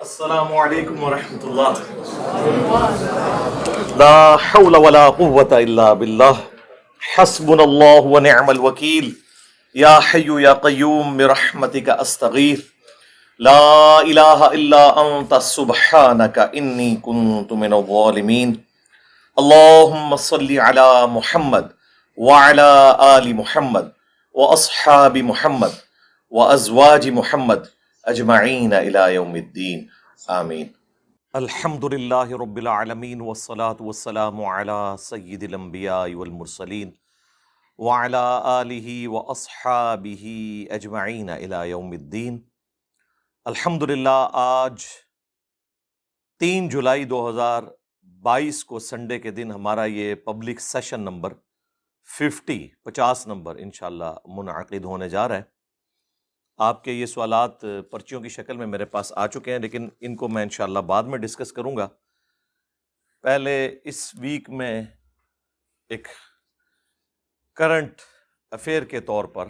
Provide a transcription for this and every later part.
السلام علیکم ورحمۃ اللہ لا حول ولا قوة الا باللہ۔ حسبنا اللہ ونعم الوکیل۔ یا حی یا قیوم برحمتک استغیث۔ لا الہ الا انت سبحانک انی کنت من الظالمین۔ اللہم صلی علی محمد وعلى آل محمد واصحاب محمد وازواج محمد۔ اجمعین الى یوم الدین. آمین. الحمد للہ رب العالمین والصلاة والسلام على سید الانبیاء والمرسلین وعلى آلہ واصحابہ اجمعین الى یوم الدین. الحمد للہ آج تین جولائی دو ہزار بائیس کو سنڈے کے دن ہمارا یہ پبلک سیشن نمبر ففٹی، پچاس نمبر انشاءاللہ منعقد ہونے جا رہا ہے۔ آپ کے یہ سوالات پرچیوں کی شکل میں میرے پاس آ چکے ہیں، لیکن ان کو میں انشاءاللہ بعد میں ڈسکس کروں گا۔ پہلے اس ویک میں ایک کرنٹ افیئر کے طور پر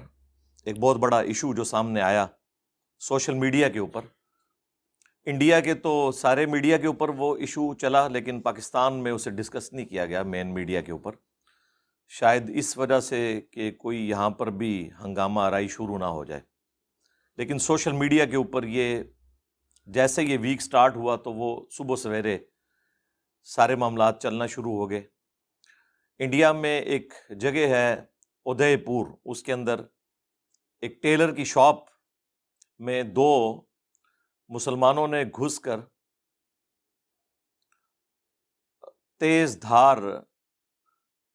ایک بہت بڑا ایشو جو سامنے آیا سوشل میڈیا کے اوپر۔ انڈیا کے تو سارے میڈیا کے اوپر وہ ایشو چلا، لیکن پاکستان میں اسے ڈسکس نہیں کیا گیا مین میڈیا کے اوپر۔ شاید اس وجہ سے کہ کوئی یہاں پر بھی ہنگامہ آرائی شروع نہ ہو جائے۔ لیکن سوشل میڈیا کے اوپر یہ جیسے یہ ویک سٹارٹ ہوا تو وہ صبح سویرے سارے معاملات چلنا شروع ہو گئے۔ انڈیا میں ایک جگہ ہے ادے پور، اس کے اندر ایک ٹیلر کی شاپ میں دو مسلمانوں نے گھس کر تیز دھار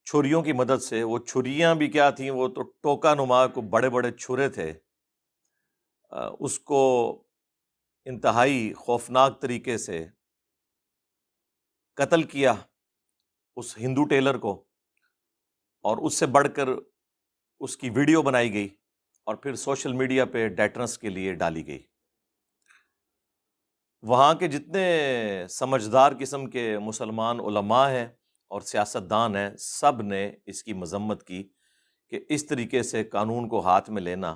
چھریوں کی مدد سے، وہ چھریاں بھی کیا تھیں، وہ تو ٹوکا نما کو بڑے بڑے چھرے تھے۔ اس کو انتہائی خوفناک طریقے سے قتل کیا اس ہندو ٹیلر کو اور اس سے بڑھ کر اس کی ویڈیو بنائی گئی اور پھر سوشل میڈیا پہ ڈیٹرنس کے لیے ڈالی گئی۔ وہاں کے جتنے سمجھدار قسم کے مسلمان علماء ہیں اور سیاستدان ہیں، سب نے اس کی مذمت کی کہ اس طریقے سے قانون کو ہاتھ میں لینا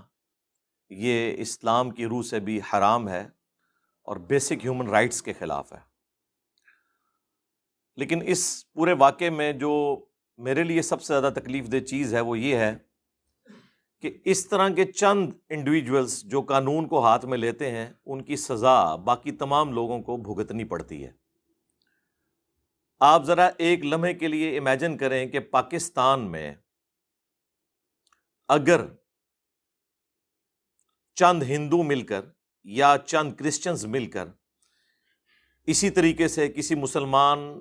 یہ اسلام کی روح سے بھی حرام ہے اور بیسک ہیومن رائٹس کے خلاف ہے۔ لیکن اس پورے واقعے میں جو میرے لیے سب سے زیادہ تکلیف دہ چیز ہے وہ یہ ہے کہ اس طرح کے چند انڈیویجولس جو قانون کو ہاتھ میں لیتے ہیں، ان کی سزا باقی تمام لوگوں کو بھگتنی پڑتی ہے۔ آپ ذرا ایک لمحے کے لیے امیجن کریں کہ پاکستان میں اگر چند ہندو مل کر یا چند کرسچنز مل کر اسی طریقے سے کسی مسلمان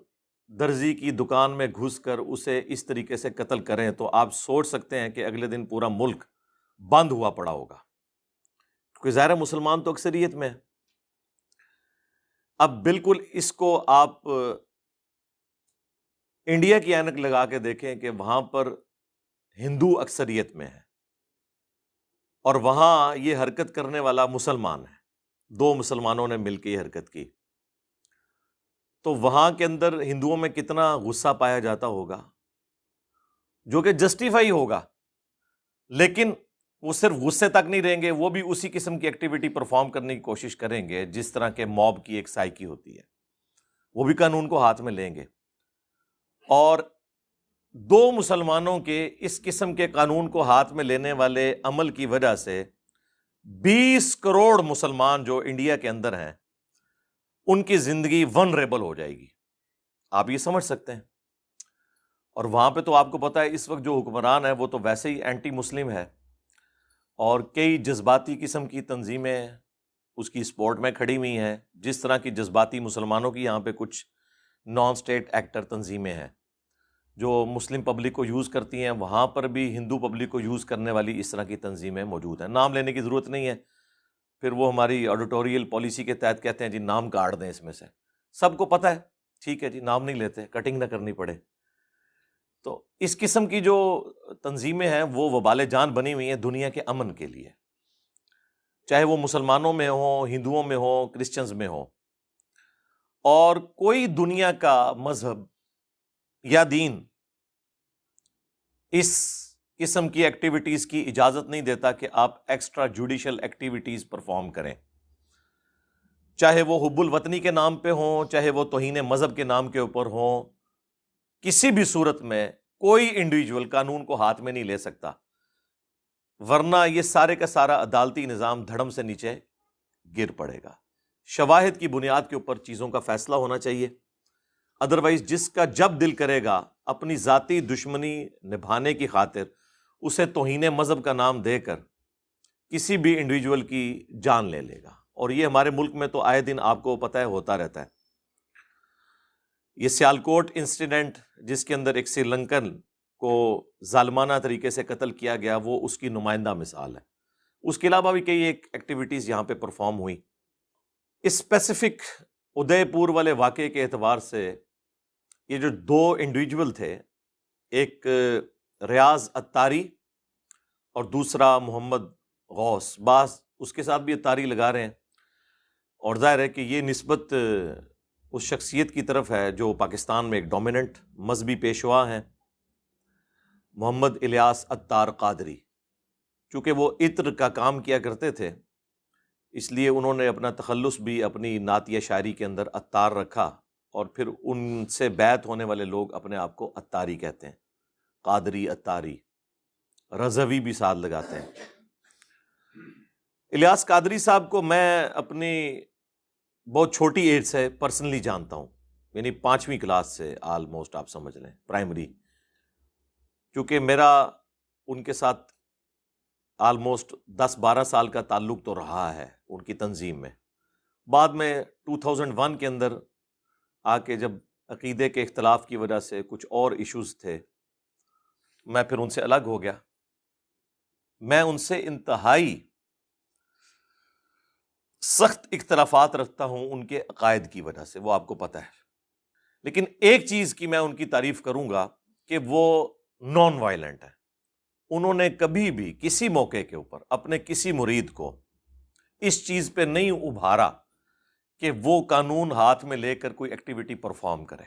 درزی کی دکان میں گھس کر اسے اس طریقے سے قتل کریں تو آپ سوچ سکتے ہیں کہ اگلے دن پورا ملک بند ہوا پڑا ہوگا۔ کیونکہ ظاہر مسلمان تو اکثریت میں ہے اب بالکل اس کو آپ انڈیا کی اینک لگا کے دیکھیں کہ وہاں پر ہندو اکثریت میں ہے اور وہاں یہ حرکت کرنے والا مسلمان ہے۔ دو مسلمانوں نے مل کے یہ حرکت کی۔ تو وہاں کے اندر ہندوؤں میں کتنا غصہ پایا جاتا ہوگا؟ جو کہ جسٹیفائی ہوگا۔ لیکن وہ صرف غصے تک نہیں رہیں گے، وہ بھی اسی قسم کی ایکٹیویٹی پرفارم کرنے کی کوشش کریں گے، جس طرح کے موب کی ایک سائیکی ہوتی ہے۔ وہ بھی قانون کو ہاتھ میں لیں گے۔ اور دو مسلمانوں کے اس قسم کے قانون کو ہاتھ میں لینے والے عمل کی وجہ سے بیس کروڑ مسلمان جو انڈیا کے اندر ہیں، ان کی زندگی ون ریبل ہو جائے گی۔ آپ یہ سمجھ سکتے ہیں۔ اور وہاں پہ تو آپ کو پتا ہے، اس وقت جو حکمران ہے وہ تو ویسے ہی اینٹی مسلم ہے اور کئی جذباتی قسم کی تنظیمیں اس کی سپورٹ میں کھڑی ہوئی ہیں۔ جس طرح کی جذباتی مسلمانوں کی یہاں پہ کچھ نان اسٹیٹ ایکٹر تنظیمیں ہیں۔ جو مسلم پبلک کو یوز کرتی ہیں، وہاں پر بھی ہندو پبلک کو یوز کرنے والی اس طرح کی تنظیمیں موجود ہیں۔ نام لینے کی ضرورت نہیں ہے۔ پھر وہ ہماری آڈیٹوریل پالیسی کے تحت کہتے ہیں جی نام کاٹ دیں اس میں سے۔ سب کو پتہ ہے۔ ٹھیک ہے جی نام نہیں لیتے کٹنگ نہ کرنی پڑے۔ تو اس قسم کی جو تنظیمیں ہیں، وہ وبال جان بنی ہوئی ہیں دنیا کے امن کے لیے۔ چاہے وہ مسلمانوں میں ہوں، ہندوؤں میں ہوں کرسچنز میں ہوں۔ اور کوئی دنیا کا مذہب یا دین، اس قسم کی ایکٹیویٹیز کی اجازت نہیں دیتا کہ آپ ایکسٹرا جوڈیشل ایکٹیویٹیز پرفارم کریں۔ چاہے وہ حب الوطنی کے نام پہ ہوں، چاہے وہ توہین مذہب کے نام کے اوپر ہوں، کسی بھی صورت میں کوئی انڈیویجول قانون کو ہاتھ میں نہیں لے سکتا۔ ورنہ یہ سارے کا سارا عدالتی نظام دھڑم سے نیچے گر پڑے گا۔ شواہد کی بنیاد کے اوپر چیزوں کا فیصلہ ہونا چاہیے۔ ادروائز جس کا جب دل کرے گا، اپنی ذاتی دشمنی نبھانے کی خاطر، اسے توہین مذہب کا نام دے کر کسی بھی انڈیویجول کی جان لے لے گا۔ اور یہ ہمارے ملک میں تو آئے دن آپ کو پتہ ہے، ہوتا رہتا ہے۔ یہ سیالکوٹ انسیڈنٹ جس کے اندر ایک سری لنکن کو ظالمانہ طریقے سے قتل کیا گیا، وہ اس کی نمائندہ مثال ہے۔ اس کے علاوہ بھی کئی ایک ایکٹیویٹیز یہاں پہ پرفارم ہوئی اسپیسیفک ادے پور والے واقعے کے اعتبار سے یہ جو دو انڈیویجول تھے، ایک ریاض اتاری اور دوسرا محمد غوث۔ بعض اس کے ساتھ بھی اتاری لگا رہے ہیں۔ اور ظاہر ہے کہ یہ نسبت اس شخصیت کی طرف ہے جو پاکستان میں ایک ڈومیننٹ مذہبی پیشوا ہیں۔ محمد الیاس اتار قادری۔ چونکہ وہ عطر کا کام کیا کرتے تھے، اس لیے انہوں نے اپنا تخلص بھی اپنی نعتیہ شاعری کے اندر اتار رکھا۔ اور پھر ان سے بیت ہونے والے لوگ اپنے آپ کو اتاری کہتے ہیں، قادری اتاری رضوی بھی ساتھ لگاتے ہیں۔ الیاس قادری صاحب کو میں اپنی بہت چھوٹی ایج سے پرسنلی جانتا ہوں یعنی پانچویں کلاس سے آلموسٹ آپ سمجھ لیں پرائمری کیونکہ میرا ان کے ساتھ آلموسٹ دس بارہ سال کا تعلق تو رہا ہے ان کی تنظیم میں۔ بعد میں ٹو تھاؤزنڈ ون کے اندر آ کے جب عقیدے کے اختلاف کی وجہ سے کچھ اور ایشوز تھے، میں پھر ان سے الگ ہو گیا۔ میں ان سے انتہائی سخت اختلافات رکھتا ہوں ان کے عقائد کی وجہ سے، وہ آپ کو پتہ ہے۔ لیکن ایک چیز کی میں ان کی تعریف کروں گا کہ وہ نان وائلنٹ ہے انہوں نے کبھی بھی کسی موقع کے اوپر اپنے کسی مرید کو اس چیز پہ نہیں ابھارا کہ وہ قانون ہاتھ میں لے کر کوئی ایکٹیویٹی پرفارم کرے۔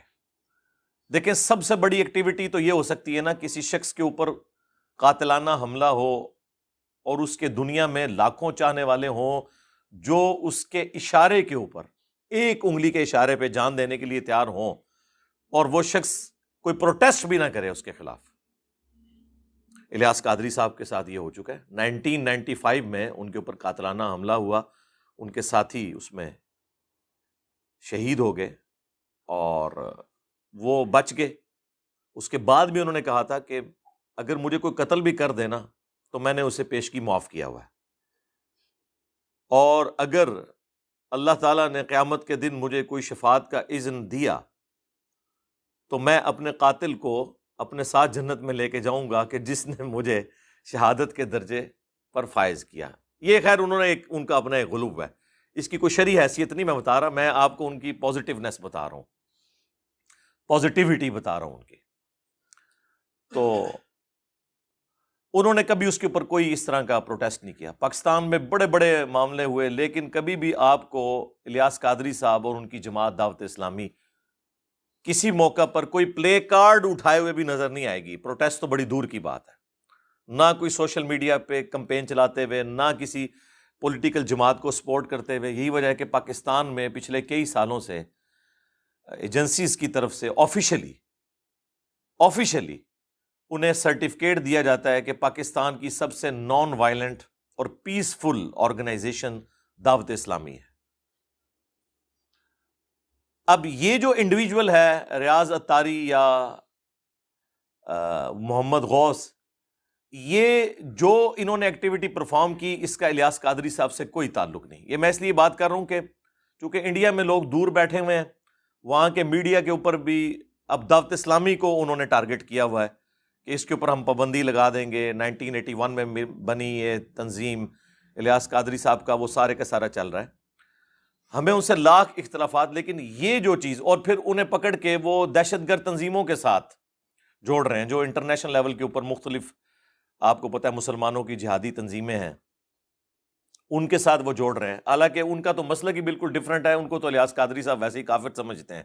دیکھیں، سب سے بڑی ایکٹیویٹی تو یہ ہو سکتی ہے نا، کسی شخص کے اوپر قاتلانہ حملہ ہو اور اس کے دنیا میں لاکھوں چاہنے والے ہوں جو اس کے اشارے کے اوپر، ایک انگلی کے اشارے پہ جان دینے کے لیے تیار ہوں اور وہ شخص کوئی پروٹیسٹ بھی نہ کرے اس کے خلاف۔ الیاس قادری صاحب کے ساتھ یہ ہو چکا ہے۔ نائنٹین نائنٹی فائیو میں ان کے اوپر قاتلانہ حملہ ہوا، ان کے ساتھی اس میں شہید ہو گئے اور وہ بچ گئے۔ اس کے بعد بھی انہوں نے کہا تھا کہ اگر مجھے کوئی قتل بھی کر دینا تو میں نے اسے پیشگی معاف کیا ہوا ہے۔ اور اگر اللہ تعالیٰ نے قیامت کے دن مجھے کوئی شفات کا عزن دیا تو میں اپنے قاتل کو اپنے ساتھ جنت میں لے کے جاؤں گا کہ جس نے مجھے شہادت کے درجے پر فائز کیا۔ یہ خیر انہوں نے ایک، ان کا اپنا ایک غلوب ہے۔ اس کی کوئی شرح حیثیت نہیں میں بتا رہا، میں آپ کو ان کی پازیٹیونیس بتا رہا ہوں۔ پازیٹیوٹی بتا رہا ہوں ان کی تو انہوں نے کبھی اس کے اوپر کوئی اس طرح کا پروٹیسٹ نہیں کیا۔ پاکستان میں بڑے بڑے معاملے ہوئے، لیکن کبھی بھی آپ کو الیاس قادری صاحب اور ان کی جماعت دعوت اسلامی کسی موقع پر کوئی پلے کارڈ اٹھائے ہوئے بھی نظر نہیں آئے گی۔ پروٹیسٹ تو بڑی دور کی بات ہے۔ نہ کوئی سوشل میڈیا پہ کمپین چلاتے ہوئے، نہ کسی پولیٹیکل جماعت کو سپورٹ کرتے ہوئے، یہی وجہ ہے کہ پاکستان میں پچھلے کئی سالوں سے ایجنسیز کی طرف سے آفیشلی آفیشلی انہیں سرٹیفکیٹ دیا جاتا ہے کہ پاکستان کی سب سے نان وائلنٹ اور پیسفل آرگنائزیشن دعوت اسلامی ہے۔ اب یہ جو انڈیویجول ہے، ریاض اتاری یا محمد غوث یہ جو انہوں نے ایکٹیویٹی پرفارم کی، اس کا الیاس قادری صاحب سے کوئی تعلق نہیں۔ یہ میں اس لیے بات کر رہا ہوں کہ چونکہ انڈیا میں لوگ دور بیٹھے ہوئے ہیں، وہاں کے میڈیا کے اوپر بھی اب دعوت اسلامی کو انہوں نے ٹارگٹ کیا ہوا ہے کہ اس کے اوپر ہم پابندی لگا دیں گے۔ نائنٹین ایٹی ون میں بنی یہ تنظیم، الیاس قادری صاحب کا وہ سارے کا سارا چل رہا ہے۔ ہمیں ان سے لاکھ اختلافات، لیکن یہ جو چیز، اور پھر انہیں پکڑ کے وہ دہشت گرد تنظیموں کے ساتھ جوڑ رہے ہیں، جو انٹرنیشنل لیول کے اوپر مختلف آپ کو پتہ ہے مسلمانوں کی جہادی تنظیمیں ہیں۔ ان کے ساتھ وہ جوڑ رہے ہیں۔ حالانکہ ان کا تو مسئلہ کی بالکل ڈفرینٹ ہے، ان کو تو الیاس قادری صاحب ویسے ہی کافر سمجھتے ہیں۔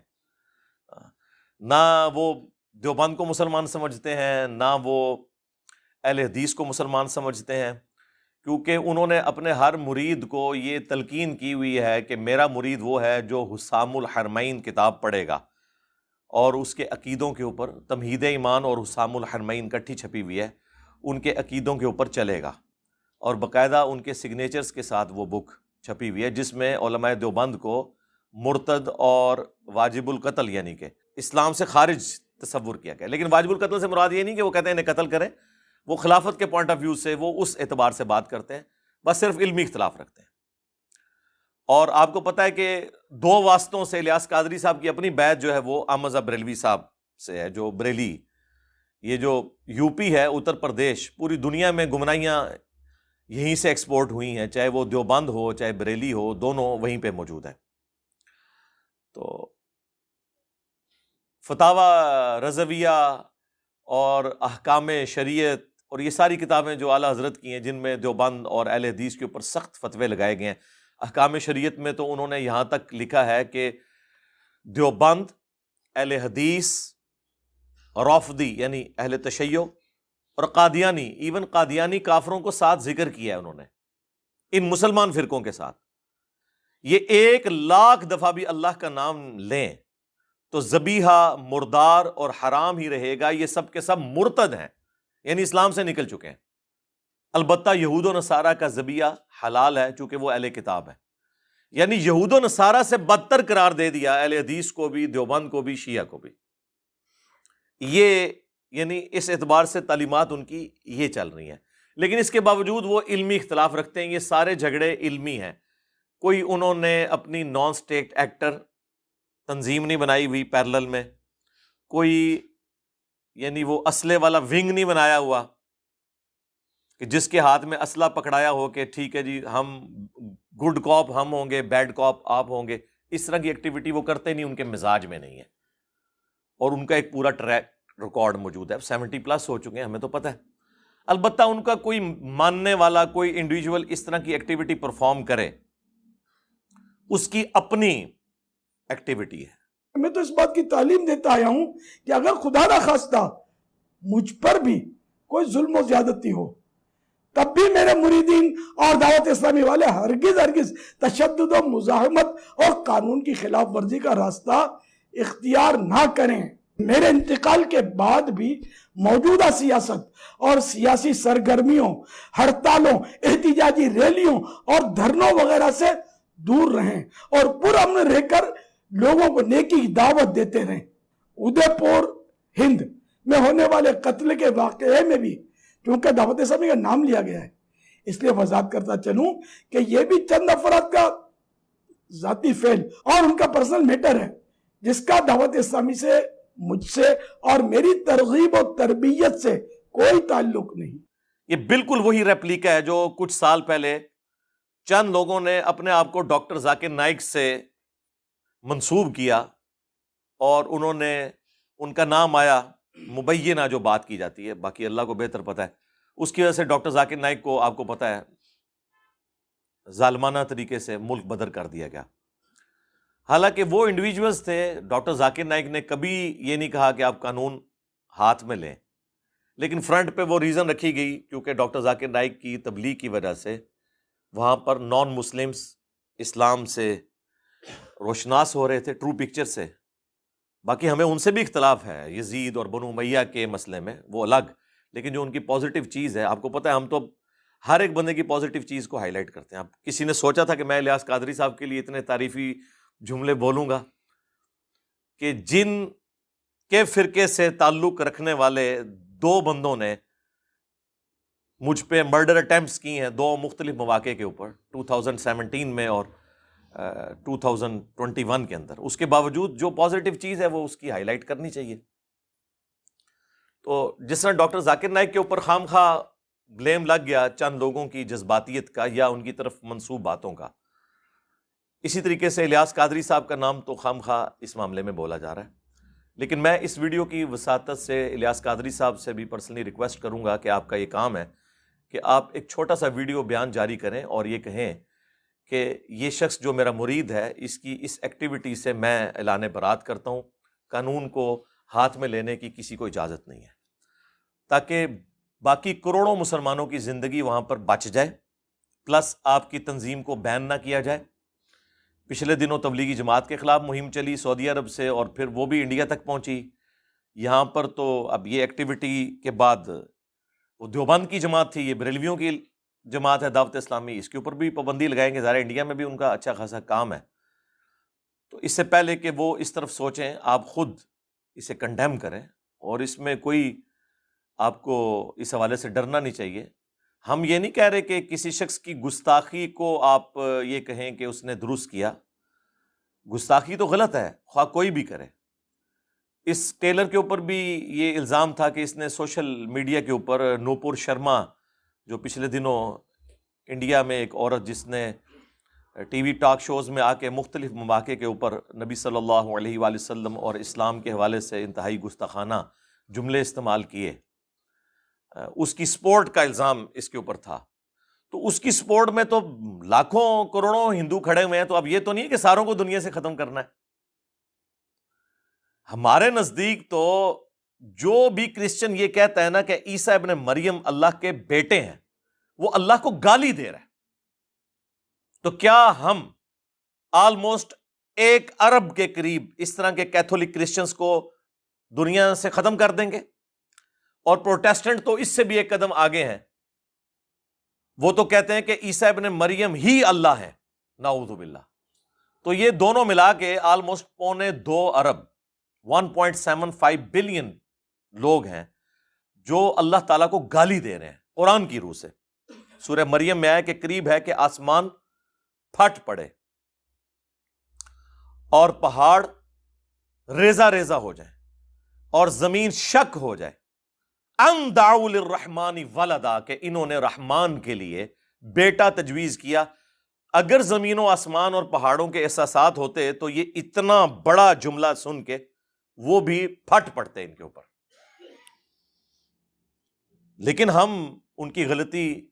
نہ وہ دیوبند کو مسلمان سمجھتے ہیں، نہ وہ اہل حدیث کو مسلمان سمجھتے ہیں۔ کیونکہ انہوں نے اپنے ہر مرید کو یہ تلقین کی ہوئی ہے کہ میرا مرید وہ ہے جو حسام الحرمین کتاب پڑھے گا۔ اور اس کے عقیدوں کے اوپر تمہید ایمان اور حسام الحرمین کٹھی چھپی ہوئی ہے۔ ان کے عقیدوں کے اوپر چلے گا۔ اور باقاعدہ ان کے سگنیچرز کے ساتھ وہ بک چھپی ہوئی ہے، جس میں علماء دیوبند کو مرتد اور واجب القتل یعنی کہ اسلام سے خارج تصور کیا گیا۔ لیکن واجب القتل سے مراد یہ نہیں کہ وہ کہتے ہیں انہیں قتل کریں، وہ خلافت کے پوائنٹ آف ویو سے وہ اس اعتبار سے بات کرتے ہیں، بس صرف علمی اختلاف رکھتے ہیں۔ اور آپ کو پتا ہے کہ دو واسطوں سے الیاس قادری صاحب کی اپنی بیت جو ہے وہ احمد بریلوی صاحب سے ہے، جو بریلی یہ جو یو پی ہے، اتر پردیش، پوری دنیا میں گمنائیاں یہیں سے ایکسپورٹ ہوئی ہیں، چاہے وہ دیوبند ہو، چاہے بریلی ہو، دونوں وہیں پہ موجود ہیں۔ تو فتح رضویہ اور احکام شریعت اور یہ ساری کتابیں جو اعلیٰ حضرت کی ہیں، جن میں دیوبند اور اہل حدیث کے اوپر سخت فتوے لگائے گئے ہیں، احکام شریعت میں تو انہوں نے یہاں تک لکھا ہے کہ دیوبند، اہل حدیث رافدی یعنی اہل تشیع اور قادیانی ایون قادیانی کافروں کو ساتھ ذکر کیا ہے انہوں نے، ان مسلمان فرقوں کے ساتھ۔ یہ ایک لاکھ دفعہ بھی اللہ کا نام لیں تو زبیحہ مردار اور حرام ہی رہے گا، یہ سب کے سب مرتد ہیں۔ یعنی اسلام سے نکل چکے ہیں۔ البتہ یہود و نصارہ کا زبیہ حلال ہے چونکہ وہ اہل کتاب ہے یعنی یہود و نصارہ سے بدتر قرار دے دیا، اہل حدیث کو بھی، دیوبند کو بھی، شیعہ کو بھی۔ یہ یعنی اس اعتبار سے تعلیمات ان کی یہ چل رہی ہیں۔ لیکن اس کے باوجود وہ علمی اختلاف رکھتے ہیں، یہ سارے جھگڑے علمی ہیں۔ کوئی انہوں نے اپنی نان اسٹیٹ ایکٹر تنظیم نہیں بنائی ہوئی پیرل میں، کوئی یعنی وہ اسلحے والا ونگ نہیں بنایا ہوا کہ جس کے ہاتھ میں اسلحہ پکڑایا ہو کہ ٹھیک ہے جی ہم گڈ کاپ ہم ہوں گے بیڈ کاپ آپ ہوں گے۔ اس طرح کی ایکٹیویٹی وہ کرتے نہیں، ان کے مزاج میں نہیں ہے۔ اور ان کا ایک پورا ٹریک ریکارڈ موجود ہے۔ سیونٹی پلس ہو چکے ہیں، ہمیں تو پتہ ہے۔ البتہ ان کا کوئی ماننے والا، کوئی انڈیویجول اس طرح کی ایکٹیویٹی پرفارم کرے، اس کی اپنی ایکٹیویٹی ہے۔ میں تو اس بات کی تعلیم دیتا آیا ہوں کہ اگر خدا نہ خواستہ مجھ پر بھی کوئی ظلم و زیادتی ہو، تب بھی میرے مریدین اور دعوت اسلامی والے ہرگز ہرگز تشدد و مزاحمت اور قانون کی خلاف ورزی کا راستہ اختیار نہ کریں۔ میرے انتقال کے بعد بھی موجودہ سیاست اور سیاسی سرگرمیوں، ہڑتالوں، احتجاجی ریلیوں اور دھرنوں وغیرہ سے دور رہیں اور پرامن رہ کر لوگوں کو نیکی کی دعوت دیتے رہیں۔ ادے پور، ہند میں ہونے والے قتل کے واقعے میں بھی کیونکہ دعوت اسلامی کا نام لیا گیا ہے، اس لیے وضاحت کرتا چلوں کہ یہ بھی چند افراد کا ذاتی فیل اور ان کا پرسنل میٹر ہے۔ جس کا دعوت اسلامی سے مجھ سے اور میری ترغیب و تربیت سے کوئی تعلق نہیں۔ یہ بالکل وہی ریپلیکا ہے جو کچھ سال پہلے چند لوگوں نے اپنے آپ کو ڈاکٹر ذاکر نائک سے منسوب کیا اور انہوں نے ان کا نام آیا مبینہ جو بات کی جاتی ہے، باقی اللہ کو بہتر پتہ ہے۔ اس کی وجہ سے ڈاکٹر ذاکر نائک کو آپ کو پتہ ہے، ظالمانہ طریقے سے ملک بدر کر دیا گیا۔ حالانکہ وہ انڈیویجولس تھے، ڈاکٹر ذاکر نائک نے کبھی یہ نہیں کہا کہ آپ قانون ہاتھ میں لیں۔ لیکن فرنٹ پہ وہ ریزن رکھی گئی کیونکہ ڈاکٹر ذاکر نائک کی تبلیغ کی وجہ سے وہاں پر نان مسلمس اسلام سے روشناس ہو رہے تھے ٹرو پکچر سے۔ باقی ہمیں ان سے بھی اختلاف ہے، یزید اور بنو میاں کے مسئلے میں وہ الگ، لیکن جو ان کی پازیٹیو چیز ہے، آپ کو پتہ ہے، ہم تو ہر ایک بندے کی پازیٹیو چیز کو ہائی لائٹ کرتے ہیں۔ اب کسی نے سوچا تھا کہ میں الیاس قادری صاحب کے لیے اتنے تعریفی جملے بولوں گا کہ جن کے فرقے سے تعلق رکھنے والے دو بندوں نے مجھ پہ مرڈر اٹیمپٹس کی ہیں دو مختلف مواقع کے اوپر ٹو تھاؤزنڈ سیونٹین میں اور ٹو تھاؤزنڈ ٹوینٹی ون کے اندر۔ اس کے باوجود جو پازیٹیو چیز ہے وہ اس کی ہائی لائٹ کرنی چاہیے۔ تو جس طرح ڈاکٹر ذاکر نائک کے اوپر خام خواہ بلیم لگ گیا چند لوگوں کی جذباتیت کا یا ان کی طرف منسوب باتوں کا اسی طریقے سے الیاس قادری صاحب کا نام تو خام خواہ اس معاملے میں بولا جا رہا ہے۔ لیکن میں اس ویڈیو کی وساطت سے الیاس قادری صاحب سے بھی پرسنلی ریکویسٹ کروں گا کہ آپ کا یہ کام ہے کہ آپ ایک چھوٹا سا ویڈیو بیان جاری کریں اور یہ کہیں کہ یہ شخص جو میرا مرید ہے، اس کی اس ایکٹیویٹی سے میں اعلان برات کرتا ہوں۔ قانون کو ہاتھ میں لینے کی کسی کو اجازت نہیں ہے۔ تاکہ باقی کروڑوں مسلمانوں کی زندگی وہاں پر بچ جائے۔ پلس آپ کی تنظیم کو بین نہ کیا جائے۔ پچھلے دنوں تبلیغی جماعت کے خلاف مہم چلی سعودی عرب سے اور پھر وہ بھی انڈیا تک پہنچی۔ یہاں پر تو اب یہ ایکٹیویٹی کے بعد وہ دیوبند کی جماعت تھی، یہ بریلویوں کی جماعت ہے، دعوت اسلامی۔ اس کے اوپر بھی پابندی لگائیں گے۔ ظاہر انڈیا میں بھی ان کا اچھا خاصا کام ہے۔ تو اس سے پہلے کہ وہ اس طرف سوچیں، آپ خود اسے کنڈیم کریں اور اس میں کوئی آپ کو اس حوالے سے ڈرنا نہیں چاہیے۔ ہم یہ نہیں کہہ رہے کہ کسی شخص کی گستاخی کو آپ یہ کہیں کہ اس نے درست کیا۔ گستاخی تو غلط ہے، خواہ کوئی بھی کرے۔ اس ٹیلر کے اوپر بھی یہ الزام تھا کہ اس نے سوشل میڈیا کے اوپر نوپور شرما، جو پچھلے دنوں انڈیا میں ایک عورت جس نے ٹی وی ٹاک شوز میں آ کے مختلف مواقع کے اوپر نبی صلی اللہ علیہ وآلہ وسلم اور اسلام کے حوالے سے انتہائی گستاخانہ جملے استعمال کیے۔ اس کی سپورٹ کا الزام اس کے اوپر تھا۔ تو اس کی سپورٹ میں تو لاکھوں کروڑوں ہندو کھڑے ہوئے ہیں، تو اب یہ تو نہیں کہ ساروں کو دنیا سے ختم کرنا ہے۔ ہمارے نزدیک تو جو بھی کرسچن یہ کہتا ہے نا کہ عیسیٰ ابن مریم اللہ کے بیٹے ہیں، وہ اللہ کو گالی دے رہا ہے تو کیا ہم آلموسٹ ایک ارب کے قریب اس طرح کے کیتھولک کرسچنس کو دنیا سے ختم کر دیں گے؟ اور پروٹیسٹنٹ تو اس سے بھی ایک قدم آگے ہیں۔ وہ تو کہتے ہیں کہ عیسیٰ ابن مریم ہی اللہ ہے ناؤد باللہ۔ تو یہ دونوں ملا کے آلموسٹ پونے دو ارب one point seven five billion لوگ ہیں جو اللہ تعالیٰ کو گالی دے رہے ہیں قرآن کی روح سے۔ سورہ مریم میں آئے کہ قریب ہے کہ آسمان پھٹ پڑے اور پہاڑ ریزا ریزا ہو جائے اور زمین شک ہو جائے۔ الرحمانی ولدا، کہ انہوں نے رحمان کے لیے بیٹا تجویز کیا۔ اگر زمین و آسمان اور پہاڑوں کے احساسات ہوتے تو یہ اتنا بڑا جملہ سن کے وہ بھی پھٹ پڑتے ان کے اوپر۔ لیکن ہم ان کی غلطی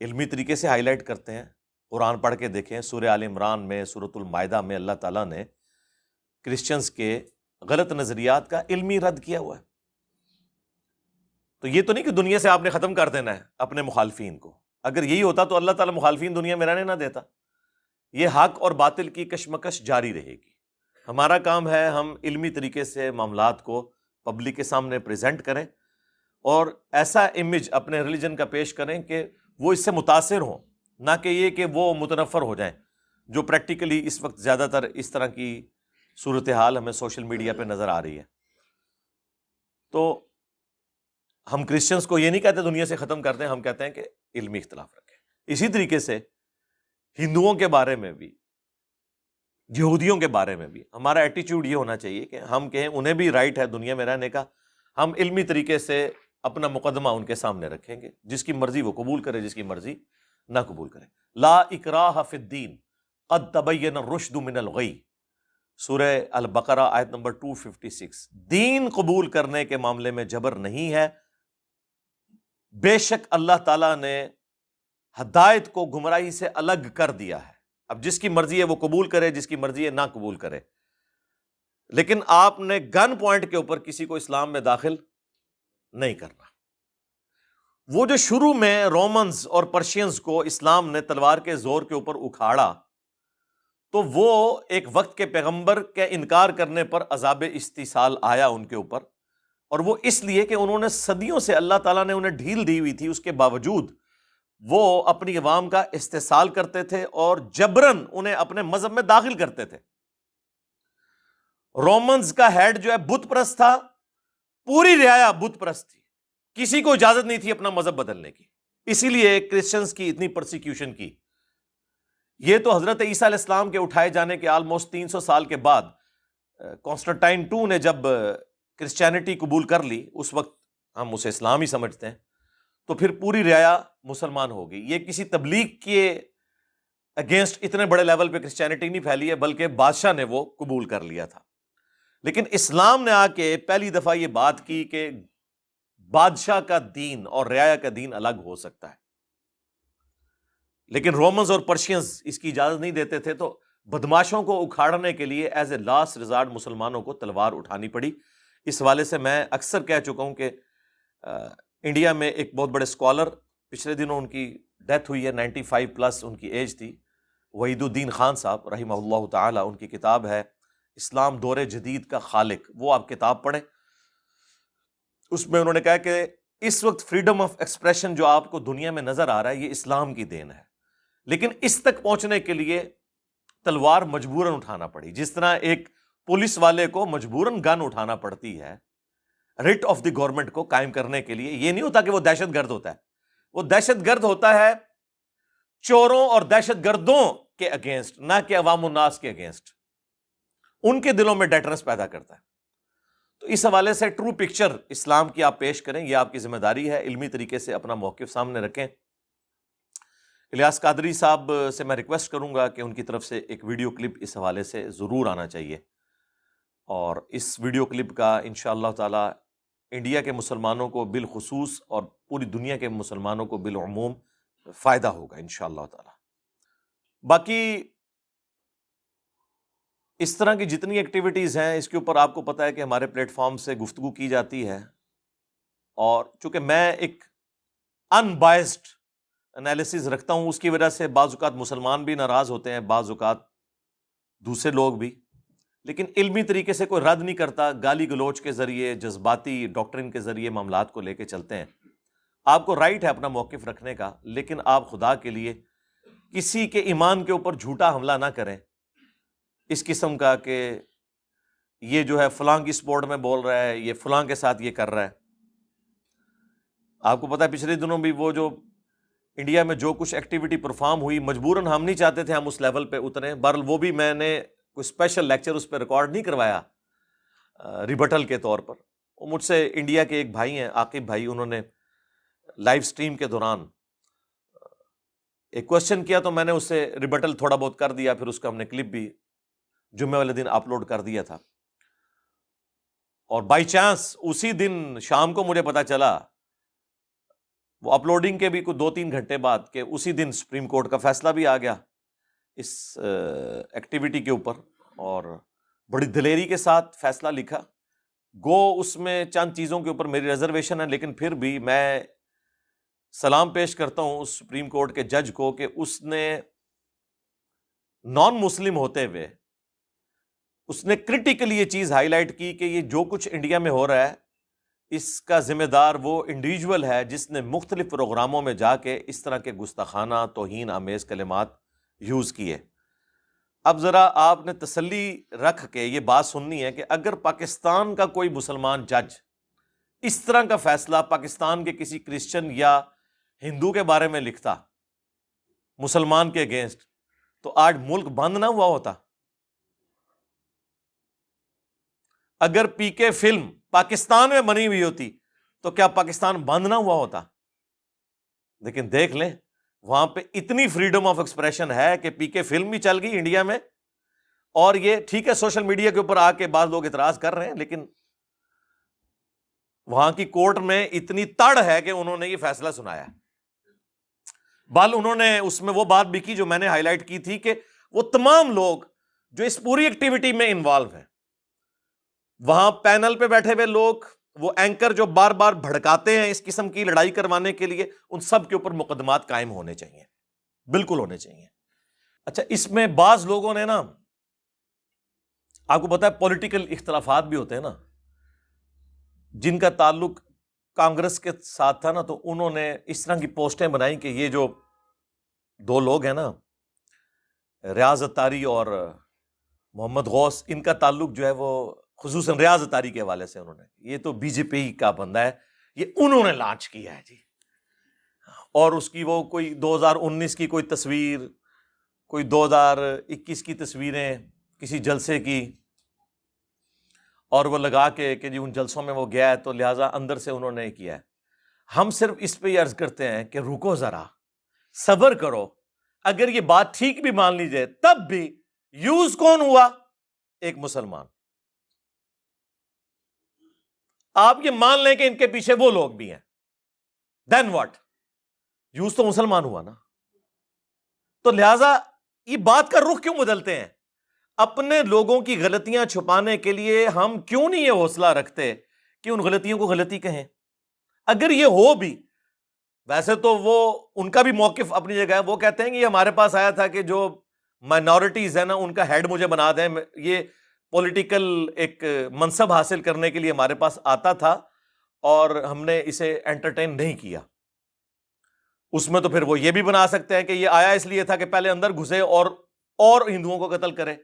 علمی طریقے سے ہائی لائٹ کرتے ہیں۔ قرآن پڑھ کے دیکھیں، سورہ عال عمران میں صورت المائدہ میں اللہ تعالیٰ نے کرسچنس کے غلط نظریات کا علمی رد کیا ہوا ہے۔ تو یہ تو نہیں کہ دنیا سے آپ نے ختم کر دینا ہے اپنے مخالفین کو۔ اگر یہی ہوتا تو اللہ تعالیٰ مخالفین دنیا میں رہنے نہ دیتا۔ یہ حق اور باطل کی کشمکش جاری رہے گی۔ ہمارا کام ہے ہم علمی طریقے سے معاملات کو پبلک کے سامنے پریزنٹ کریں اور ایسا امیج اپنے ریلیجن کا پیش کریں کہ وہ اس سے متاثر ہوں۔ نہ کہ یہ کہ وہ متنفر ہو جائیں۔ جو پریکٹیکلی اس وقت زیادہ تر اس طرح کی صورتحال ہمیں سوشل میڈیا پہ نظر آ رہی ہے۔ تو ہم کرسچنس کو یہ نہیں کہتے دنیا سے ختم کرتے ہیں ہم کہتے ہیں کہ علمی اختلاف رکھیں۔ اسی طریقے سے ہندوؤں کے بارے میں بھی، یہودیوں کے بارے میں بھی ہمارا ایٹیچیوڈ یہ ہونا چاہیے کہ ہم کہیں انہیں بھی رائٹ ہے دنیا میں رہنے کا۔ ہم علمی طریقے سے اپنا مقدمہ ان کے سامنے رکھیں گے، جس کی مرضی وہ قبول کرے جس کی مرضی نہ قبول کرے لا اکراہ فی الدین، قد تبین الرشد من الغی۔ سورہ البقرہ آیت نمبر 256 دین قبول کرنے کے معاملے میں جبر نہیں ہے۔ بے شک اللہ تعالیٰ نے ہدایت کو گمراہی سے الگ کر دیا ہے۔ اب جس کی مرضی ہے وہ قبول کرے، جس کی مرضی ہے نہ قبول کرے۔ لیکن آپ نے گن پوائنٹ کے اوپر کسی کو اسلام میں داخل نہیں کرنا۔ وہ جو شروع میں رومنز اور پرشینز کو اسلام نے تلوار کے زور کے اوپر اکھاڑا، تو وہ ایک وقت کے پیغمبر کے انکار کرنے پر عذاب استحصال آیا ان کے اوپر۔ اور وہ اس لیے کہ انہوں نے صدیوں سے اللہ تعالیٰ نے انہیں ڈھیل دی ہوئی تھی اس کے باوجود، وہ اپنی عوام کا استحصال کرتے تھے اور جبرن انہیں اپنے مذہب میں داخل کرتے تھے۔ رومنز کا ہیڈ جو ہے بت پرست تھا، پوری رعایا بت پرست تھی۔ کسی کو اجازت نہیں تھی اپنا مذہب بدلنے کی۔ اسی لیے کرسچنس کی اتنی پرسیکیوشن کی۔ یہ تو حضرت عیسیٰ علیہ السلام کے اٹھائے جانے کے آلموسٹ تین سو سال کے بعد کانسٹنٹائن ٹو نے جب کرسچینٹی قبول کر لی، اس وقت ہم اسے اسلام ہی سمجھتے ہیں، تو پھر پوری رعایا مسلمان ہوگی یہ کسی تبلیغ کے اگینسٹ اتنے بڑے لیول پہ کرسچینٹی نہیں پھیلی ہے، بلکہ بادشاہ نے وہ قبول کر لیا تھا۔ لیکن اسلام نے آ کے پہلی دفعہ یہ بات کی کہ بادشاہ کا دین اور رعایا کا دین الگ ہو سکتا ہے۔ لیکن رومنز اور پرشینز اس کی اجازت نہیں دیتے تھے، تو بدماشوں کو اکھاڑنے کے لیے ایز اے لاسٹ ریزارٹ مسلمانوں کو تلوار اٹھانی پڑی۔ اس والے سے میں اکثر کہہ چکا ہوں کہ انڈیا میں ایک بہت بڑے اسکالر پچھلے دنوں ان کی ڈیتھ ہوئی ہے، نائنٹی فائیو پلس ان کی ایج تھی۔ وحید الدین خان صاحب رحمہ اللہ تعالیٰ ان کی کتاب ہے، اسلام دور جدید کا خالق، وہ آپ کتاب پڑھیں۔ اس میں انہوں نے کہا کہ اس وقت فریڈم آف ایکسپریشن جو آپ کو دنیا میں نظر آ رہا ہے، یہ اسلام کی دین ہے۔ لیکن اس تک پہنچنے کے لیے تلوار مجبوراً اٹھانا پڑی۔ جس طرح ایک پولیس والے کو مجبوراً گن اٹھانا پڑتی ہے۔ رٹ آف دی گورنمنٹ کو قائم کرنے کے لیے یہ نہیں ہوتا کہ وہ دہشت گرد ہوتا ہے۔ وہ دہشت گرد ہوتا ہے چوروں اور دہشت گردوں کے اگینسٹ نہ کہ عوام الناس کے اگینسٹ ان کے دلوں میں ڈیٹرنس پیدا کرتا ہے۔ تو اس حوالے سے ٹرو پکچر اسلام کی آپ پیش کریں، یہ آپ کی ذمہ داری ہے۔ علمی طریقے سے اپنا موقف سامنے رکھیں۔ الیاس قادری صاحب سے میں ریکویسٹ کروں گا کہ ان کی طرف سے ایک ویڈیو کلپ اس حوالے سے ضرور آنا چاہیے۔ اور اس ویڈیو کلپ کا ان شاء اللہ تعالیٰ انڈیا کے مسلمانوں کو بالخصوص اور پوری دنیا کے مسلمانوں کو بالعموم فائدہ ہوگا ان شاء اللہ تعالیٰ۔ باقی اس طرح کی جتنی ایکٹیویٹیز ہیں، اس کے اوپر آپ کو پتا ہے کہ ہمارے پلیٹ فارم سے گفتگو کی جاتی ہے۔ اور چونکہ میں ایک ان بائسڈ انالیسز رکھتا ہوں، اس کی وجہ سے بعض اوقات مسلمان بھی ناراض ہوتے ہیں، بعض اوقات دوسرے لوگ بھی۔ لیکن علمی طریقے سے کوئی رد نہیں کرتا، گالی گلوچ کے ذریعے، جذباتی ڈاکٹرن کے ذریعے معاملات کو لے کے چلتے ہیں۔ آپ کو رائٹ ہے اپنا موقف رکھنے کا، لیکن آپ خدا کے لیے کسی کے ایمان کے اوپر جھوٹا حملہ نہ کریں۔ اس قسم کا کہ یہ جو ہے فلاں کی سپورٹ میں بول رہا ہے، یہ فلاں کے ساتھ یہ کر رہا ہے۔ آپ کو پتا ہے، پچھلے دنوں بھی وہ جو انڈیا میں جو کچھ ایکٹیویٹی پرفارم ہوئی، مجبوراً ہم نہیں چاہتے تھے ہم اس لیول پہ اتریں۔ برل وہ بھی میں نے کوئی اسپیشل لیکچر اس پہ ریکارڈ نہیں کروایا ریبٹل کے طور پر۔ وہ مجھ سے انڈیا کے ایک بھائی ہیں، عاقب بھائی، انہوں نے لائیو اسٹریم کے دوران ایک کوشچن کیا تو میں نے اس سے ریبٹل تھوڑا بہت کر دیا، پھر اس کا ہم نے کلپ بھی جمعے والے دن اپلوڈ کر دیا تھا۔ اور بائی چانس اسی دن شام کو مجھے پتا چلا، وہ اپلوڈنگ کے بھی کچھ دو تین گھنٹے بعد کہ اسی دن سپریم کورٹ کا فیصلہ بھی آ گیا۔ اس ایکٹیویٹی کے اوپر اور بڑی دلیری کے ساتھ فیصلہ لکھا۔ گو، اس میں چند چیزوں کے اوپر میری ریزرویشن ہے، لیکن پھر بھی میں سلام پیش کرتا ہوں اس سپریم کورٹ کے جج کو کہ اس نے نان مسلم ہوتے ہوئے اس نے کرٹیکلی یہ چیز ہائی لائٹ کی کہ یہ جو کچھ انڈیا میں ہو رہا ہے، اس کا ذمہ دار وہ انڈیویجول ہے جس نے مختلف پروگراموں میں جا کے اس طرح کے گستاخانہ، توہین، آمیز کلمات یوز کیے اب ذرا آپ نے تسلی رکھ کے یہ بات سننی ہے کہ اگر پاکستان کا کوئی مسلمان جج اس طرح کا فیصلہ پاکستان کے کسی کرسچن یا ہندو کے بارے میں لکھتا، مسلمان کے اگینسٹ تو آج ملک بند نہ ہوا ہوتا۔ اگر پی کے فلم پاکستان میں بنی ہوئی ہوتی تو کیا پاکستان بند نہ ہوا ہوتا؟ لیکن دیکھ لیں وہاں پہ اتنی فریڈم آف ایکسپریشن ہے کہ پی کے فلم بھی چل گئی انڈیا میں۔ اور یہ ٹھیک ہے سوشل میڈیا کے اوپر آ کے بعض لوگ اعتراض کر رہے ہیں، لیکن وہاں کی کورٹ میں اتنی تڑ ہے کہ انہوں نے یہ فیصلہ سنایا۔ بال انہوں نے اس میں وہ بات بھی کی جو میں نے ہائی لائٹ کی تھی کہ وہ تمام لوگ جو اس پوری ایکٹیویٹی میں انوالو ہیں، وہاں پینل پہ بیٹھے ہوئے لوگ وہ اینکر جو بار بار بھڑکاتے ہیں اس قسم کی لڑائی کروانے کے لیے، ان سب کے اوپر مقدمات قائم ہونے چاہیے۔ بالکل ہونے چاہیے۔ اچھا اس میں بعض لوگوں نے نا، آپ کو پتا ہے پولیٹیکل اختلافات بھی ہوتے ہیں نا۔ جن کا تعلق کانگریس کے ساتھ تھا نا، تو انہوں نے اس طرح کی پوسٹیں بنائی کہ یہ جو دو لوگ ہیں نا، ریاض اتاری اور محمد غوث، ان کا تعلق جو ہے وہ خصوصاً ریاض اتاری کے حوالے سے انہوں نے۔ یہ تو بی جے پی کا بندہ ہے، یہ انہوں نے لانچ کیا ہے جی۔ اور اس کی وہ کوئی دو ہزار انیس کی کوئی تصویر، کوئی دو ہزار اکیس کی تصویریں کسی جلسے کی، اور وہ لگا کے کہ جی ان جلسوں میں وہ گیا ہے تو لہٰذا اندر سے انہوں نے کیا ہے۔ ہم صرف اس پہ یہ عرض کرتے ہیں کہ رکو ذرا، صبر کرو۔ اگر یہ بات ٹھیک بھی مان لیجیے تب بھی یوز کون ہوا؟ ایک مسلمان۔ آپ یہ مان لیں کہ ان کے پیچھے وہ لوگ بھی ہیں۔ دین واٹ یوز تو مسلمان ہوا نا۔ تو لہذا یہ بات کا رخ کیوں بدلتے ہیں؟ اپنے لوگوں کی غلطیاں چھپانے کے لیے ہم کیوں نہیں یہ حوصلہ رکھتے کہ ان غلطیوں کو غلطی کہیں؟ اگر یہ ہو بھی، ویسے تو وہ ان کا بھی موقف اپنی جگہ ہے۔ وہ کہتے ہیں کہ یہ ہمارے پاس آیا تھا کہ جو مائنورٹیز ہیں نا، ان کا ہیڈ مجھے بنا دیں۔ یہ پولیٹیکل ایک منصب حاصل کرنے کے لیے ہمارے پاس آتا تھا اور ہم نے اسے انٹرٹین نہیں کیا۔ اس میں تو پھر وہ یہ بھی بنا سکتے ہیں کہ یہ آیا اس لیے تھا کہ پہلے اندر گھسے اور اور ہندوؤں کو قتل کرے۔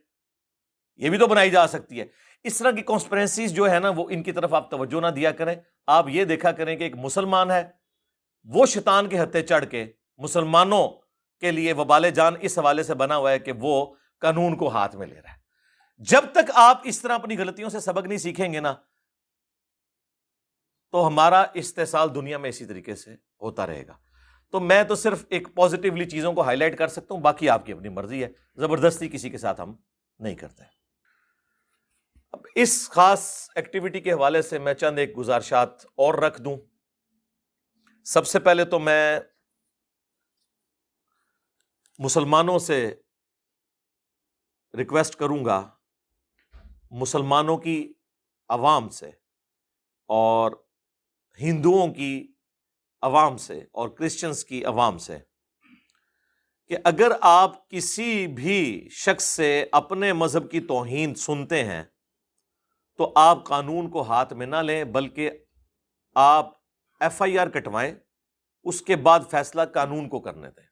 یہ بھی تو بنائی جا سکتی ہے۔ اس طرح کی کانسپرنسیز جو ہے نا، وہ ان کی طرف آپ توجہ نہ دیا کریں۔ آپ یہ دیکھا کریں کہ ایک مسلمان ہے، وہ شیطان کے ہتھے چڑھ کے مسلمانوں کے لیے وبال جان اس حوالے سے بنا ہوا ہے کہ وہ قانون کو ہاتھ میں لے رہا ہے۔ جب تک آپ اس طرح اپنی غلطیوں سے سبق نہیں سیکھیں گے نا، تو ہمارا استحصال دنیا میں اسی طریقے سے ہوتا رہے گا۔ تو میں تو صرف ایک پازیٹیولی چیزوں کو ہائی لائٹ کر سکتا ہوں، باقی آپ کی اپنی مرضی ہے۔ زبردستی کسی کے ساتھ ہم نہیں کرتے۔ اب اس خاص ایکٹیویٹی کے حوالے سے میں چند ایک گزارشات اور رکھ دوں۔ سب سے پہلے تو میں مسلمانوں سے ریکویسٹ کروں گا مسلمانوں کی عوام سے اور ہندوؤں کی عوام سے اور کرسچنس کی عوام سے کہ اگر آپ کسی بھی شخص سے اپنے مذہب کی توہین سنتے ہیں، تو آپ قانون کو ہاتھ میں نہ لیں، بلکہ آپ ایف آئی آر کٹوائیں، اس کے بعد فیصلہ قانون کو کرنے دیں۔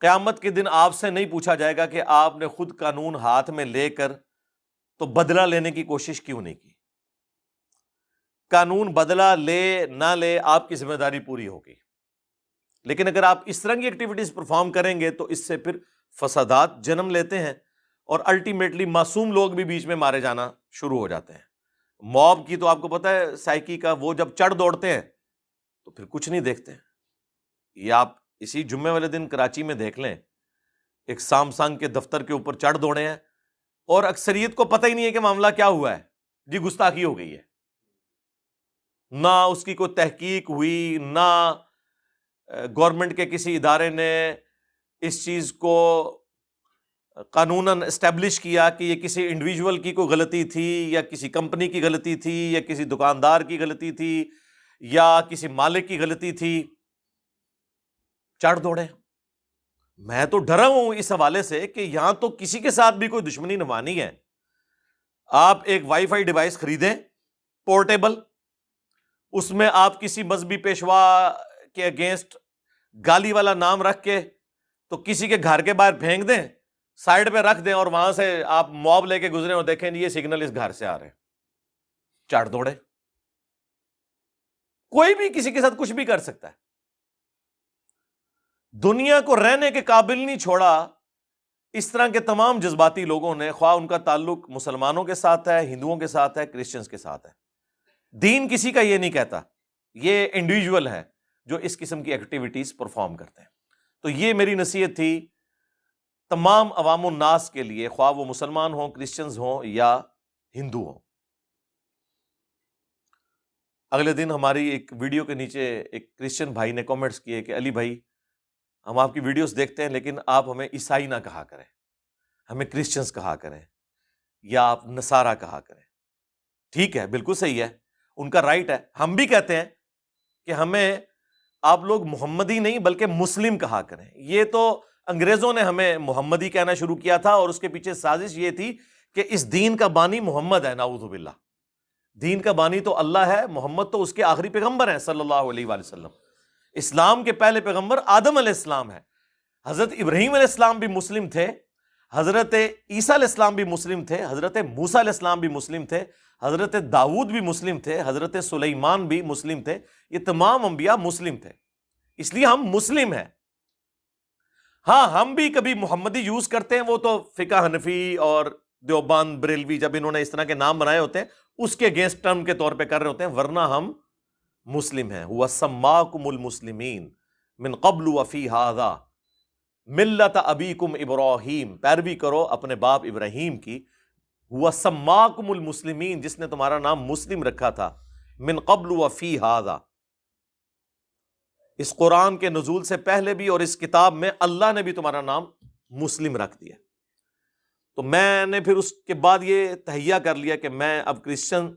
قیامت کے دن آپ سے نہیں پوچھا جائے گا کہ آپ نے خود قانون ہاتھ میں لے کر تو بدلہ لینے کی کوشش کیوں نہیں کی؟ قانون بدلہ لے نہ لے آپ کی ذمہ داری پوری ہوگی۔ لیکن اگر آپ اس طرح کی ایکٹیویٹیز پرفارم کریں گے تو اس سے پھر فسادات جنم لیتے ہیں اور الٹیمیٹلی معصوم لوگ بھی بیچ میں مارے جانا شروع ہو جاتے ہیں۔ موب کی تو آپ کو پتا ہے، سائیکی کا وہ جب چڑھ دوڑتے ہیں تو پھر کچھ نہیں دیکھتے۔ یہ آپ اسی جمعے والے دن کراچی میں دیکھ لیں۔ ایک سام سانگ کے دفتر کے اوپر چڑھ دوڑے ہیں۔ اور اکثریت کو پتہ ہی نہیں ہے کہ معاملہ کیا ہوا ہے۔ جی گستاخی ہو گئی ہے۔ نہ اس کی کوئی تحقیق ہوئی، نہ گورنمنٹ کے کسی ادارے نے اس چیز کو قانون اسٹیبلش کیا کہ یہ کسی انڈیویجول کی کوئی غلطی تھی یا کسی کمپنی کی غلطی تھی یا کسی دکاندار کی غلطی تھی یا کسی مالک کی غلطی تھی۔ چڑھ دوڑے۔ میں تو ڈرا ہوں اس حوالے سے کہ یہاں تو کسی کے ساتھ بھی کوئی دشمنی نوانی ہے۔ آپ ایک وائی فائی ڈیوائس خریدیں، پورٹیبل، اس میں آپ کسی مذہبی پیشوا کے اگینسٹ گالی والا نام رکھ کے تو کسی کے گھر کے باہر پھینک دیں سائڈ پہ رکھ دیں اور وہاں سے آپ موب لے کے گزرے اور دیکھیں یہ سگنل اس گھر سے آ رہے ہیں۔ چڑھ دوڑے۔ کوئی بھی کسی کے ساتھ کچھ بھی کر سکتا ہے۔ دنیا کو رہنے کے قابل نہیں چھوڑا، اس طرح کے تمام جذباتی لوگوں نے، خواہ ان کا تعلق مسلمانوں کے ساتھ ہے، ہندوؤں کے ساتھ ہے کرسچنس کے ساتھ ہے۔ دین کسی کا یہ نہیں کہتا، یہ انڈیویجول ہے جو اس قسم کی ایکٹیویٹیز پرفارم کرتے ہیں۔ تو یہ میری نصیحت تھی، تمام عوام الناس کے لیے، خواہ وہ مسلمان ہوں، کرسچنز ہوں یا ہندو ہوں۔ اگلے دن ہماری ایک ویڈیو کے نیچے ایک کرسچن بھائی نے کامنٹس کیے کہ علی بھائی ہم آپ کی ویڈیوز دیکھتے ہیں لیکن آپ ہمیں عیسائی نہ کہا کریں۔ ہمیں کرسچنس کہا کریں یا آپ نصارہ کہا کریں۔ ٹھیک ہے، بالکل صحیح ہے۔ ان کا رائٹ ہے۔ ہم بھی کہتے ہیں کہ ہمیں آپ لوگ محمدی نہیں بلکہ مسلم کہا کریں۔ یہ تو انگریزوں نے ہمیں محمدی کہنا شروع کیا تھا اور اس کے پیچھے سازش یہ تھی کہ اس دین کا بانی محمد ہے ناؤز باللہ۔ دین کا بانی تو اللہ ہے، محمد تو اس کے آخری پیغمبر ہیں صلی اللہ علیہ وآلہ وسلم۔ اسلام کے پہلے پیغمبر آدم علیہ السلام ہے حضرت ابراہیم علیہ السلام بھی مسلم تھے، حضرت عیسیٰ علیہ السلام بھی مسلم تھے، حضرت موسیٰ علیہ السلام بھی مسلم تھے، حضرت داود بھی مسلم تھے، حضرت سلیمان بھی مسلم تھے، یہ تمام انبیاء مسلم تھے۔ اس لیے ہم مسلم ہیں۔ ہاں ہم بھی کبھی محمدی یوز کرتے ہیں، وہ تو فقہ حنفی اور دیوبان بریلوی جب انہوں نے اس طرح کے نام بنائے ہوتے ہیں، اس کے اگینسٹ ٹرم کے طور پہ کر رہے ہوتے ہیں، ورنہ ہم مسلم ہیں۔ ہوا سماکم المسلمین۔ من قبل وفی ہاضا ملت ابی کم ابراہیم۔ پیروی کرو اپنے باپ ابراہیم کی۔ ہوا سماکم المسلمین۔ جس نے تمہارا نام مسلم رکھا تھا۔ من قبل وفی ہاضا اس قرآن کے نزول سے پہلے بھی اور اس کتاب میں اللہ نے بھی تمہارا نام مسلم رکھ دیا۔ تو میں نے پھر اس کے بعد یہ تہیا کر لیا کہ میں اب کرسچن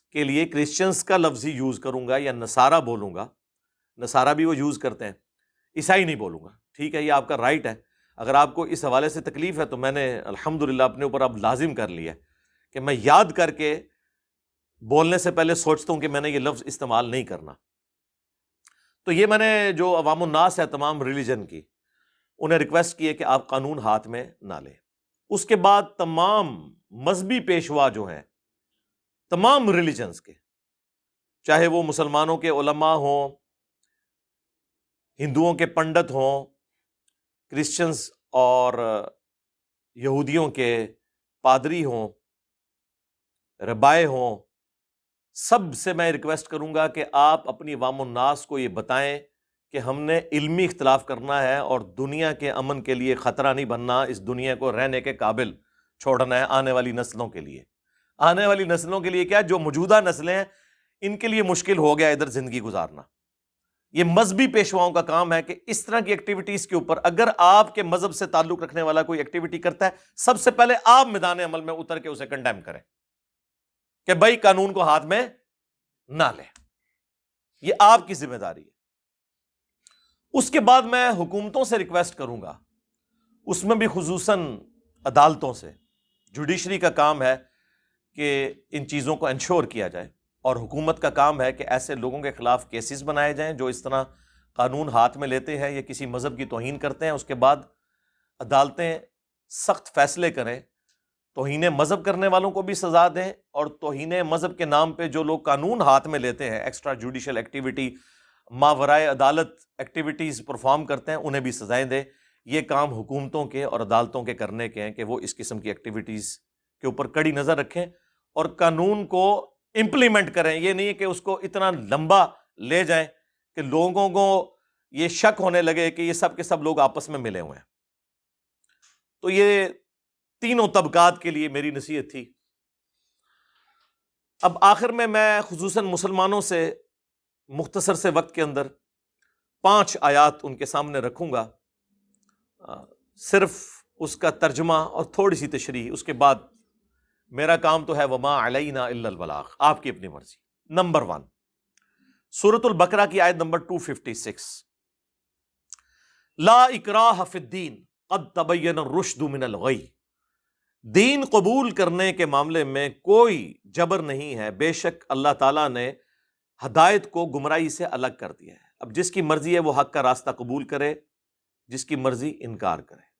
کے لیے کرسچنس کا لفظ ہی یوز کروں گا یا نصارہ بولوں گا۔ نصارہ بھی وہ یوز کرتے ہیں۔ عیسائی نہیں بولوں گا۔ ٹھیک ہے، یہ آپ کا رائٹ ہے۔ اگر آپ کو اس حوالے سے تکلیف ہے تو میں نے الحمد للہ اپنے اوپر اب لازم کر لیا کہ میں یاد کر کے بولنے سے پہلے سوچتا ہوں کہ میں نے یہ لفظ استعمال نہیں کرنا۔ تو یہ میں نے جو عوام الناس ہے، تمام ریلیجن کی، انہیں ریکویسٹ کی ہے کہ آپ قانون ہاتھ میں نہ لیں۔ اس کے بعد تمام مذہبی پیشوا جو ہیں تمام ریلیجنس کے، چاہے وہ مسلمانوں کے علماء ہوں، ہندوؤں کے پنڈت ہوں کرسچنس اور یہودیوں کے پادری ہوں، ربائے ہوں، سب سے میں ریکویسٹ کروں گا کہ آپ اپنی عوام الناس کو یہ بتائیں کہ ہم نے علمی اختلاف کرنا ہے اور دنیا کے امن کے لیے خطرہ نہیں بننا، اس دنیا کو رہنے کے قابل چھوڑنا ہے آنے والی نسلوں کے لیے۔ آنے والی نسلوں کے لیے کیا جو موجودہ نسلیں ہیں، ان کے لیے مشکل ہو گیا ادھر زندگی گزارنا۔ یہ مذہبی پیشواؤں کا کام ہے کہ اس طرح کی ایکٹیویٹیز کے اوپر اگر آپ کے مذہب سے تعلق رکھنے والا کوئی ایکٹیویٹی کرتا ہے، سب سے پہلے آپ میدان عمل میں اتر کے اسے کنڈیم کریں کہ بھائی قانون کو ہاتھ میں نہ لیں۔ یہ آپ کی ذمہ داری ہے۔ اس کے بعد میں حکومتوں سے ریکویسٹ کروں گا۔ اس میں بھی خصوصاً عدالتوں سے۔ جوڈیشری کا کام ہے۔ کہ ان چیزوں کو انشور کیا جائے۔ اور حکومت کا کام ہے کہ ایسے لوگوں کے خلاف کیسز بنائے جائیں جو اس طرح قانون ہاتھ میں لیتے ہیں یا کسی مذہب کی توہین کرتے ہیں، اس کے بعد عدالتیں سخت فیصلے کریں۔ توہین مذہب کرنے والوں کو بھی سزا دیں اور توہین مذہب کے نام پہ جو لوگ قانون ہاتھ میں لیتے ہیں ایکسٹرا جوڈیشل ایکٹیویٹی ماورائے عدالت ایکٹیویٹیز پرفارم کرتے ہیں، انہیں بھی سزائیں دیں۔ یہ کام حکومتوں کے اور عدالتوں کے کرنے کے ہیں کہ وہ اس قسم کی ایکٹیویٹیز کے اوپر کڑی نظر رکھیں۔ اور قانون کو امپلیمنٹ کریں۔ یہ نہیں کہ اس کو اتنا لمبا لے جائیں کہ لوگوں کو یہ شک ہونے لگے کہ یہ سب کے سب لوگ آپس میں ملے ہوئے ہیں۔ تو یہ تینوں طبقات کے لیے میری نصیحت تھی۔ اب آخر میں میں خصوصاً مسلمانوں سے مختصر سے وقت کے اندر پانچ آیات ان کے سامنے رکھوں گا۔ صرف اس کا ترجمہ اور تھوڑی سی تشریح، اس کے بعد میرا کام تو ہے وما علینا البلاغ۔ آپ کی اپنی مرضی۔ Number one. سورت البکرا کی آیت نمبر ٹو ففٹی سکس لا اکراہ فی الدین، قد تبین الرشد من الغی۔ دین قبول کرنے کے معاملے میں کوئی جبر نہیں ہے۔ بے شک اللہ تعالیٰ نے ہدایت کو گمراہی سے الگ کر دیا ہے۔ اب جس کی مرضی ہے وہ حق کا راستہ قبول کرے، جس کی مرضی انکار کرے۔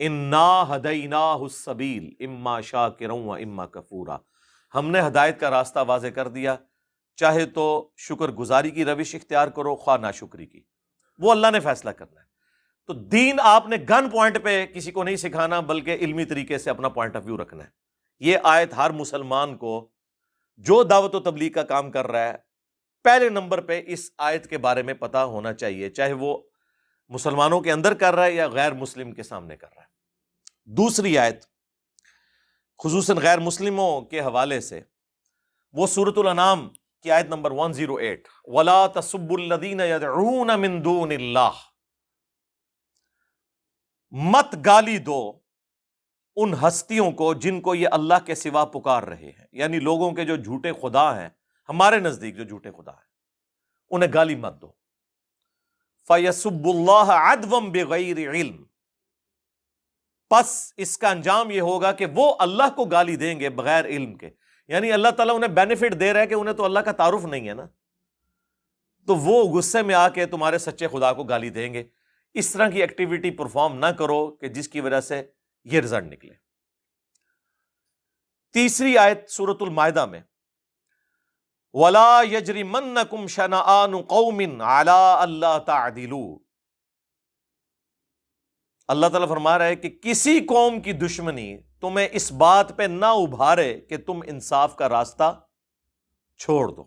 انا ہدینا حسبیل اما شاہ کروں اما کفورا۔ ہم نے ہدایت کا راستہ واضح کر دیا۔ چاہے تو شکر گزاری کی روش اختیار کرو، خواہ نہ شکری کی۔ وہ اللہ نے فیصلہ کرنا ہے۔ تو دین آپ نے گن پوائنٹ پہ کسی کو نہیں سکھانا، بلکہ علمی طریقے سے اپنا پوائنٹ آف ویو رکھنا ہے۔ یہ آیت ہر مسلمان کو جو دعوت و تبلیغ کا کام کر رہا ہے، پہلے نمبر پہ اس آیت کے بارے میں پتا ہونا چاہیے، چاہے وہ مسلمانوں کے اندر کر رہا ہے یا غیر مسلم کے سامنے کر رہا ہے۔ دوسری آیت، خصوصاً غیر مسلموں کے حوالے سے، وہ سورت الانام کی آیت نمبر 108 ولا تصب الذین یدعون من دون اللہ مت گالی دو ان ہستیوں کو جن کو یہ اللہ کے سوا پکار رہے ہیں۔ یعنی لوگوں کے جو جھوٹے خدا ہیں، ہمارے نزدیک جو جھوٹے خدا ہیں، انہیں گالی مت دو۔ فیسب اللہ ادوم بغیر علم۔ پس اس کا انجام یہ ہوگا کہ وہ اللہ کو گالی دیں گے بغیر علم کے۔ یعنی اللہ تعالیٰ انہیں بینیفٹ دے رہا ہے کہ انہیں تو اللہ کا تعارف نہیں ہے نا۔ تو وہ غصے میں آ کے تمہارے سچے خدا کو گالی دیں گے۔ اس طرح کی ایکٹیویٹی پرفارم نہ کرو کہ جس کی وجہ سے یہ رزلٹ نکلے۔ تیسری آیت سورت المائدہ میں۔ ولا یجری من کم شنا قوم اللہ تعدلو اللہ تعالیٰ فرما رہا ہے کہ کسی قوم کی دشمنی تمہیں اس بات پہ نہ ابھارے کہ تم انصاف کا راستہ چھوڑ دو۔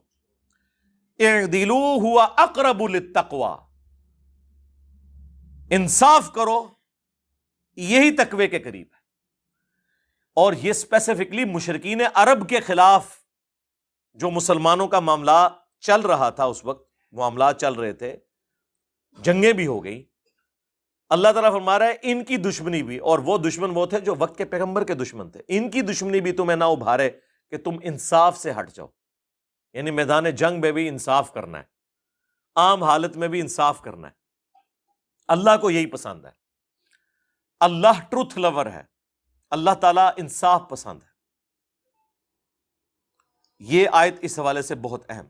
دلو ہوا اقرب التقوا انصاف کرو، یہی تقوی کے قریب ہے۔ اور یہ اسپیسیفکلی مشرقین عرب کے خلاف جو مسلمانوں کا معاملہ چل رہا تھا اس وقت، معاملات چل رہے تھے، جنگیں بھی ہو گئی اللہ تعالیٰ فرما رہا ہے، ان کی دشمنی بھی۔ اور وہ دشمن وہ تھے جو وقت کے پیغمبر کے دشمن تھے۔ ان کی دشمنی بھی تمہیں نہ ابھارے کہ تم انصاف سے ہٹ جاؤ۔ یعنی میدان جنگ میں بھی انصاف کرنا ہے۔ عام حالت میں بھی انصاف کرنا ہے۔ اللہ کو یہی پسند ہے۔ اللہ ٹروتھ لور ہے۔ اللہ تعالیٰ انصاف پسند ہے۔ یہ آیت اس حوالے سے بہت اہم۔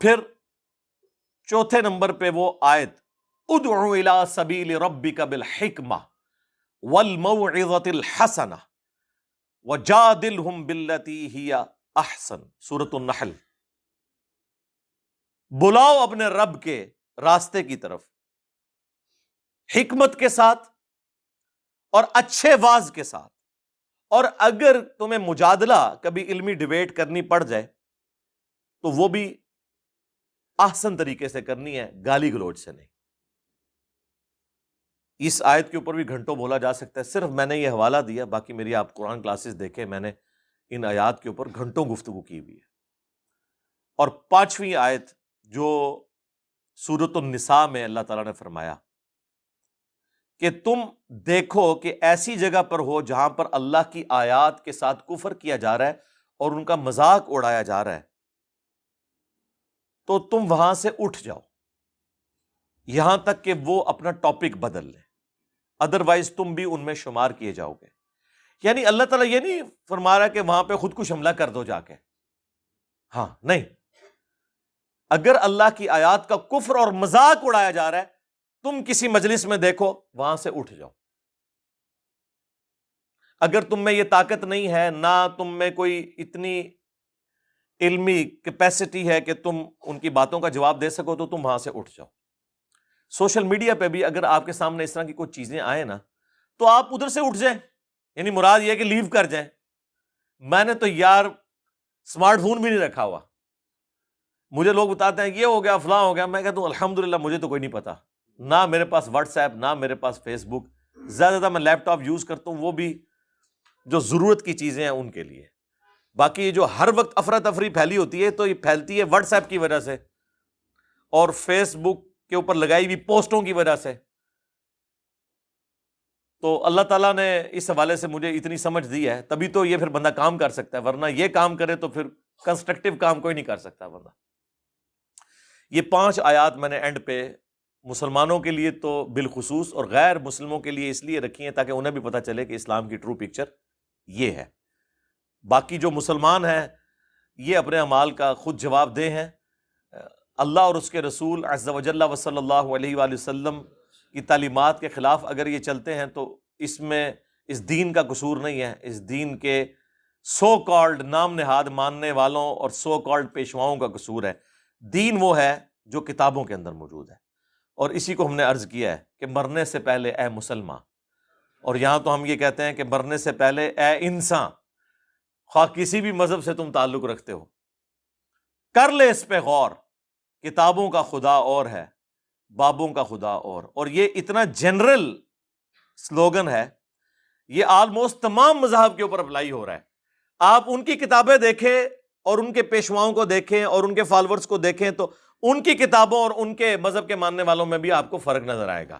پھر چوتھے نمبر پہ وہ آیت ادعو الى سبیل ربک بالحکمہ والموعظۃ الحسنہ وجادلہم باللتی ہی احسن سورۃ النحل۔ بلاؤ اپنے رب کے راستے کی طرف، حکمت کے ساتھ اور اچھے واز کے ساتھ۔ اور اگر تمہیں مجادلہ، کبھی علمی ڈبیٹ کرنی پڑ جائے، تو وہ بھی آسن طریقے سے کرنی ہے، گالی گلوچ سے نہیں۔ اس آیت کے اوپر بھی گھنٹوں بولا جا سکتا ہے۔ صرف میں نے یہ حوالہ دیا، باقی میری آپ قرآن کلاسز دیکھیں، میں نے ان آیات کے اوپر گھنٹوں گفتگو کی ہوئی ہے۔ اور پانچویں آیت جو سورت النساء میں اللہ تعالیٰ نے فرمایا کہ تم دیکھو کہ ایسی جگہ پر ہو جہاں پر اللہ کی آیات کے ساتھ کفر کیا جا رہا ہے اور ان کا مذاق اڑایا جا رہا ہے۔ تو تم وہاں سے اٹھ جاؤ، یہاں تک کہ وہ اپنا ٹاپک بدل لیں۔ ادر وائز تم بھی ان میں شمار کیے جاؤ گے۔ یعنی اللہ تعالیٰ یہ نہیں فرما رہا کہ وہاں پہ خود کو حملہ کر دو جا کے۔ ہاں نہیں۔ اگر اللہ کی آیات کا کفر اور مذاق اڑایا جا رہا ہے، تم کسی مجلس میں دیکھو، وہاں سے اٹھ جاؤ۔ اگر تم میں یہ طاقت نہیں ہے، نہ تم میں کوئی اتنی علمی کیپیسٹی ہے کہ تم ان کی باتوں کا جواب دے سکو تو تم وہاں سے اٹھ جاؤ۔ سوشل میڈیا پہ بھی اگر آپ کے سامنے اس طرح کی کوئی چیزیں آئے نا، تو آپ ادھر سے اٹھ جائیں۔ یعنی مراد یہ کہ لیو کر جائیں۔ میں نے تو یار اسمارٹ فون بھی نہیں رکھا ہوا۔ مجھے لوگ بتاتے ہیں یہ ہو گیا، فلاں ہو گیا۔ میں کہتا ہوں الحمد للہ مجھے تو کوئی نہیں پتا۔ نہ میرے پاس واٹس ایپ نہ میرے پاس فیس بک زیادہ زیادہ میں لیپ ٹاپ یوز کرتا ہوں، وہ بھی جو ضرورت کی چیزیں ہیں ان کے لیے۔ باقی یہ جو ہر وقت افراتفری پھیلی ہوتی ہے، تو یہ پھیلتی ہے واٹس ایپ کی وجہ سے۔ اور فیس بک کے اوپر لگائی ہوئی پوسٹوں کی وجہ سے۔ تو اللہ تعالیٰ نے اس حوالے سے مجھے اتنی سمجھ دی ہے، تبھی تو یہ پھر بندہ کام کر سکتا ہے، ورنہ یہ کام کرے تو پھر کنسٹرکٹیو کام کوئی نہیں کر سکتا بندہ یہ پانچ آیات میں نے اینڈ پہ مسلمانوں کے لیے تو بالخصوص اور غیر مسلموں کے لیے اس لیے رکھی ہیں تاکہ انہیں بھی پتہ چلے کہ اسلام کی ٹرو پکچر یہ ہے۔ باقی جو مسلمان ہیں، یہ اپنے امال کا خود جواب دے ہیں۔ اللہ اور اس کے رسول عز و جل و صلی اللہ علیہ وآلہ وسلم کی تعلیمات کے خلاف اگر یہ چلتے ہیں تو اس میں اس دین کا قصور نہیں ہے۔ اس دین کے سو کالڈ نام نہاد ماننے والوں اور سو کالڈ پیشواؤں کا قصور ہے۔ دین وہ ہے جو کتابوں کے اندر موجود ہے۔ اور اسی کو ہم نے عرض کیا ہے کہ مرنے سے پہلے اے مسلمان اور یہاں تو ہم یہ کہتے ہیں کہ مرنے سے پہلے اے انسان۔ خواہ کسی بھی مذہب سے تم تعلق رکھتے ہو۔ کر لے اس پہ غور۔ کتابوں کا خدا اور ہے، بابوں کا خدا اور۔ اور یہ اتنا جنرل سلوگن ہے، یہ آلموسٹ تمام مذہب کے اوپر اپلائی ہو رہا ہے۔ آپ ان کی کتابیں دیکھیں اور ان کے پیشواؤں کو دیکھیں اور ان کے فالوورس کو دیکھیں تو ان کی کتابوں اور ان کے مذہب کے ماننے والوں میں بھی آپ کو فرق نظر آئے گا۔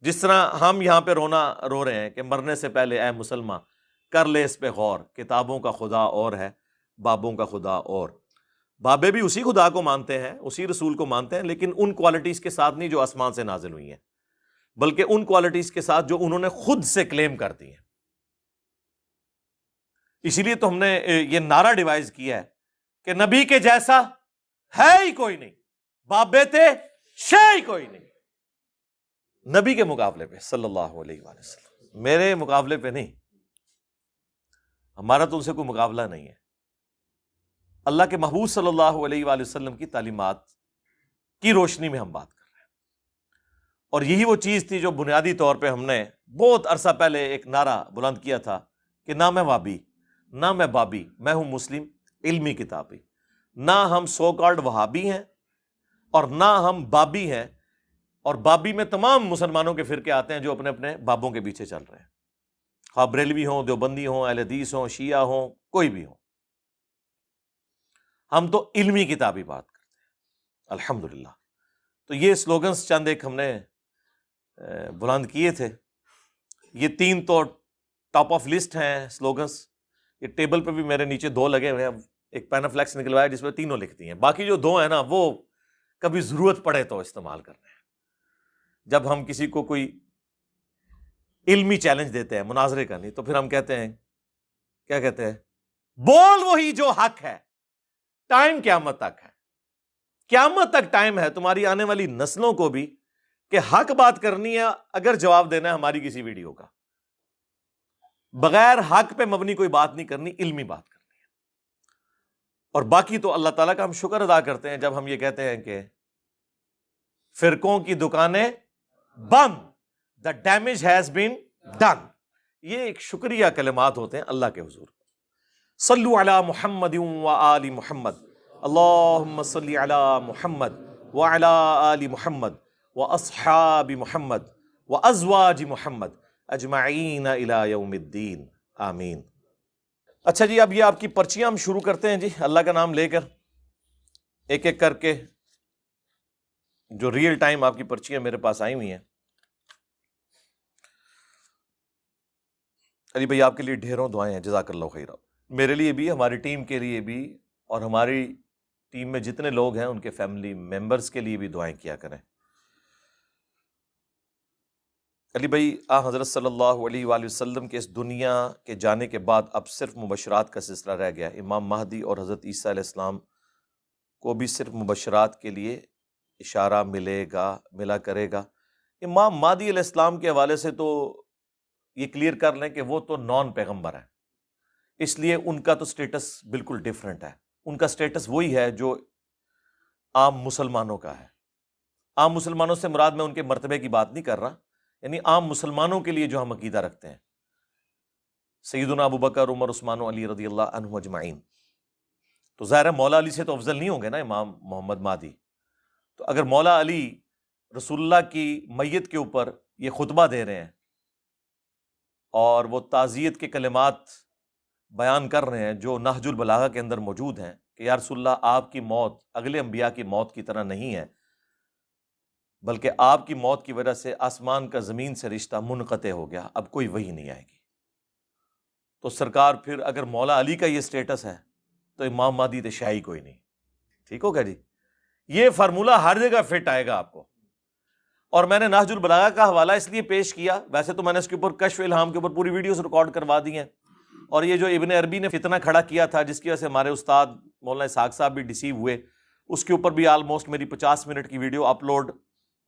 جس طرح ہم یہاں پہ رونا، رو رہے ہیں کہ مرنے سے پہلے اے مسلمان کر لے اس پہ غور، کتابوں کا خدا اور ہے، بابوں کا خدا اور۔ بابے بھی اسی خدا کو مانتے ہیں، اسی رسول کو مانتے ہیں، لیکن ان کوالٹیز کے ساتھ نہیں جو آسمان سے نازل ہوئی ہیں، بلکہ ان کوالٹیز کے ساتھ جو انہوں نے خود سے کلیم کر دی ہیں۔ اسی لیے تو ہم نے یہ نعرہ ڈیوائز کیا ہے کہ نبی کے جیسا ہے ہی کوئی نہیں، بابے تھے شے ہی کوئی نہیں۔ نبی کے مقابلے پہ، صلی اللہ علیہ وسلم۔ میرے مقابلے پہ نہیں۔ ہمارا تو ان سے کوئی مقابلہ نہیں ہے۔ اللہ کے محبوب صلی اللہ علیہ وآلہ وسلم کی تعلیمات کی روشنی میں ہم بات کر رہے ہیں۔ اور یہی وہ چیز تھی جو بنیادی طور پہ ہم نے بہت عرصہ پہلے ایک نعرہ بلند کیا تھا کہ نہ میں وابی، نہ میں بابی، میں ہوں مسلم، علمی کتابی۔ نہ ہم سو کارڈ وہابی ہیں اور نہ ہم بابی ہیں۔ اور بابی میں تمام مسلمانوں کے فرقے آتے ہیں جو اپنے اپنے بابوں کے پیچھے چل رہے ہیں۔ خواہ بریلوی ہوں، دیوبندی ہوں، اہل حدیث ہوں، شیعہ ہوں، کوئی بھی ہوں۔ ہم تو علمی کتابی بات کرتے ہیں۔ الحمد للہ تو یہ سلوگنس چند ایک ہم نے بلند کیے تھے۔ یہ تین تو ٹاپ آف لسٹ ہیں سلوگنس یہ ٹیبل پہ بھی میرے نیچے دو لگے ہوئے ہیں۔ ایک پینافلیکس نکلوایا جس میں تینوں لکھتی ہیں۔ باقی جو دو ہیں نا، وہ کبھی ضرورت پڑے تو استعمال کرنے ہیں۔ جب ہم کسی کو کوئی علمی چیلنج دیتے ہیں، مناظرے کا نہیں تو پھر ہم کہتے ہیں، کیا کہتے ہیں؟ بول وہی جو حق ہے۔ ٹائم قیامت تک ہے۔ قیامت تک ٹائم ہے تمہاری آنے والی نسلوں کو بھی کہ حق بات کرنی ہے اگر جواب دینا ہے ہماری کسی ویڈیو کا۔ بغیر حق پہ مبنی کوئی بات نہیں کرنی، علمی بات کرنی ہے۔ اور باقی تو اللہ تعالیٰ کا ہم شکر ادا کرتے ہیں جب ہم یہ کہتے ہیں کہ فرقوں کی دکانیں بند the damage has been done یہ ایک شکریہ کلمات ہوتے ہیں اللہ کے حضور۔ صلو علی محمد و آل محمد. اللہم صلی علی محمد و علی آل محمد و اصحاب محمد و ازواج محمد اجمعین الى یوم الدین. آمین. اچھا جی اب یہ آپ کی پرچیاں ہم شروع کرتے ہیں جی اللہ کا نام لے کر ایک ایک کر کے جو ریئل ٹائم آپ کی پرچیاں میرے پاس آئی ہوئی ہیں۔ علی بھائی، آپ کے لیے ڈھیروں دعائیں ہیں، جزاک اللہ خیر میرے لیے بھی، ہماری ٹیم کے لیے بھی اور ہماری ٹیم میں جتنے لوگ ہیں، ان کے فیملی ممبرس کے لیے بھی دعائیں کیا کریں۔ علی بھائی، آ حضرت صلی اللہ علیہ وآلہ وسلم کے اس دنیا کے جانے کے بعد اب صرف مبشرات کا سلسلہ رہ گیا۔ امام مہدی اور حضرت عیسیٰ علیہ السلام کو بھی صرف مبشرات کے لیے اشارہ ملے گا، ملا کرے گا۔ امام مہدی علیہ السلام کے حوالے سے تو یہ کلیئر کر لیں کہ وہ تو نان پیغمبر ہیں۔ اس لیے ان کا تو سٹیٹس بالکل ڈفرینٹ ہے۔ ان کا سٹیٹس وہی ہے جو عام مسلمانوں کا ہے۔ عام مسلمانوں سے مراد میں ان کے مرتبے کی بات نہیں کر رہا۔ یعنی عام مسلمانوں کے لیے جو ہم عقیدہ رکھتے ہیں۔ سیدنا ابو بکر، عمر، عثمان و علی رضی اللہ عنہ اجمعین۔ تو ظاہر مولا علی سے تو افضل نہیں ہوں گے نا امام محمد مادی۔ تو اگر مولا علی رسول اللہ کی میت کے اوپر یہ خطبہ دے رہے ہیں اور وہ تعزیت کے کلمات بیان کر رہے ہیں جو نہج البلاغہ کے اندر موجود ہیں کہ یا رسول اللہ، آپ کی موت، اگلے انبیاء کی موت کی طرح نہیں ہے، بلکہ آپ کی موت کی وجہ سے آسمان کا زمین سے رشتہ منقطع ہو گیا، اب کوئی وہی نہیں آئے گی۔ تو سرکار پھر اگر مولا علی کا یہ اسٹیٹس ہے، تو امام مادی تو شاہی کوئی نہیں۔ ٹھیک ہوگا جی؟ یہ فارمولہ ہر جگہ فٹ آئے گا آپ کو۔ اور میں نے ناج البلاغا کا حوالہ اس لیے پیش کیا، ویسے تو میں نے اس کے اوپر کشف الہام کے اوپر پوری ویڈیوز ریکارڈ کروا دی ہیں۔ اور یہ جو ابن عربی نے فتنہ کھڑا کیا تھا، جس کی وجہ سے ہمارے استاد مولانا اسحاق صاحب بھی ڈسیو ہوئے، اس کے اوپر بھی آلموسٹ میری پچاس منٹ کی ویڈیو اپلوڈ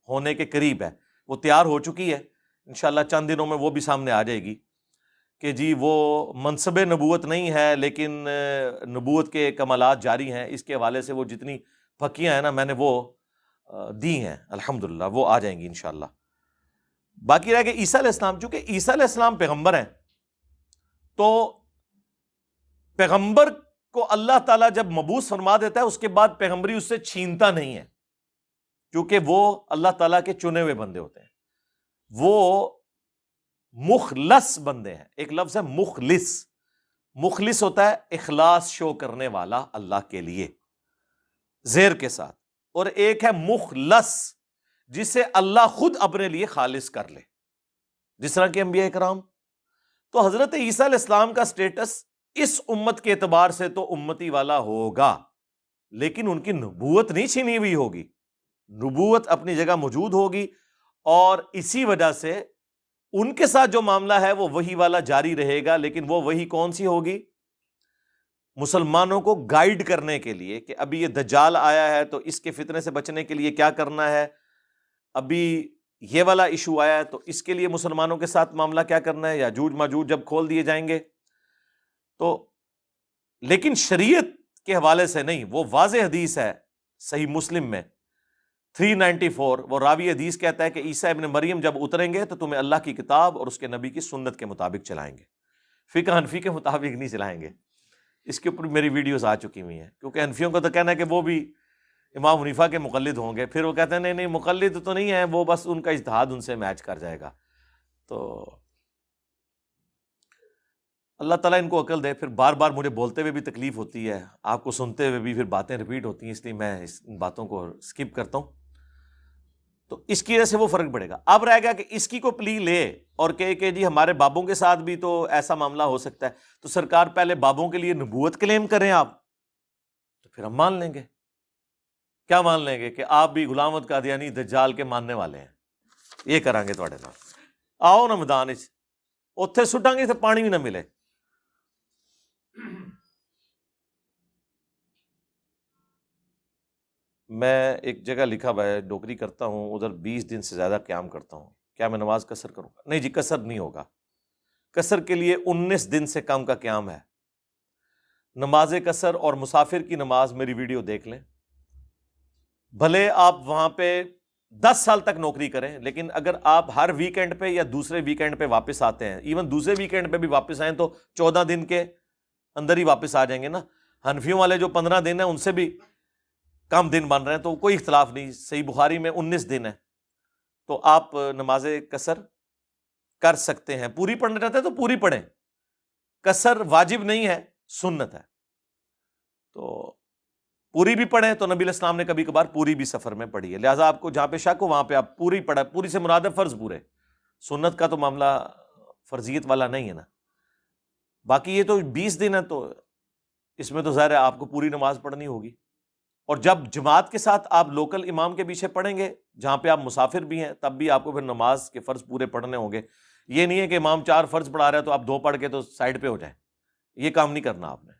ہونے کے قریب ہے۔ وہ تیار ہو چکی ہے۔ انشاءاللہ چند دنوں میں وہ بھی سامنے آ جائے گی۔ کہ جی وہ منصب نبوت نہیں ہے، لیکن نبوت کے کمالات جاری ہیں۔ اس کے حوالے سے وہ جتنی پھکیاں ہیں نا، میں نے وہ دی ہیں۔ الحمد للہ وہ آ جائیں گی انشاءاللہ۔ باقی رہ گئے عیسیٰ علیہ السلام۔ چونکہ عیسیٰ علیہ السلام پیغمبر ہیں تو پیغمبر کو اللہ تعالیٰ جب مبوس فرما دیتا ہے، اس کے بعد پیغمبری اس سے چھینتا نہیں ہے، کیونکہ وہ اللہ تعالیٰ کے چنے ہوئے بندے ہوتے ہیں۔ وہ مخلص بندے ہیں۔ ایک لفظ ہے مخلص۔ مخلص ہوتا ہے اخلاص شو کرنے والا اللہ کے لیے، زیر کے ساتھ۔ اور ایک ہے مخلص، جسے اللہ خود اپنے لیے خالص کر لے۔ جس طرح کے انبیاء کرام تو حضرت عیسیٰ علیہ السلام کا سٹیٹس اس امت کے اعتبار سے تو امتی والا ہوگا، لیکن ان کی نبوت نہیں چھینی ہوئی ہوگی۔ نبوت اپنی جگہ موجود ہوگی اور اسی وجہ سے ان کے ساتھ جو معاملہ ہے وہ وہی والا جاری رہے گا، لیکن وہ وہی کون سی ہوگی؟ مسلمانوں کو گائیڈ کرنے کے لیے کہ ابھی یہ دجال آیا ہے تو اس کے فتنے سے بچنے کے لیے کیا کرنا ہے؟ ابھی یہ والا ایشو آیا ہے تو اس کے لیے مسلمانوں کے ساتھ معاملہ کیا کرنا ہے یا جوج ماجوج جب کھول دیے جائیں گے؟ تو لیکن شریعت کے حوالے سے نہیں، وہ واضح حدیث ہے صحیح مسلم میں۔ تھری نائنٹی فور، وہ راوی حدیث کہتا ہے کہ عیسیٰ ابن مریم جب اتریں گے تو تمہیں اللہ کی کتاب اور اس کے نبی کی سنت کے مطابق چلائیں گے۔ فقہ حنفی کے مطابق نہیں چلائیں گے۔ اس کے اوپر میری ویڈیوز آ چکی ہوئی ہیں۔ کیونکہ انفیوں کو تو کہنا ہے کہ وہ بھی امام منیفا کے مقلد ہوں گے، پھر وہ کہتے ہیں، نہیں نہیں، مقلد تو نہیں ہے وہ بس ان کا اجتہاد ان سے میچ کر جائے گا۔ تو اللہ تعالیٰ ان کو عقل دے، پھر بار بار مجھے بولتے ہوئے بھی تکلیف ہوتی ہے، آپ کو سنتے ہوئے بھی پھر باتیں رپیٹ ہوتی ہیں، اس لیے میں اس باتوں کو اسکپ کرتا ہوں۔ تو اس کی وجہ سے وہ فرق پڑے گا۔ اب رہ گیا کہ اس کی کو پلی لے اور کہ کہ جی ہمارے بابوں کے ساتھ بھی تو ایسا معاملہ ہو سکتا ہے، تو سرکار پہلے بابوں کے لیے نبوت کلیم کریں آپ، تو پھر ہم مان لیں گے۔ کیا مان لیں گے کہ آپ بھی غلامت کا دیانی دجال کے ماننے والے ہیں؟ یہ کریں گے تھوڑے نال۔ آؤ نا میدان اتنے سٹاں گے تو پانی بھی نہ ملے۔ میں ایک جگہ لکھا ہوا ہے، ڈوکری کرتا ہوں، ادھر بیس دن سے زیادہ قیام کرتا ہوں۔ کیا میں نماز کثر کروں گا؟ نہیں جی کثر نہیں ہوگا۔ کثر کے لیے انیس دن سے کم کا قیام ہے۔ نماز کثر اور مسافر کی نماز میری ویڈیو دیکھ لیں۔ بھلے آپ وہاں پہ دس سال تک نوکری کریں، لیکن اگر آپ ہر ویکینڈ پہ یا دوسرے ویکینڈ پہ واپس آتے ہیں ایون دوسرے ویکینڈ پہ بھی واپس آئیں تو چودہ دن کے اندر ہی واپس آ جائیں گے نا۔ حنفیوں والے جو پندرہ دن ہیں، ان سے بھی کم دن بن رہے ہیں، تو کوئی اختلاف نہیں۔ صحیح بخاری میں انیس دن ہے تو آپ نماز کثر کر سکتے ہیں۔ پوری پڑھنا چاہتے ہیں تو پوری پڑھیں۔ کثر واجب نہیں ہے، سنت ہے۔ تو پوری بھی پڑھیں تو نبی الاسلام نے کبھی کبھار پوری بھی سفر میں پڑھی ہے۔ لہٰذا آپ کو جہاں پہ شک ہو، وہاں پہ آپ پوری پڑھا پوری سے مراد فرض پورے۔ سنت کا تو معاملہ فرضیت والا نہیں ہے نا۔ باقی یہ تو بیس دن ہے تو اس میں تو ظاہر ہے آپ کو پوری نماز پڑھنی ہوگی۔ اور جب جماعت کے ساتھ آپ لوکل امام کے پیچھے پڑھیں گے، جہاں پہ آپ مسافر بھی ہیں، تب بھی آپ کو پھر نماز کے فرض پورے پڑھنے ہوں گے۔ یہ نہیں ہے کہ امام چار فرض پڑھا رہا ہے تو آپ دو پڑھ کے تو سائڈ پہ ہو جائیں۔ یہ کام نہیں کرنا آپ نے۔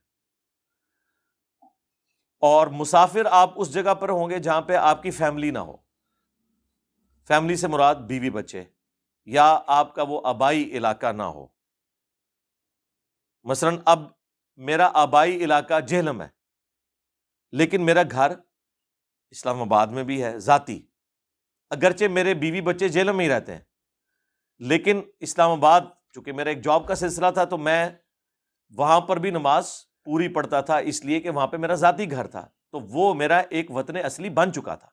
اور مسافر آپ اس جگہ پر ہوں گے جہاں پہ آپ کی فیملی نہ ہو۔ فیملی سے مراد بیوی بچے یا آپ کا وہ آبائی علاقہ نہ ہو۔ مثلاً اب میرا آبائی علاقہ جہلم ہے، لیکن میرا گھر اسلام آباد میں بھی ہے، ذاتی۔ اگرچہ میرے بیوی بچے جہلم میں ہی رہتے ہیں، لیکن اسلام آباد چونکہ میرا ایک جاب کا سلسلہ تھا تو میں وہاں پر بھی نماز پوری پڑتا تھا، اس لیے کہ وہاں پہ میرا ذاتی گھر تھا۔ تو وہ میرا ایک وطن اصلی بن چکا تھا۔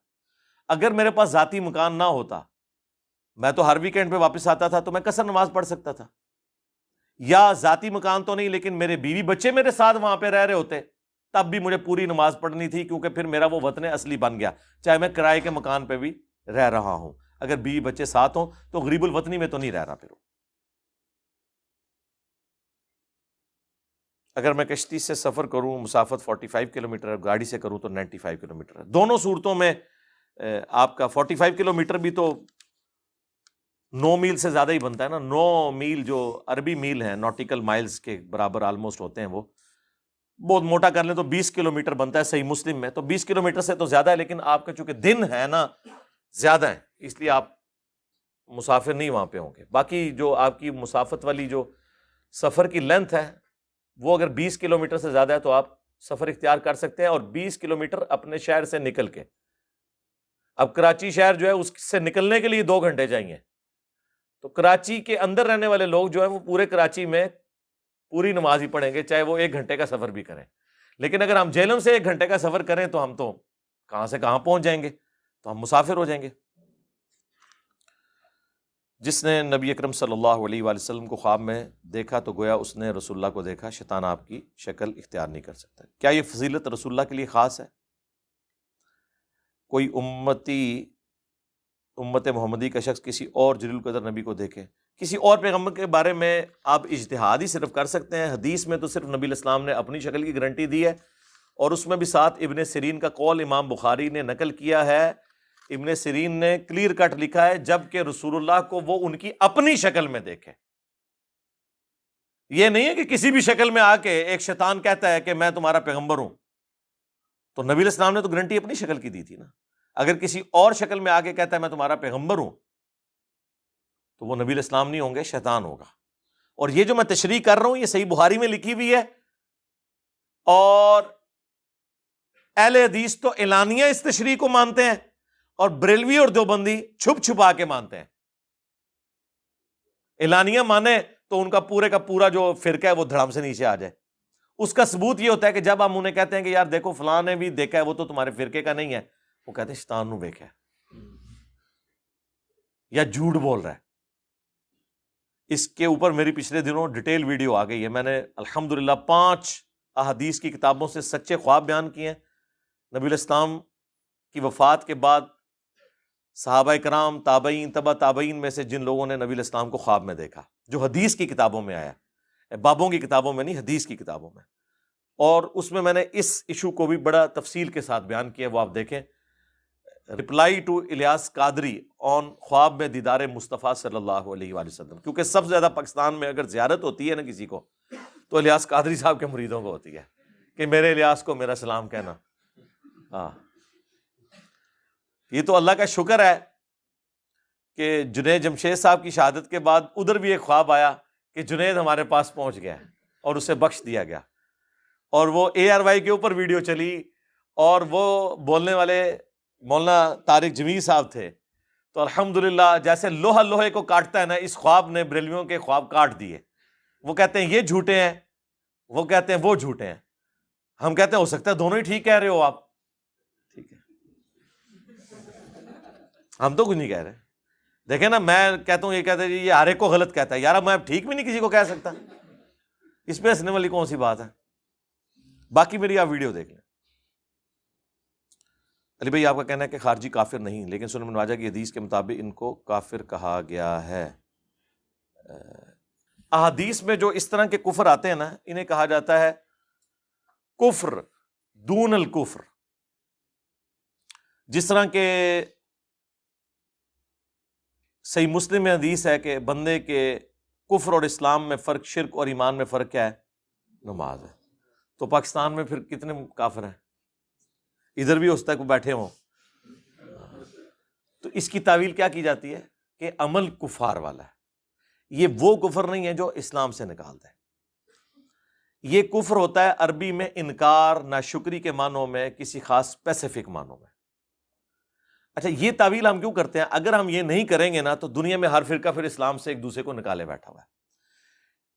اگر میرے پاس ذاتی مکان نہ ہوتا، میں تو ہر ویکینڈ پہ واپس آتا تھا تو میں کثر نماز پڑھ سکتا تھا۔ یا ذاتی مکان تو نہیں، لیکن میرے بیوی بچے میرے ساتھ وہاں پہ رہ رہے ہوتے۔ تب بھی مجھے پوری نماز پڑھنی تھی، کیونکہ پھر میرا وہ وطن اصلی بن گیا۔ چاہے میں کرائے کے مکان پہ بھی رہ رہا ہوں۔ اگر بیوی بچے ساتھ ہوں تو غریب الوطنی میں تو نہیں رہ رہا پھر۔ اگر میں کشتی سے سفر کروں، مسافت فورٹی فائیو کلو میٹر گاڑی سے کروں تو نائنٹی فائیو کلو میٹر ہے۔ دونوں صورتوں میں آپ کا فورٹی فائیو کلو میٹر بھی تو نو میل سے زیادہ ہی بنتا ہے نا۔ نو میل جو عربی میل ہیں نوٹیکل مائلس کے برابر آلموسٹ ہوتے ہیں وہ۔ بہت موٹا کر لیں تو بیس کلو میٹر بنتا ہے، صحیح مسلم میں۔ تو بیس کلو میٹر سے تو زیادہ ہے، لیکن آپ کا چونکہ دن ہے نا، زیادہ ہے اس لیے آپ مسافر نہیں وہاں پہ ہوں گے۔ باقی جو آپ کی مسافت والی جو سفر کی لینتھ ہے وہ اگر بیس کلو میٹر سے زیادہ ہے تو آپ سفر اختیار کر سکتے ہیں اور بیس کلو میٹر اپنے شہر سے نکل کے۔ اب کراچی شہر جو ہے اس سے نکلنے کے لیے دو گھنٹے چاہیے۔ تو کراچی کے اندر رہنے والے لوگ جو ہیں وہ پورے کراچی میں پوری نماز ہی پڑھیں گے، چاہے وہ ایک گھنٹے کا سفر بھی کریں۔ لیکن اگر ہم جیلم سے ایک گھنٹے کا سفر کریں تو ہم تو کہاں سے کہاں پہنچ جائیں گے؟ تو ہم مسافر ہو جائیں گے۔ جس نے نبی اکرم صلی اللہ علیہ وآلہ وسلم کو خواب میں دیکھا تو گویا اس نے رسول اللہ کو دیکھا، شیطان آپ کی شکل اختیار نہیں کر سکتا۔ کیا یہ فضیلت رسول اللہ کے لیے خاص ہے؟ کوئی امتی، امت محمدی کا شخص کسی اور جلیل القدر نبی کو دیکھے۔ کسی اور پیغمبر کے بارے میں آپ اجتہاد ہی صرف کر سکتے ہیں، حدیث میں تو صرف نبی الاسلام نے اپنی شکل کی گارنٹی دی ہے۔ اور اس میں بھی ساتھ ابن سرین کا قول امام بخاری نے نقل کیا ہے۔ ابن سرین نے کلیئر کٹ لکھا ہے، جبکہ رسول اللہ کو وہ ان کی اپنی شکل میں دیکھے۔ یہ نہیں ہے کہ کسی بھی شکل میں آ کے ایک شیطان کہتا ہے کہ میں تمہارا پیغمبر ہوں۔ تو نبی الاسلام نے تو گارنٹی اپنی شکل کی دی تھی نا۔ اگر کسی اور شکل میں آ کے کہتا ہے میں تمہارا پیغمبر ہوں، تو وہ نبی الاسلام نہیں ہوں گے، شیطان ہوگا۔ اور یہ جو میں تشریح کر رہا ہوں، یہ صحیح بہاری میں لکھی ہوئی ہے۔ اور اہل حدیث تو اعلانیہ اس تشریح کو مانتے ہیں۔ اور بریلوی اور دیوبندی چھپ چھپا کے مانتے ہیں۔ اعلانیہ مانے تو ان کا پورے کا پورا جو فرقہ ہے وہ دھڑام سے نیچے آ جائے۔ اس کا ثبوت یہ ہوتا ہے کہ جب ہم انہیں کہتے ہیں کہ یار دیکھو فلاں نے بھی دیکھا ہے وہ تو تمہارے فرقے کا نہیں ہے، وہ کہتے ہیں شیطان نو دیکھا ہے یا جھوٹ بول رہا ہے۔ اس کے اوپر میری پچھلے دنوں ڈیٹیل ویڈیو آ گئی ہے۔ میں نے الحمد للہ پانچ احادیث کی کتابوں سے سچے خواب بیان کیے ہیں۔ نبی الاسلام کی وفات کے بعد صحابہ کرام، تابعین تبا تابعین میں سے جن لوگوں نے نبی الاسلام کو خواب میں دیکھا، جو حدیث کی کتابوں میں آیا بابوں کی کتابوں میں نہیں، حدیث کی کتابوں میں۔ اور اس میں میں نے اس ایشو کو بھی بڑا تفصیل کے ساتھ بیان کیا، وہ آپ دیکھیں۔ Reply to Ilyas Qadri on خواب میں دیدار مصطفیٰ صلی اللہ علیہ وآلہ وسلم۔ کیونکہ سب سے زیادہ پاکستان میں اگر زیارت ہوتی ہے نا کسی کو، تو الیاس قادری صاحب کے مریدوں کو ہوتی ہے کہ میرے الیاس کو میرا سلام کہنا۔ ہاں۔ یہ تو اللہ کا شکر ہے کہ جنید جمشید صاحب کی شہادت کے بعد ادھر بھی ایک خواب آیا کہ جنید ہمارے پاس پہنچ گیا اور اسے بخش دیا گیا۔ اور وہ اے آر وائی کے اوپر ویڈیو چلی اور وہ بولنے والے مولانا طارق جمیل صاحب تھے۔ تو الحمد للہ جیسے لوہا لوہے کو کاٹتا ہے نا، اس خواب نے بریلویوں کے خواب کاٹ دیے۔ وہ کہتے ہیں یہ جھوٹے ہیں، وہ کہتے ہیں وہ جھوٹے ہیں۔ ہم کہتے ہیں ہو سکتا ہے دونوں ہی ٹھیک کہہ رہے ہو آپ ٹھیک ہے ہم تو کچھ نہیں کہہ رہے دیکھیں نا، میں کہتا ہوں، یہ کہتے ہیں جی، یہ ہر ایک کو غلط کہتا ہے۔ یار میں ٹھیک بھی نہیں کسی کو کہہ سکتا۔ اس پہ ہنسنے والی کون سی بات ہے؟ باقی میری آپ ویڈیو دیکھ لیں۔ علی بھائی، آپ کا کہنا ہے کہ خارجی کافر نہیں لیکن سنم نواجہ کی حدیث کے مطابق ان کو کافر کہا گیا ہے۔ احادیث میں جو اس طرح کے کفر آتے ہیں نا، انہیں کہا جاتا ہے کفر، دون الکفر۔ جس طرح کے صحیح مسلم میں حدیث ہے کہ بندے کے کفر اور اسلام میں فرق، شرک اور ایمان میں فرق کیا ہے؟ نماز ہے۔ تو پاکستان میں پھر کتنے کافر ہیں؟ ادھر بھی اس تک بیٹھے ہوں۔ تو اس کی تعویل کیا کی جاتی ہے؟ کہ عمل کفار والا ہے۔ یہ وہ کفر نہیں ہے جو اسلام سے نکالتا ہے۔ یہ کفر ہوتا ہے عربی میں انکار نہ شکری کے معنوں میں، کسی خاص اسپیسیفک معنوں میں۔ اچھا یہ تعویل ہم کیوں کرتے ہیں؟ اگر ہم یہ نہیں کریں گے نا، تو دنیا میں ہر فرقہ پھر اسلام سے ایک دوسرے کو نکالے بیٹھا ہوا ہے۔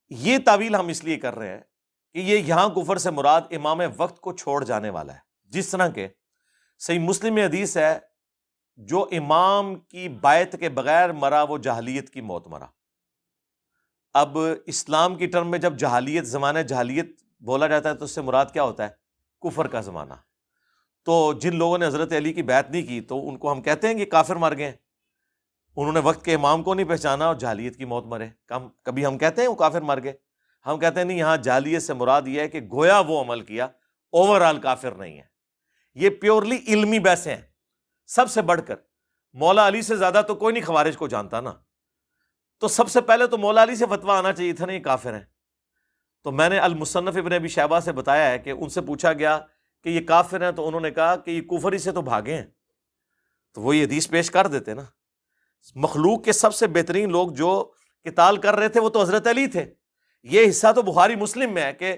یہ تعویل ہم اس لیے کر رہے ہیں کہ یہ یہاں کفر سے مراد امام وقت کو چھوڑ جانے والا ہے۔ جس طرح کے صحیح مسلم حدیث ہے، جو امام کی بایت کے بغیر مرا، وہ جہلیت کی موت مرا۔ اب اسلام کی ٹرم میں جب جہالیت زمانہ جہالیت بولا جاتا ہے، تو اس سے مراد کیا ہوتا ہے؟ کفر کا زمانہ۔ تو جن لوگوں نے حضرت علی کی بیعت نہیں کی تو ان کو ہم کہتے ہیں کہ کافر مر گئے انہوں نے وقت کے امام کو نہیں پہچانا اور جہلیت کی موت مرے۔ کم کبھی ہم کہتے ہیں وہ کافر مر گئے۔ ہم کہتے ہیں نہیں، یہاں جہلیت سے مراد یہ ہے کہ گویا وہ عمل کیا اوور آل کافر نہیں ہے۔ یہ پیورلی علمی بحثیں ہیں۔ سب سے بڑھ کر، مولا علی سے زیادہ تو کوئی نہیں خوارج کو جانتا نا۔ تو سب سے پہلے تو مولا علی سے فتوا آنا چاہیے تھا نہیں کافر ہیں۔ تو میں نے المصنف ابن ابی شہبہ سے بتایا ہے کہ ان سے پوچھا گیا کہ یہ کافر ہیں تو انہوں نے کہا کہ یہ کفری سے تو بھاگے ہیں۔ تو وہ یہ حدیث پیش کر دیتے نا۔ مخلوق کے سب سے بہترین لوگ جو کتال کر رہے تھے وہ تو حضرت علی تھے۔ یہ حصہ تو بخاری مسلم میں ہے کہ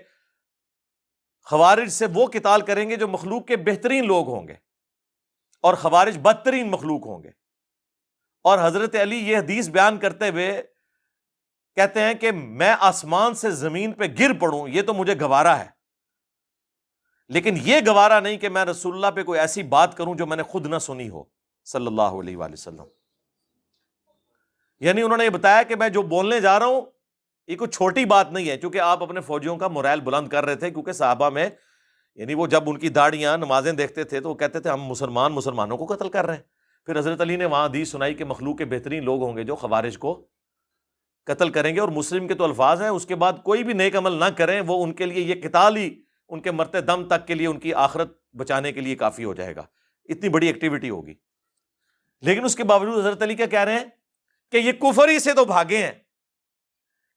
خوارج سے وہ کتال کریں گے جو مخلوق کے بہترین لوگ ہوں گے اور خوارج بدترین مخلوق ہوں گے۔ اور حضرت علی یہ حدیث بیان کرتے ہوئے کہتے ہیں کہ میں آسمان سے زمین پہ گر پڑوں، یہ تو مجھے گوارا ہے۔ لیکن یہ گوارا نہیں کہ میں رسول اللہ پہ کوئی ایسی بات کروں جو میں نے خود نہ سنی ہو، صلی اللہ علیہ وآلہ وسلم۔ یعنی انہوں نے یہ بتایا کہ میں جو بولنے جا رہا ہوں، یہ کوئی چھوٹی بات نہیں ہے، کیونکہ آپ اپنے فوجیوں کا مرائل بلند کر رہے تھے، کیونکہ صحابہ میں یعنی وہ جب ان کی داڑیاں نمازیں دیکھتے تھے تو وہ کہتے تھے، ہم مسلمان مسلمانوں کو قتل کر رہے ہیں۔ پھر حضرت علی نے وہاں دی سنائی کہ مخلوق کے بہترین لوگ ہوں گے جو خوارج کو قتل کریں گے اور مسلم کے تو الفاظ ہیں، اس کے بعد کوئی بھی نیک عمل نہ کریں، وہ ان کے لیے یہ کتال ہی ان کے مرتے دم تک کے لیے ان کی آخرت بچانے کے لیے کافی ہو جائے گا۔ اتنی بڑی ایکٹیویٹی ہوگی۔ لیکن اس کے باوجود حضرت علی کیا کہہ رہے ہیں کہ یہ کفر ہی سے تو بھاگے ہیں۔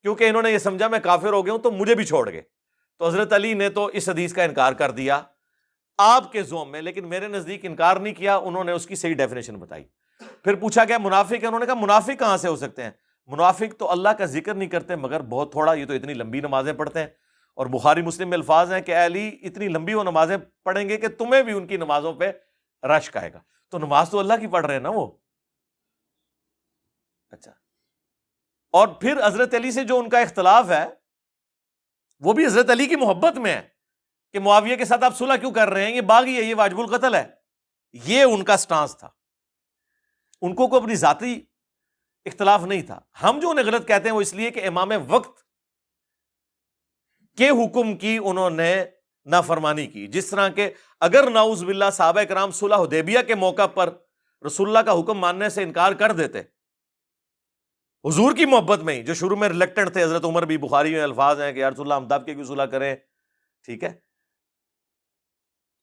کیونکہ انہوں نے یہ سمجھا میں کافر ہو گیا ہوں تو مجھے بھی چھوڑ گئے۔ تو حضرت علی نے تو اس حدیث کا انکار کر دیا آپ کے زوم میں، لیکن میرے نزدیک انکار نہیں کیا، انہوں نے اس کی صحیح ڈیفینیشن بتائی۔ پھر پوچھا گیا، منافق ہے انہوں نے کہا، منافق کہاں سے ہو سکتے ہیں؟ منافق تو اللہ کا ذکر نہیں کرتے، مگر بہت تھوڑا، یہ تو اتنی لمبی نمازیں پڑھتے ہیں۔ اور بخاری مسلم میں الفاظ ہیں کہ علی، اتنی لمبی وہ نمازیں پڑھیں گے کہ تمہیں بھی ان کی نمازوں پہ رشک آئے گا۔ تو نماز تو اللہ کی پڑھ رہے ہیں نا وہ؟ اچھا۔ اور پھر حضرت علی سے جو ان کا اختلاف ہے، وہ بھی حضرت علی کی محبت میں ہے کہ معاویہ کے ساتھ آپ صلح کیوں کر رہے ہیں؟ یہ باغی ہے، یہ واجب القتل ہے۔ یہ ان کا سٹانس تھا۔ ان کو کوئی اپنی ذاتی اختلاف نہیں تھا۔ ہم جو انہیں غلط کہتے ہیں، وہ اس لیے کہ امام وقت کے حکم کی انہوں نے نافرمانی کی۔ جس طرح کے اگر ناؤز باللہ صحابہ کرام صلح حدیبیہ کے موقع پر رسول اللہ کا حکم ماننے سے انکار کر دیتے، حضور کی محبت میں ہی، جو شروع میں ریلیکٹنٹ تھے، حضرت عمر بھی بخاری میں الفاظ ہیں کہ یار اللہ ہم دب کے کیوں صلح کریں؟ ٹھیک ہے؟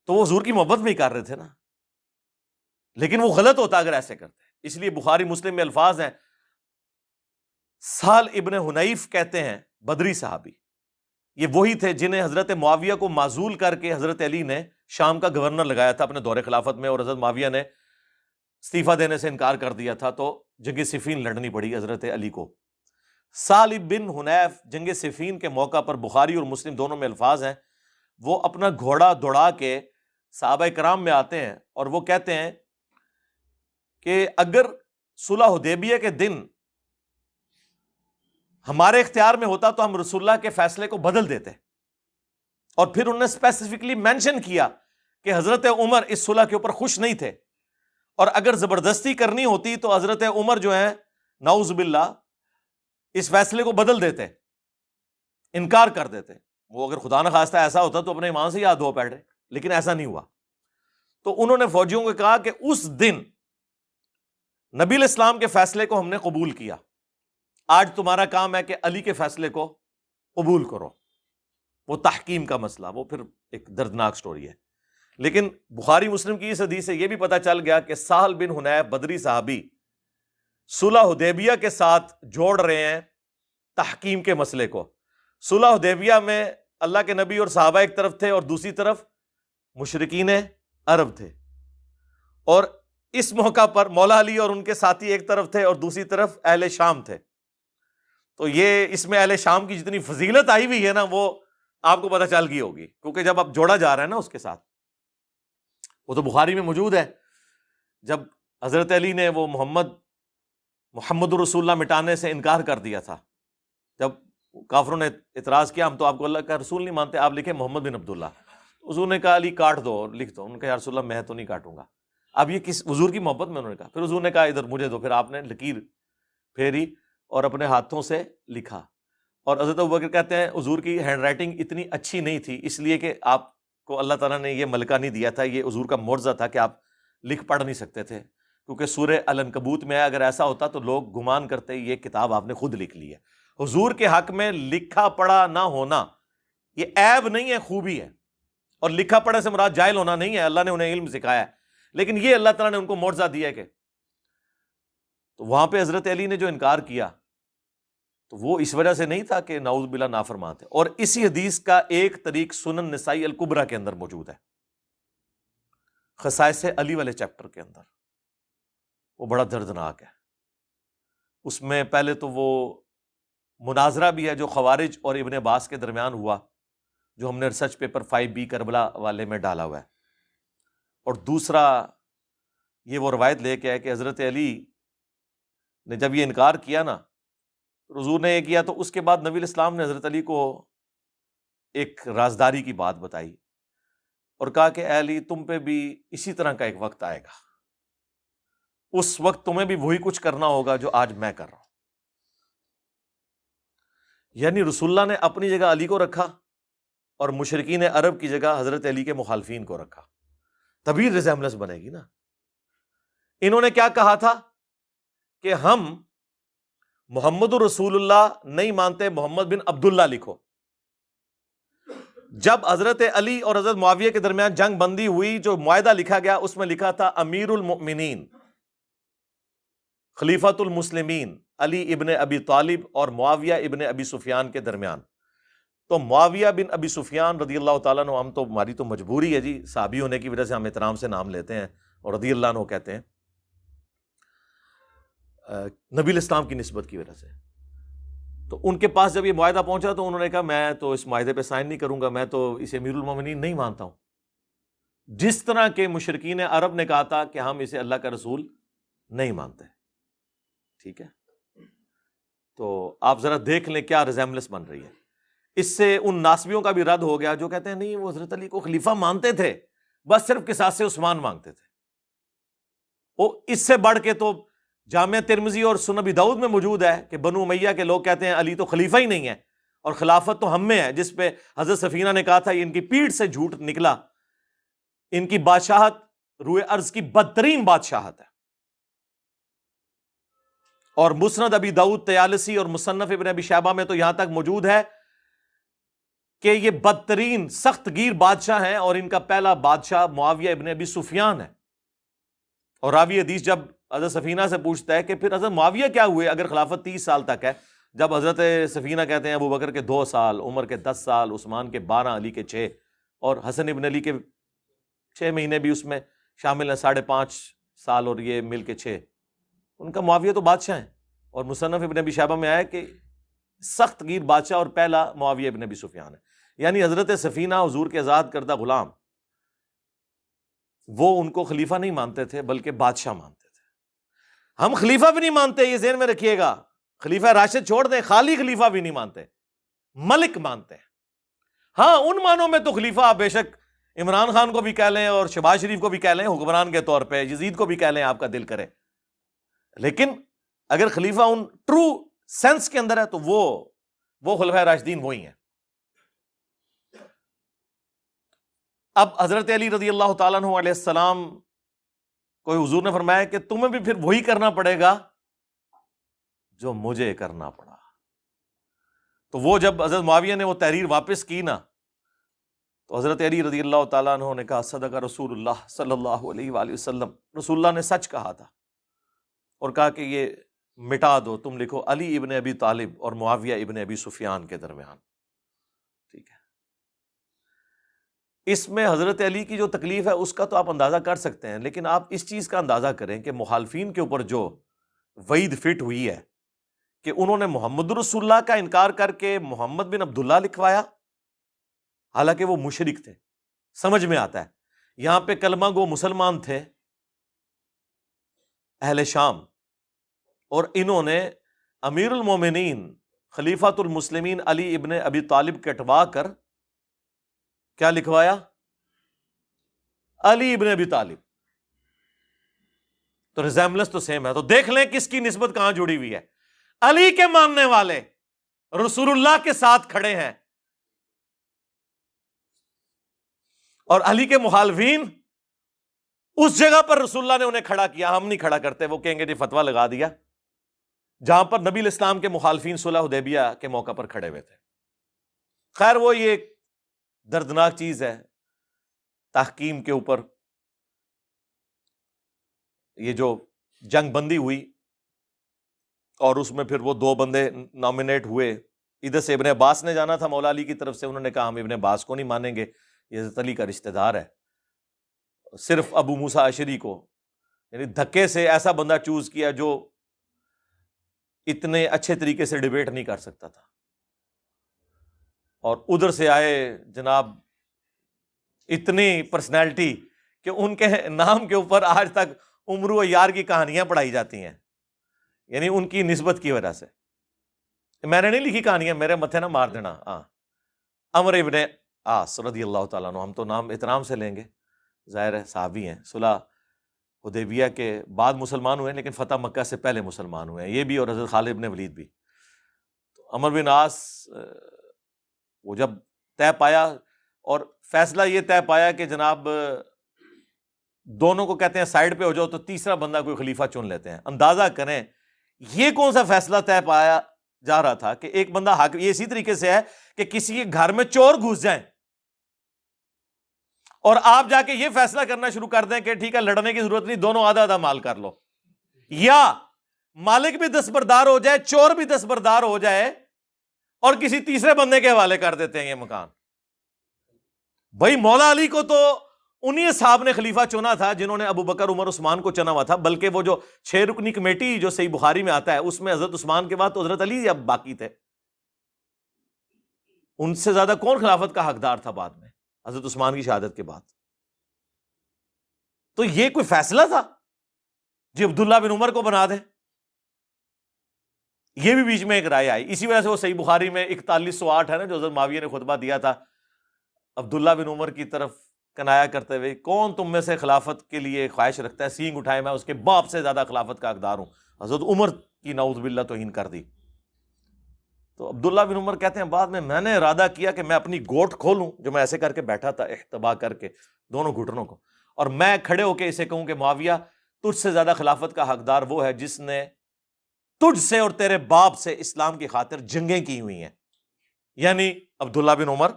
تو وہ حضور کی محبت میں ہی کر رہے تھے نا۔ لیکن وہ غلط ہوتا اگر ایسے کرتے۔ اس لیے بخاری مسلم میں الفاظ ہیں۔ سال ابن حنیف کہتے ہیں، بدری صحابی۔ یہ وہی تھے جنہیں حضرت معاویہ کو معزول کر کے حضرت علی نے شام کا گورنر لگایا تھا اپنے دور خلافت میں اور حضرت معاویہ نے استعفیٰ دینے سے انکار کر دیا تھا تو جنگ صفین لڑنی پڑی حضرت علی کو۔ سالب بن حنیف جنگ صفین کے موقع پر بخاری اور مسلم دونوں میں الفاظ ہیں۔ وہ اپنا گھوڑا دوڑا کے صحابہ کرام میں آتے ہیں اور وہ کہتے ہیں کہ اگر صلح حدیبیہ کے دن ہمارے اختیار میں ہوتا تو ہم رسول اللہ کے فیصلے کو بدل دیتے۔ اور پھر انہوں نے اسپیسیفکلی مینشن کیا کہ حضرت عمر اس صلح کے اوپر خوش نہیں تھے۔ اور اگر زبردستی کرنی ہوتی تو حضرت عمر جو ہے ناؤز باللہ، اس فیصلے کو بدل دیتے، انکار کر دیتے۔ وہ اگر خدا نخواستہ ایسا ہوتا تو اپنے ایمان سے یاد ہو بیٹھے، لیکن ایسا نہیں ہوا۔ تو انہوں نے فوجیوں کو کہا کہ اس دن نبی الاسلام کے فیصلے کو ہم نے قبول کیا۔ آج تمہارا کام ہے کہ علی کے فیصلے کو قبول کرو۔ وہ تحکیم کا مسئلہ، وہ پھر ایک دردناک سٹوری ہے۔ لیکن بخاری مسلم کی اس حدیث سے یہ بھی پتا چل گیا کہ ساحل بن حنیف بدری صحابی صلح حدیبیہ کے ساتھ جوڑ رہے ہیں تحکیم کے مسئلے کو۔ صلح حدیبیہ میں اللہ کے نبی اور صحابہ ایک طرف تھے اور دوسری طرف مشرقین عرب تھے۔ اور اس موقع پر مولا علی اور ان کے ساتھی ایک طرف تھے اور دوسری طرف اہل شام تھے۔ تو یہ اس میں اہل شام کی جتنی فضیلت آئی ہوئی ہے نا، وہ آپ کو پتہ چل گئی ہوگی۔ کیونکہ جب آپ جوڑا جا رہا ہے نا اس کے ساتھ، وہ تو بخاری میں موجود ہے۔ جب حضرت علی نے وہ محمد محمد الرسول اللہ مٹانے سے انکار کر دیا تھا، جب کافروں نے اعتراض کیا، ہم تو آپ کو اللہ کا رسول نہیں مانتے، آپ لکھے محمد بن عبداللہ۔ حضور نے کہا، علی، کاٹ دو اور لکھ دو۔ ان کا رسول اللہ، میں تو نہیں کاٹوں گا۔ اب یہ کس حضور کی محبت میں انہوں نے کہا۔ پھر حضور نے کہا، ادھر مجھے دو۔ پھر آپ نے لکیر پھیری۔ اور اپنے ہاتھوں سے لکھا۔ اور حضرت ابکر کہتے ہیں، حضور کی ہینڈ رائٹنگ اتنی اچھی نہیں تھی، اس لیے کہ آپ کو اللہ تعالیٰ نے یہ ملکہ نہیں دیا تھا، یہ حضور کا مرزہ تھا کہ آپ لکھ پڑھ نہیں سکتے تھے۔ کیونکہ سورہ النکبوت میں اگر ایسا ہوتا تو لوگ گمان کرتے، یہ کتاب آپ نے خود لکھ لی ہے۔ حضور کے حق میں لکھا پڑھا نہ ہونا، یہ عیب نہیں ہے، خوبی ہے۔ اور لکھا پڑھے سے مراد جائل ہونا نہیں ہے، اللہ نے انہیں علم سکھایا ہے۔ لیکن یہ اللہ تعالیٰ نے ان کو معاوضہ دیا ہے کہ تو وہاں پہ حضرت علی نے جو انکار کیا، تو وہ اس وجہ سے نہیں تھا کہ ناؤز بلا نافرمان تھے۔ اور اسی حدیث کا ایک طریق سنن نسائی القبرا کے اندر موجود ہے۔ خسائس علی والے چیپٹر کے اندر۔ وہ بڑا دردناک ہے۔ اس میں پہلے تو وہ مناظرہ بھی ہے جو خوارج اور ابن عباس کے درمیان ہوا، جو ہم نے research paper five B Karbala والے میں ڈالا ہوا ہے۔ اور دوسرا یہ وہ روایت لے کے ہے کہ حضرت علی نے جب یہ انکار کیا نا حضور نے یہ کیا، تو اس کے بعد نبی الاسلام نے حضرت علی کو ایک رازداری کی بات بتائی اور کہا کہ اے علی، تم پہ بھی اسی طرح کا ایک وقت آئے گا۔ اس وقت تمہیں بھی وہی کچھ کرنا ہوگا جو آج میں کر رہا ہوں۔ یعنی رسول اللہ نے اپنی جگہ علی کو رکھا اور مشرقین عرب کی جگہ حضرت علی کے مخالفین کو رکھا۔ تبھی ریزیملس بنے گی نا۔ انہوں نے کیا کہا تھا؟ کہ ہم محمد الرسول اللہ نہیں مانتے، محمد بن عبداللہ لکھو۔ جب حضرت علی اور حضرت معاویہ کے درمیان جنگ بندی ہوئی، جو معاہدہ لکھا گیا، اس میں لکھا تھا، امیر المؤمنین خلیفت المسلمین، علی ابن ابی طالب اور معاویہ ابن ابی سفیان کے درمیان۔ تو معاویہ بن ابی سفیان رضی اللہ تعالیٰ نے ہم تو، ہماری تو مجبوری ہے جی صحابی ہونے کی وجہ سے ہم احترام سے نام لیتے ہیں اور رضی اللہ عنہ کہتے ہیں۔ نبی الاسلام کی نسبت کی وجہ سے۔ تو ان کے پاس جب یہ معاہدہ پہنچا تو انہوں نے کہا، میں تو اس معاہدے پہ سائن نہیں کروں گا، میں تو اسے امیر المومنین نہیں مانتا ہوں۔ جس طرح کے مشرقین عرب نے کہا تھا کہ ہم اسے اللہ کا رسول نہیں مانتے۔ ٹھیک ہے؟ تو آپ ذرا دیکھ لیں کیا ریزیملس بن رہی ہے۔ اس سے ان ناسبیوں کا بھی رد ہو گیا جو کہتے ہیں، نہیں، وہ حضرت علی کو خلیفہ مانتے تھے، بس صرف کساس سے عثمان مانگتے تھے۔ وہ اس سے بڑھ کے تو جامعہ ترمزی اور سنبی دعود میں موجود ہے کہ بنو میاں کے لوگ کہتے ہیں علی تو خلیفہ ہی نہیں ہے اور خلافت تو ہم میں ہے، جس پہ حضرت سفینہ نے کہا تھا ان کی پیڑ سے جھوٹ نکلا۔ ان کی بادشاہت روئے ارض کی بدترین بادشاہت ہے۔ اور مسند ابی دعود تیالسی اور مصنف ابن ابی شہبہ میں تو یہاں تک موجود ہے کہ یہ بدترین، سخت گیر بادشاہ ہیں اور ان کا پہلا بادشاہ معاویہ ابن ابی سفیان ہے۔ اور راوی حدیث جب حضرت سفینہ سے پوچھتا ہے کہ پھر حضرت معاویہ کیا ہوئے اگر خلافت تیس سال تک ہے؟ جب حضرت سفینہ کہتے ہیں ابو بکر کے دو سال، عمر کے دس سال، عثمان کے بارہ، علی کے چھ، اور حسن ابن علی کے چھ مہینے بھی اس میں شامل ہیں، ساڑھے پانچ سال اور یہ مل کے چھ۔ ان کا معاویہ تو بادشاہ ہیں۔ اور مصنف ابن ابی شعبہ میں آیا کہ سخت گیر بادشاہ اور پہلا معاویہ ابن ابی سفیان ہے۔ یعنی حضرت سفینہ حضور کے آزاد کردہ غلام، وہ ان کو خلیفہ نہیں مانتے تھے، بلکہ بادشاہ مانتے ہم خلیفہ بھی نہیں مانتے، یہ ذہن میں رکھیے گا۔ خلیفہ راشد چھوڑ دیں، خالی خلیفہ بھی نہیں مانتے۔ ملک مانتے ہیں۔ ہاں ان معنوں میں تو خلیفہ آپ بے شک عمران خان کو بھی کہہ لیں اور شباز شریف کو بھی کہہ لیں، حکمران کے طور پہ یزید کو بھی کہہ لیں، آپ کا دل کرے۔ لیکن اگر خلیفہ ان ٹرو سینس کے اندر ہے تو وہ وہ خلفۂ راشدین وہی ہیں۔ اب حضرت علی رضی اللہ تعالیٰ علیہ السلام کوئی حضور نے فرمایا کہ تمہیں بھی پھر وہی کرنا پڑے گا جو مجھے کرنا پڑا۔ تو وہ جب حضرت معاویہ نے وہ تحریر واپس کی نا، تو حضرت علی رضی اللہ تعالیٰ عنہ نے کہا صدق رسول اللہ صلی اللہ علیہ وآلہ وسلم۔ رسول اللہ نے سچ کہا تھا اور کہا کہ یہ مٹا دو، تم لکھو علی ابن ابی طالب اور معاویہ ابن ابی سفیان کے درمیان ٹھیک ہے اس میں حضرت علی کی جو تکلیف ہے، اس کا تو آپ اندازہ کر سکتے ہیں، لیکن آپ اس چیز کا اندازہ کریں کہ مخالفین کے اوپر جو وعید فٹ ہوئی ہے کہ انہوں نے محمد رسول اللہ کا انکار کر کے محمد بن عبداللہ لکھوایا، حالانکہ وہ مشرق تھے۔ سمجھ میں آتا ہے۔ یہاں پہ کلمہ گو مسلمان تھے، اہل شام، اور انہوں نے امیر المومنین، خلیفۃ المسلمین علی ابن ابی طالب کٹوا کر کیا لکھوایا؟ علی ابن ابی طالب۔ تو ریزیملس تو سیم ہے۔ تو دیکھ لیں کس کی نسبت کہاں جڑی ہوئی ہے۔ علی کے ماننے والے رسول اللہ کے ساتھ کھڑے ہیں۔ اور علی کے مخالفین اس جگہ پر رسول اللہ نے انہیں کھڑا کیا۔ ہم نہیں کھڑا کرتے، وہ کہیں گے جی فتوا لگا دیا۔ جہاں پر نبی الاسلام کے مخالفین صلح حدیبیہ کے موقع پر کھڑے ہوئے تھے۔ خیر، وہ یہ دردناک چیز ہے، تحکیم کے اوپر۔ یہ جو جنگ بندی ہوئی اور اس میں پھر وہ دو بندے نامنیٹ ہوئے۔ ادھر سے ابن عباس نے جانا تھا مولا علی کی طرف سے، انہوں نے کہا ہم ابن عباس کو نہیں مانیں گے، یہ علی کا رشتہ دار ہے۔ صرف ابو موسا اشری کو۔ یعنی دھکے سے ایسا بندہ چوز کیا جو اتنے اچھے طریقے سے ڈبیٹ نہیں کر سکتا تھا۔ اور ادھر سے آئے جناب اتنی پرسنالٹی کہ ان کے نام کے اوپر آج تک عمر و یار کی کہانیاں پڑھائی جاتی ہیں یعنی ان کی نسبت کی وجہ سے۔ میں نے نہیں لکھی کہانیاں، میرے متھے نہ مار دینا۔ ہاں۔ امر ابن آس رضی اللہ تعالیٰ عنہ، ہم تو نام احترام سے لیں گے۔ ظاہر ہے صحابی ہیں۔ صلاح حدیبیہ کے بعد مسلمان ہوئے، لیکن فتح مکہ سے پہلے مسلمان ہوئے ہیں۔ یہ بھی اور حضرت خالد ابن ولید بھی۔ تو امر بن آس وہ جب طے پایا اور فیصلہ یہ طے پایا کہ جناب، دونوں کو کہتے ہیں سائڈ پہ ہو جاؤ تو تیسرا بندہ کوئی خلیفہ چن لیتے ہیں۔ اندازہ کریں، یہ کون سا فیصلہ طے پایا جا رہا تھا کہ ایک بندہ حاکم، یہ اسی طریقے سے ہے کہ کسی کے گھر میں چور گھس جائیں۔ اور آپ جا کے یہ فیصلہ کرنا شروع کر دیں کہ ٹھیک ہے، لڑنے کی ضرورت نہیں، دونوں آدھا آدھا مال کر لو۔ یا مالک بھی دستبردار ہو جائے، چور بھی دستبردار ہو جائے اور کسی تیسرے بندے کے حوالے کر دیتے ہیں یہ مکان۔ بھائی مولا علی کو تو انہیں صاحب نے خلیفہ چنا تھا جنہوں نے ابو بکر، عمر، عثمان کو چنا ہوا تھا، بلکہ وہ جو چھ رکنی کمیٹی جو صحیح بخاری میں آتا ہے، اس میں حضرت عثمان کے بعد تو حضرت علی اب باقی تھے۔ ان سے زیادہ کون خلافت کا حقدار تھا بعد میں؟ حضرت عثمان کی شہادت کے بعد۔ تو یہ کوئی فیصلہ تھا؟ جی عبداللہ بن عمر کو بنا دیں۔ یہ بھی بیچ میں ایک رائے آئی۔ اسی وجہ سے وہ صحیح بخاری میں اکتالیس سو آٹھ ہے نا، جو حضرت معاویہ نے خطبہ دیا تھا، عبداللہ بن عمر کی طرف کنایا کرتے ہوئے، کون تم میں سے خلافت کے لیے خواہش رکھتا ہے؟ سینگ اٹھائے، میں اس کے باپ سے زیادہ خلافت کا حقدار ہوں۔ حضرت عمر کی نعوذ باللہ توہین کر دی۔ تو عبداللہ بن عمر کہتے ہیں، بعد میں میں نے ارادہ کیا کہ میں اپنی گوٹ کھولوں، جو میں ایسے کر کے بیٹھا تھا احتبا کر کے، دونوں گھٹنوں کو۔ اور میں کھڑے ہو کے اسے کہوں کہ معاویہ، تجھ سے زیادہ خلافت کا حقدار وہ ہے جس نے تجھ سے اور تیرے باپ سے اسلام کی خاطر جنگیں کی ہوئی ہیں۔ یعنی عبداللہ بن عمر،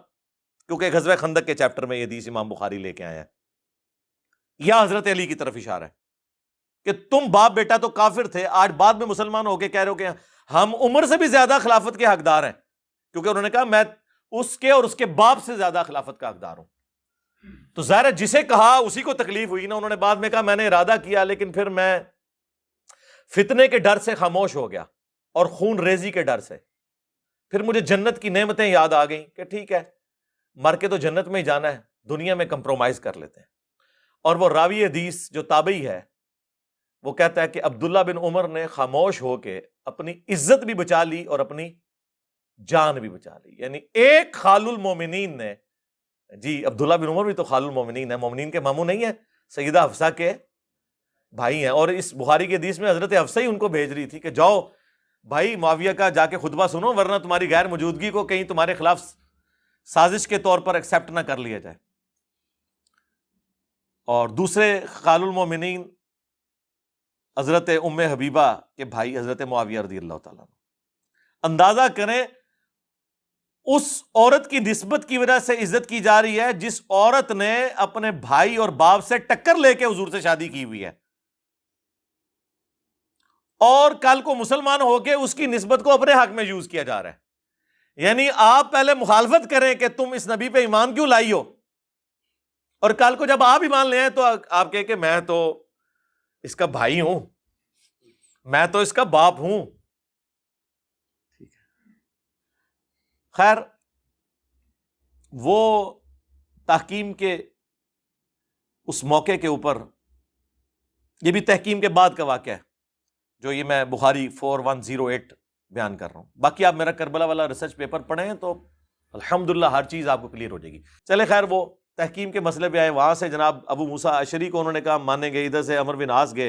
کیونکہ غزوہ خندق کے چیپٹر میں یہ حدیث امام بخاری لے کے آیا ہے یا حضرت علی کی طرف اشارہ ہے کہ تم باپ بیٹا تو کافر تھے، آج بعد میں مسلمان ہو کے کہہ رہے ہو کہ ہم عمر سے بھی زیادہ خلافت کے حقدار ہیں۔ کیونکہ انہوں نے کہا، میں اس کے اور اس کے باپ سے زیادہ خلافت کا حقدار ہوں۔ تو ظاہر جسے کہا، اسی کو تکلیف ہوئی نا۔ انہوں نے بعد میں کہا، میں نے ارادہ کیا، لیکن پھر میں فتنے کے ڈر سے خاموش ہو گیا اور خون ریزی کے ڈر سے۔ پھر مجھے جنت کی نعمتیں یاد آ گئیں کہ ٹھیک ہے، مر کے تو جنت میں ہی جانا ہے، دنیا میں کمپرومائز کر لیتے ہیں۔ اور وہ راوی حدیث جو تابعی ہے، وہ کہتا ہے کہ عبداللہ بن عمر نے خاموش ہو کے اپنی عزت بھی بچا لی اور اپنی جان بھی بچا لی۔ یعنی ایک خال المومنین نے جی عبداللہ بن عمر بھی تو خال المومنین ہے مومنین کے ماموں نہیں ہے سیدہ حفصہ کے بھائی ہیں۔ اور اس بخاری کے حدیث میں حضرت حفصہ ہی ان کو بھیج رہی تھی کہ جاؤ، بھائی معاویہ کا جا کے خطبہ سنو، ورنہ تمہاری غیر موجودگی کو کہیں تمہارے خلاف سازش کے طور پر ایکسیپٹ نہ کر لیا جائے۔ اور دوسرے خال المومنین، حضرت ام حبیبہ کے بھائی حضرت معاویہ رضی اللہ تعالیٰ اندازہ کریں، اس عورت کی نسبت کی وجہ سے عزت کی جا رہی ہے جس عورت نے اپنے بھائی اور باپ سے ٹکر لے کے حضور سے شادی کی ہوئی ہے۔ اور کل کو مسلمان ہو کے اس کی نسبت کو اپنے حق میں یوز کیا جا رہا ہے۔ یعنی آپ پہلے مخالفت کریں کہ تم اس نبی پہ ایمان کیوں لائی ہو۔ اور کل کو جب آپ ایمان لے آئے تو آپ کہ میں تو اس کا بھائی ہوں۔ میں تو اس کا باپ ہوں۔ خیر، وہ تحکیم کے اس موقع کے اوپر، یہ بھی تحکیم کے بعد کا واقعہ ہے۔ جو یہ میں بخاری فور ون زیرو ایٹ بیان کر رہا ہوں۔ باقی آپ میرا کربلا والا ریسرچ پیپر پڑھیں تو الحمد للہ ہر چیز آپ کو کلیئر ہو جائے گی۔ چلے خیر، وہ تحکیم کے مسئلے پہ آئے۔ وہاں سے جناب ابو موسا اشری کو انہوں نے کہا مانیں گے ادھر سے امر بن آس گئے۔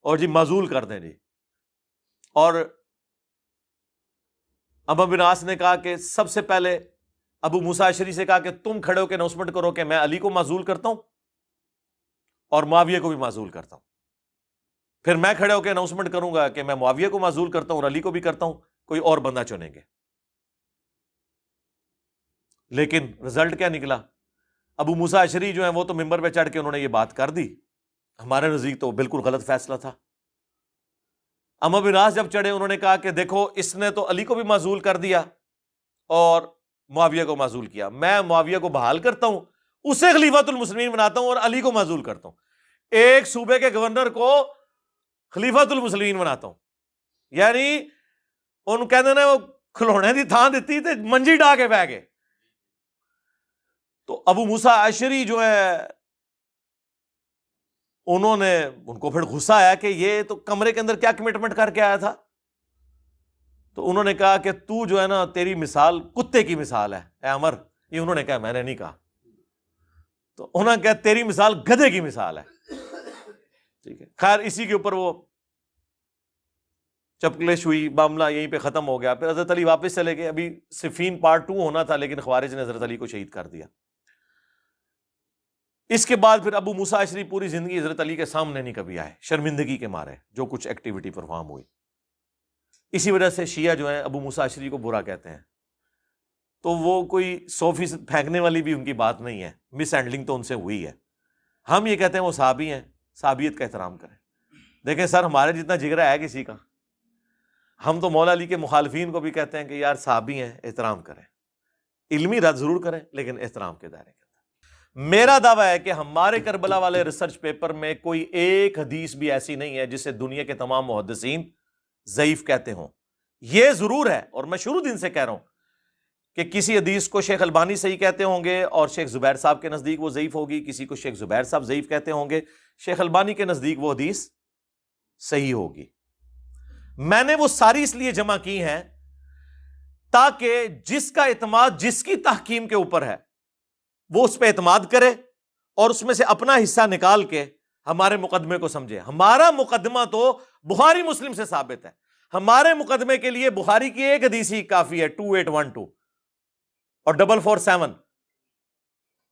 اور جی معذول کر دیں جی۔ اور امر بن آس نے کہا کہ سب سے پہلے ابو موسا اشری سے کہا کہ تم کھڑے ہو کے اناؤنسمنٹ کرو کہ میں علی کو معذول کرتا ہوں اور معاویہ کو بھی معذول کرتا ہوں۔ پھر میں کھڑے ہو کے اناؤنسمنٹ کروں گا کہ میں معاویہ کو معذول کرتا ہوں اور علی کو بھی کرتا ہوں، کوئی اور بندہ چنیں گے۔ لیکن رزلٹ کیا نکلا؟ ابو موسا اشری جو ہے وہ تو ممبر پہ چڑھ کے انہوں نے یہ بات کر دی۔ ہمارے نزدیک تو بالکل غلط فیصلہ تھا۔ اما بناس جب چڑھے، انہوں نے کہا کہ دیکھو، اس نے تو علی کو بھی معذول کر دیا اور معاویہ کو معذول کیا۔ میں معاویہ کو بحال کرتا ہوں، اسے خلیفۃ المسلمین بناتا ہوں اور علی کو معذول کرتا ہوں۔ ایک صوبے کے گورنر کو خلیفت المسلمین بناتا ہوں۔ یعنی ان کہتے ہیں وہ کھلونے کی تھان دیتی تھے منجی ڈا کے بہ گئے۔ تو ابو موسا عشری جو ہے، انہوں نے، ان کو پھر غصہ آیا کہ یہ تو کمرے کے اندر کیا کمٹمنٹ کر کے آیا تھا۔ تو انہوں نے کہا کہ تو جو ہے نا، تیری مثال، کتے کی مثال ہے۔ اے امر یہ انہوں نے کہا، میں نے نہیں کہا۔ تو انہوں نے کہا، تیری مثال گدے کی مثال ہے۔ ٹھیک ہے۔ خیر، اسی کے اوپر وہ چپکلش ہوئی، معاملہ یہیں پہ ختم ہو گیا۔ پھر حضرت علی واپس چلے گئے۔ ابھی صفین پارٹ ٹو ہونا تھا، لیکن خوارج نے حضرت علی کو شہید کر دیا۔ اس کے بعد پھر ابو مساشری پوری زندگی حضرت علی کے سامنے نہیں کبھی آئے، شرمندگی کے مارے، جو کچھ ایکٹیویٹی پرفارم ہوئی۔ اسی وجہ سے شیعہ جو ہے ابو مساشری کو برا کہتے ہیں۔ تو وہ کوئی سو فیصد پھینکنے والی بھی ان کی بات نہیں ہے مس ہینڈلنگ تو ان سے ہوئی ہے۔ ہم یہ کہتے ہیں وہ صحابی ہیں۔ صحابیت کا احترام کریں۔ دیکھیں سر، ہمارے جتنا جگرا ہے کسی کا، ہم تو مولا علی کے مخالفین کو بھی کہتے ہیں کہ یار صحابی ہیں، احترام کریں۔ علمی رد ضرور کریں، لیکن احترام کے دائرے کے اندر۔ میرا دعویٰ ہے کہ ہمارے کربلا والے ریسرچ پیپر میں کوئی ایک حدیث بھی ایسی نہیں ہے جسے دنیا کے تمام محدثین ضعیف کہتے ہوں۔ یہ ضرور ہے، اور میں شروع دن سے کہہ رہا ہوں کہ کسی حدیث کو شیخ البانی صحیح کہتے ہوں گے اور شیخ زبیر صاحب کے نزدیک وہ ضعیف ہوگی، کسی کو شیخ زبیر صاحب ضعیف کہتے ہوں گے۔ شیخ البانی کے نزدیک وہ حدیث صحیح ہوگی۔ میں نے وہ ساری اس لیے جمع کی ہیں تاکہ جس کا اعتماد جس کی تحکیم کے اوپر ہے، وہ اس پہ اعتماد کرے اور اس میں سے اپنا حصہ نکال کے ہمارے مقدمے کو سمجھے۔ ہمارا مقدمہ تو بخاری مسلم سے ثابت ہے۔ ہمارے مقدمے کے لیے بخاری کی ایک حدیثی کافی ہے ٹو ایٹ ون ٹو اور ڈبل فور سیون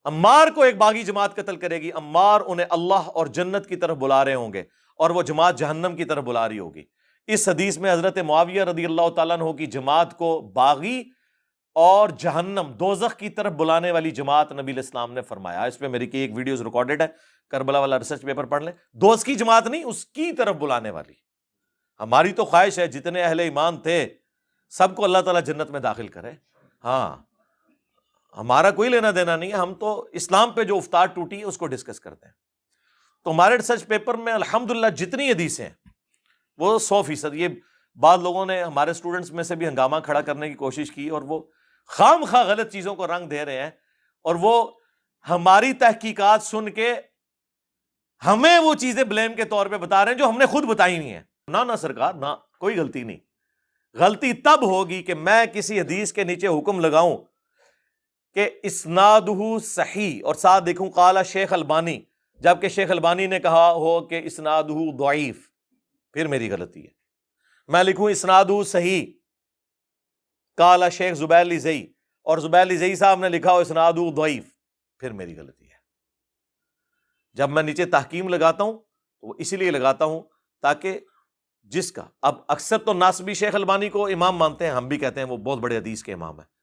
امار کو ایک باغی جماعت قتل کرے گی، امار انہیں اللہ اور جنت کی طرف بلا رہے ہوں گے اور وہ جماعت جہنم کی طرف بلا رہی ہوگی۔ اس حدیث میں حضرت معاویہ رضی اللہ تعالیٰ عنہ کی جماعت کو باغی اور جہنم دوزخ کی طرف بلانے والی جماعت نبی علیہ السلام نے فرمایا۔ اس پہ میری کی ایک ویڈیوز ریکارڈڈ ہے کربلا والا ریسرچ پیپر پڑھ لیں۔ دوست کی جماعت نہیں، اس کی طرف بلانے والی۔ ہماری تو خواہش ہے، جتنے اہل ایمان تھے، سب کو اللہ تعالیٰ جنت میں داخل کرے۔ ہاں۔ ہمارا کوئی لینا دینا نہیں ہے، ہم تو اسلام پہ جو افطار ٹوٹی ہے، اس کو ڈسکس کرتے ہیں۔ تو ہمارے ریسرچ پیپر میں الحمد للہ جتنی حدیثیں ہیں، وہ سو فیصد، یہ بعض لوگوں نے ہمارے اسٹوڈنٹس میں سے بھی ہنگامہ کھڑا کرنے کی کوشش کی اور وہ خام خواہ غلط چیزوں کو رنگ دے رہے ہیں اور وہ ہماری تحقیقات سن کے ہمیں وہ چیزیں بلیم کے طور پہ بتا رہے ہیں جو ہم نے خود بتائی نہیں ہے نہ نہ سرکار، نہ، کوئی غلطی نہیں۔ غلطی تب ہوگی کہ میں کسی حدیث کے نیچے حکم لگاؤں کہ اسناد صحیح، اور ساتھ دیکھوں کالا شیخ البانی جبکہ شیخ البانی نے کہا ہو کہ اسناد ضعیف، پھر میری غلطی ہے۔ میں لکھوں اسناد صحیح کالا شیخ زبیر زئی، اور زبیر زئی صاحب نے لکھا ہو اسناد ضعیف، پھر میری غلطی ہے۔ جب میں نیچے تحکیم لگاتا ہوں، تو وہ اسی لیے لگاتا ہوں تاکہ جس کا، اب اکثر تو ناسبی شیخ البانی کو امام مانتے ہیں، ہم بھی کہتے ہیں وہ بہت بڑے حدیث کے امام ہیں۔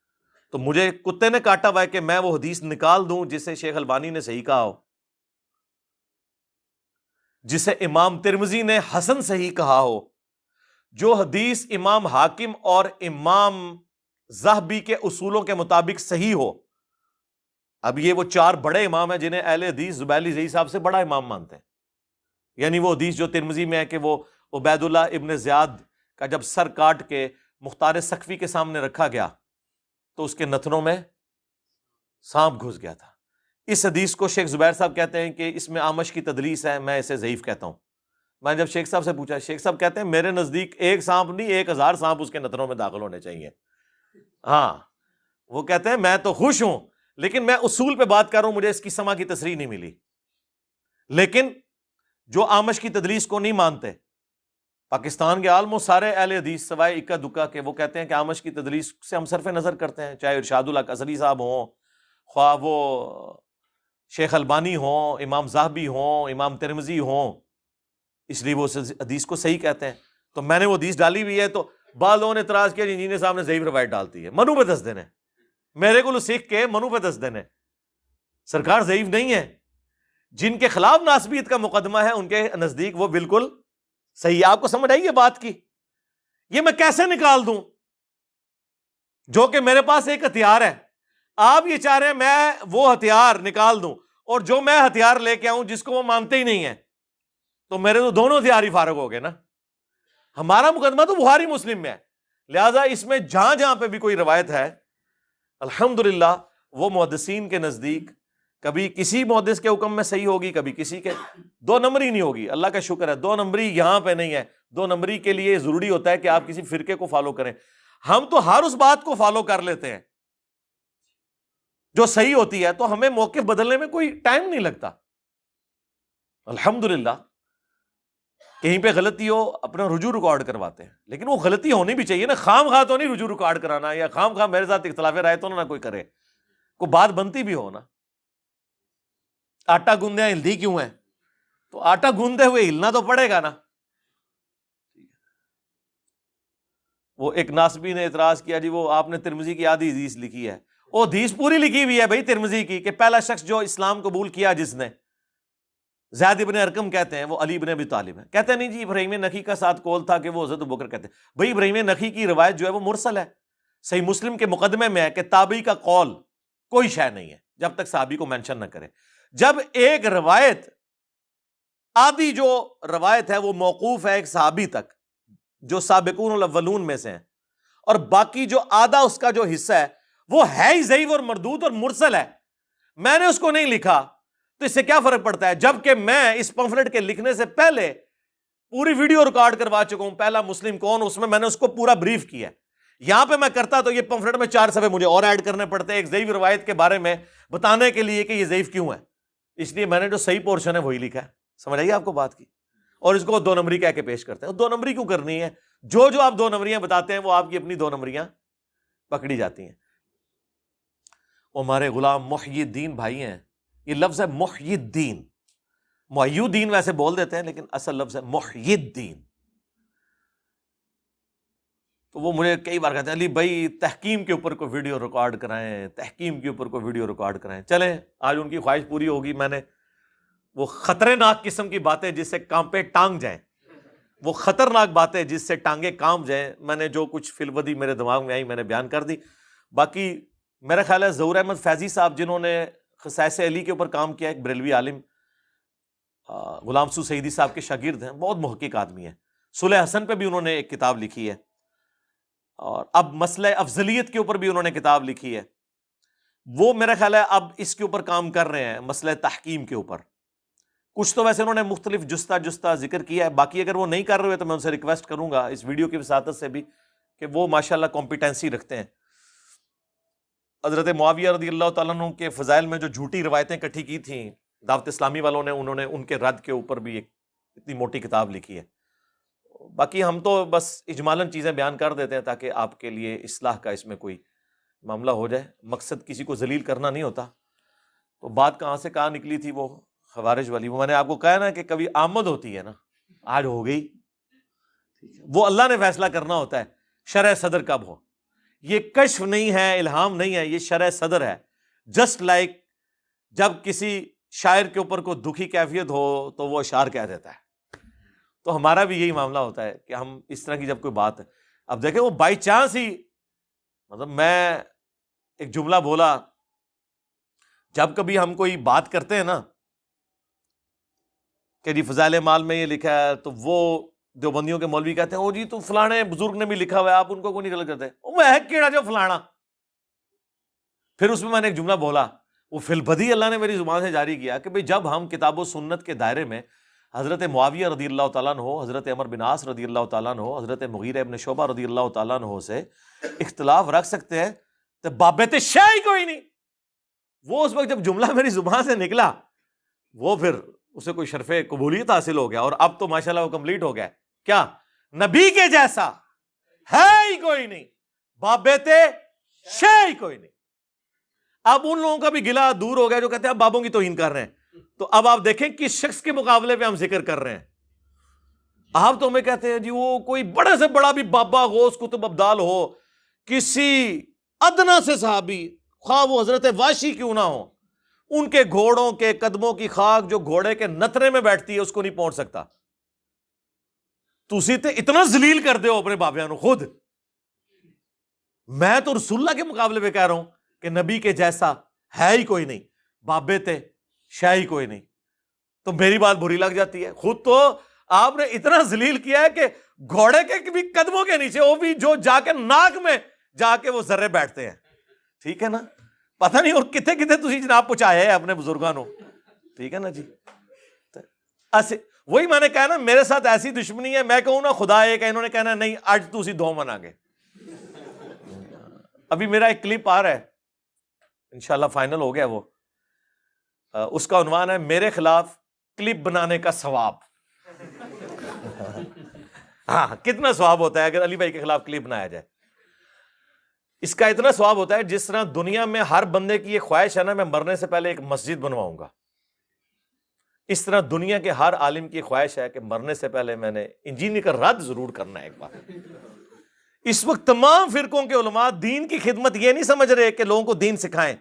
تو مجھے کتے نے کاٹا ہوا ہے کہ میں وہ حدیث نکال دوں جسے شیخ البانی نے صحیح کہا ہو۔ جسے امام ترمزی نے حسن صحیح کہا ہو۔ جو حدیث امام حاکم اور امام زہبی کے اصولوں کے مطابق صحیح ہو۔ اب یہ وہ چار بڑے امام ہیں جنہیں اہل حدیث زبیلی زئی صاحب سے بڑا امام مانتے ہیں۔ یعنی وہ حدیث جو ترمزی میں ہے کہ وہ عبید اللہ ابن زیاد کا جب سر کاٹ کے مختار سخوی کے سامنے رکھا گیا۔ تو اس کے نتنوں میں سانپ گھس گیا تھا۔ اس حدیث کو شیخ زبیر صاحب کہتے ہیں کہ اس میں آمش کی تدلیس ہے، میں اسے ضعیف کہتا ہوں۔ میں جب شیخ صاحب سے پوچھا، شیخ صاحب کہتے ہیں میرے نزدیک ایک سانپ نہیں، ایک ہزار سانپ اس کے نتنوں میں داخل ہونے چاہیے۔ ہاں وہ کہتے ہیں میں تو خوش ہوں، لیکن میں اصول پہ بات کر رہا ہوں، مجھے اس کی سما کی تصریح نہیں ملی۔ لیکن جو آمش کی تدلیس کو نہیں مانتے پاکستان کے عالم و سارے اہل حدیث سوائے اکا دکا کے وہ کہتے ہیں کہ آمش کی تدلیس سے ہم صرف نظر کرتے ہیں، چاہے ارشاد اللہ قصری صاحب ہوں، خواہ وہ شیخ البانی ہوں، امام زاہبی ہوں، امام ترمزی ہوں، اس لیے وہ حدیث کو صحیح کہتے ہیں۔ تو میں نے وہ حدیث ڈالی ہوئی ہے تو بعض لوگوں نے اعتراض کیا جی انجینئر صاحب نے ضعیف روایت ڈالتی ہے۔ منو پہ دس دینے میرے کو سیکھ کے منو پہ دس دینے سرکار ضعیف نہیں ہے۔ جن کے خلاف ناسبیت کا مقدمہ ہے، ان کے نزدیک وہ بالکل صحیح، آپ کو سمجھ آئی یہ بات کی؟ یہ میں کیسے نکال دوں؟ جو کہ میرے پاس ایک ہتھیار ہے۔ آپ یہ چاہ رہے ہیں میں وہ ہتھیار نکال دوں اور جو میں ہتھیار لے کے آؤں جس کو وہ مانتے ہی نہیں ہے تو میرے تو دونوں ہتھیار ہی فارغ ہو گئے نا۔ ہمارا مقدمہ تو بہاری مسلم میں ہے۔ لہذا اس میں جہاں جہاں پہ بھی کوئی روایت ہے الحمد للہ وہ محدثین کے نزدیک کبھی کسی محدث کے حکم میں صحیح ہوگی، کبھی کسی کے، دو نمبری نہیں ہوگی، اللہ کا شکر ہے، دو نمبری یہاں پہ نہیں ہے، دو نمبری کے لیے ضروری ہوتا ہے کہ آپ کسی فرقے کو فالو کریں۔ ہم تو ہر اس بات کو فالو کر لیتے ہیں۔ جو صحیح ہوتی ہے تو ہمیں موقف بدلنے میں کوئی ٹائم نہیں لگتا۔ الحمد للہ کہیں پہ غلطی ہو، اپنا رجوع ریکارڈ کرواتے ہیں۔ لیکن وہ غلطی ہونی بھی چاہیے نا، خام خواہ تو نہیں رجوع ریکارڈ کرانا یا خام خواہ میرے ساتھ اختلاف رائے تو نہ کوئی کرے۔ کوئی بات بنتی بھی ہو نا۔ آٹا گوندے ہلدی کیوں ہے تو آٹا گوندے ہوئے ہلنا تو پڑے گا نا وہ ایک ناسبی نے اعتراض کیا جی وہ آپ نے ترمزی کی آدھی حدیث لکھی ہے وہ حدیث پوری لکھی ہوئی ہے بھائی ترمزی کی کہ پہلا شخص جو اسلام قبول کیا جس نے زید ابن ارکم کہتے ہیں وہ علی ابن ابی طالب ہے کہتے ہیں نہیں جی ابراہیم نقی کا ساتھ کول تھا کہ وہ حضرت بکر کہتے ہیں بھائی ابراہیم نقی کی روایت جو ہے وہ مرسل ہے صحیح مسلم کے مقدمے میں ہے کہ تابعی کا قول کوئی شے نہیں ہے جب تک صحابی کو مینشن نہ کرے جب ایک روایت، آدھی جو روایت ہے وہ موقوف ہے ایک صحابی تک، جو سابقون الاولون میں سے ہیں، اور باقی جو آدھا اس کا جو حصہ ہے، وہ ہے ہی ضعیف اور مردود اور مرسل ہے۔ میں نے اس کو نہیں لکھا، تو اس سے کیا فرق پڑتا ہے؟ جبکہ میں اس پمفلٹ کے لکھنے سے پہلے پوری ویڈیو ریکارڈ کروا چکا ہوں، پہلا مسلم کون، اس میں میں نے اس کو پورا بریف کیا یہاں پہ میں کرتا تو یہ پمفلٹ میں چار سفے مجھے اور ایڈ کرنے پڑتے ہیں ایک ضعیف روایت کے بارے میں بتانے کے لیے کہ یہ ضعیف کیوں ہے۔ اس لیے میں نے جو صحیح پورشن ہے وہی لکھا ہے۔ سمجھ آئیے آپ کو بات کی؟ اور اس کو دو نمبری کہہ کے پیش کرتے ہیں۔ دو نمبری کیوں کرنی ہے؟ جو جو آپ دو نمبریاں بتاتے ہیں وہ آپ کی اپنی دو نمبریاں پکڑی جاتی ہیں۔ وہ ہمارے غلام محی الدین بھائی ہیں۔ یہ لفظ ہے محی الدین محی الدین ویسے بول دیتے ہیں لیکن اصل لفظ ہے محی الدین تو وہ مجھے کئی بار کہتے ہیں، علی بھائی، تحکیم کے اوپر کوئی ویڈیو ریکارڈ کرائیں، تحکیم کے اوپر کوئی ویڈیو ریکارڈ کرائیں۔ چلیں، آج ان کی خواہش پوری ہوگی، میں نے وہ خطرناک قسم کی باتیں جس سے کام پہ ٹانگ جائیں۔ وہ خطرناک باتیں جس سے ٹانگیں کام جائیں۔ میں نے جو کچھ فلودی میرے دماغ میں آئی، میں نے بیان کر دی۔ باقی میرا خیال ہے، ظہور احمد فیضی صاحب جنہوں نے خسائس علی کے اوپر کام کیا، ایک بریلوی عالم غلام سو سعیدی صاحب کے شاگرد ہیں، بہت محقق آدمی ہیں۔ سلح حسن پہ بھی انہوں نے ایک کتاب لکھی ہے۔ اور اب مسئلہ افضلیت کے اوپر بھی انہوں نے کتاب لکھی ہے۔ وہ میرا خیال ہے اب اس کے اوپر کام کر رہے ہیں، مسئلہ تحکیم کے اوپر۔ کچھ تو ویسے انہوں نے مختلف جستا جستا ذکر کیا ہے، باقی اگر وہ نہیں کر رہے ہوئے تو میں ان سے ریکویسٹ کروں گا اس ویڈیو کی وساطت سے بھی کہ وہ ماشاء اللہ کمپیٹنسی رکھتے ہیں۔ حضرت معاویہ رضی اللہ تعالیٰ عنہ کے فضائل میں جو جھوٹی روایتیں کٹھی کی تھیں، دعوت اسلامی والوں نے، انہوں نے ان کے رد کے اوپر بھی ایک اتنی موٹی کتاب لکھی ہے۔ باقی ہم تو بس اجمالن چیزیں بیان کر دیتے ہیں تاکہ آپ کے لیے اصلاح کا اس میں کوئی معاملہ ہو جائے۔ مقصد کسی کو ذلیل کرنا نہیں ہوتا۔ تو بات کہاں سے کہاں نکلی تھی وہ خوارج والی؟ وہ میں نے آپ کو کہا نا کہ کبھی آمد ہوتی ہے نا، آج ہو گئی۔ وہ اللہ نے فیصلہ کرنا ہوتا ہے شرح صدر کب ہو؟ یہ کشف نہیں ہے، الہام نہیں ہے، یہ شرح صدر ہے۔ جسٹ لائک like جب کسی شاعر کے اوپر کوئی دکھی کیفیت ہو تو وہ اشار کہہ دیتا ہے۔ تو ہمارا بھی یہی معاملہ ہوتا ہے کہ ہم اس طرح کی جب کوئی بات ہے، اب دیکھیں وہ بائی چانس ہی مطلب میں ایک جملہ بولا، جب کبھی ہم کوئی بات کرتے ہیں نا، کہ جی فضائل مال میں یہ لکھا ہے، تو وہ دیوبندیوں کے مولوی کہتے ہیں، او جی تو فلانے بزرگ نے بھی لکھا ہوا ہے، آپ ان کو کوئی نہیں غلط کرتے؟ او میں کیڑا جو فلانا؟ پھر اس میں میں نے ایک جملہ بولا، وہ فلبدی اللہ نے میری زبان سے جاری کیا کہ بھائی جب ہم کتاب و سنت کے دائرے میں حضرت معاویہ رضی اللہ تعالیٰ ہو حضرت عمر بناس رضی اللہ تعالیٰ ہو حضرت مغیر ابن شعبہ رضی اللہ تعالیٰ ہو سے اختلاف رکھ سکتے ہیں تو بابت شاہ ہی کوئی نہیں۔ وہ اس وقت جب جملہ میری زبان سے نکلا، وہ پھر اسے کوئی شرف قبولیت حاصل ہو گیا اور اب تو ماشاء اللہ وہ کمپلیٹ ہو گیا۔ کیا؟ نبی کے جیسا ہے ہی کوئی نہیں، بابت شاہ ہی کوئی نہیں۔ اب ان لوگوں کا بھی گلا دور ہو گیا جو کہتے ہیں اب بابوں کی توہین کر رہے ہیں۔ تو اب آپ دیکھیں کس شخص کے مقابلے پہ ہم ذکر کر رہے ہیں۔ آپ تو ہمیں کہتے ہیں جی وہ کوئی بڑے سے بڑا بھی بابا غوث کتب ابدال ہو، کسی ادنا سے صحابی، خواہ وہ حضرت واشی کیوں نہ ہو، ان کے گھوڑوں کے قدموں کی خاک جو گھوڑے کے نترے میں بیٹھتی ہے، اس کو نہیں پہنچ سکتا۔ تھی تے اتنا زلیل کر دے ہو اپنے بابیا نو، خود۔ میں تو رسول اللہ کے مقابلے پہ کہہ رہا ہوں کہ نبی کے جیسا ہے ہی کوئی نہیں۔ بابے تے شاہی کوئی نہیں۔ تو میری بات بری لگ جاتی ہے۔ خود تو آپ نے اتنا زلیل کیا ہے کہ گھوڑے کے بھی قدموں کے نیچے وہ بھی جو جا کے ناک میں جا کے وہ ذرے بیٹھتے ہیں۔ ٹھیک ہے نا؟ پتہ نہیں اور کتنے کتنے تھی جناب پہنچایا ہے اپنے بزرگوں کو ٹھیک ہے نا جی؟ ایسے وہی میں نے کہا نا، میرے ساتھ ایسی دشمنی ہے، میں کہوں نا، خدا ایک ہے، انہوں نے کہنا نہیں، آج تو اسی دو منا گے ابھی میرا ایک کلپ آ رہا ہے۔ انشاءاللہ فائنل ہو گیا وہ۔ اس کا عنوان ہے میرے خلاف کلپ بنانے کا ثواب۔ ہاں کتنا ثواب ہوتا ہے اگر علی بھائی کے خلاف کلپ بنایا جائے۔ اس کا اتنا ثواب ہوتا ہے جس طرح دنیا میں ہر بندے کی یہ خواہش ہے نا، میں مرنے سے پہلے ایک مسجد بنواؤں گا۔ اس طرح دنیا کے ہر عالم کی خواہش ہے کہ مرنے سے پہلے میں نے انجینئر کا رد ضرور کرنا ہے ایک بار۔ اس وقت تمام فرقوں کے علماء دین کی خدمت یہ نہیں سمجھ رہے کہ لوگوں کو دین سکھائیں۔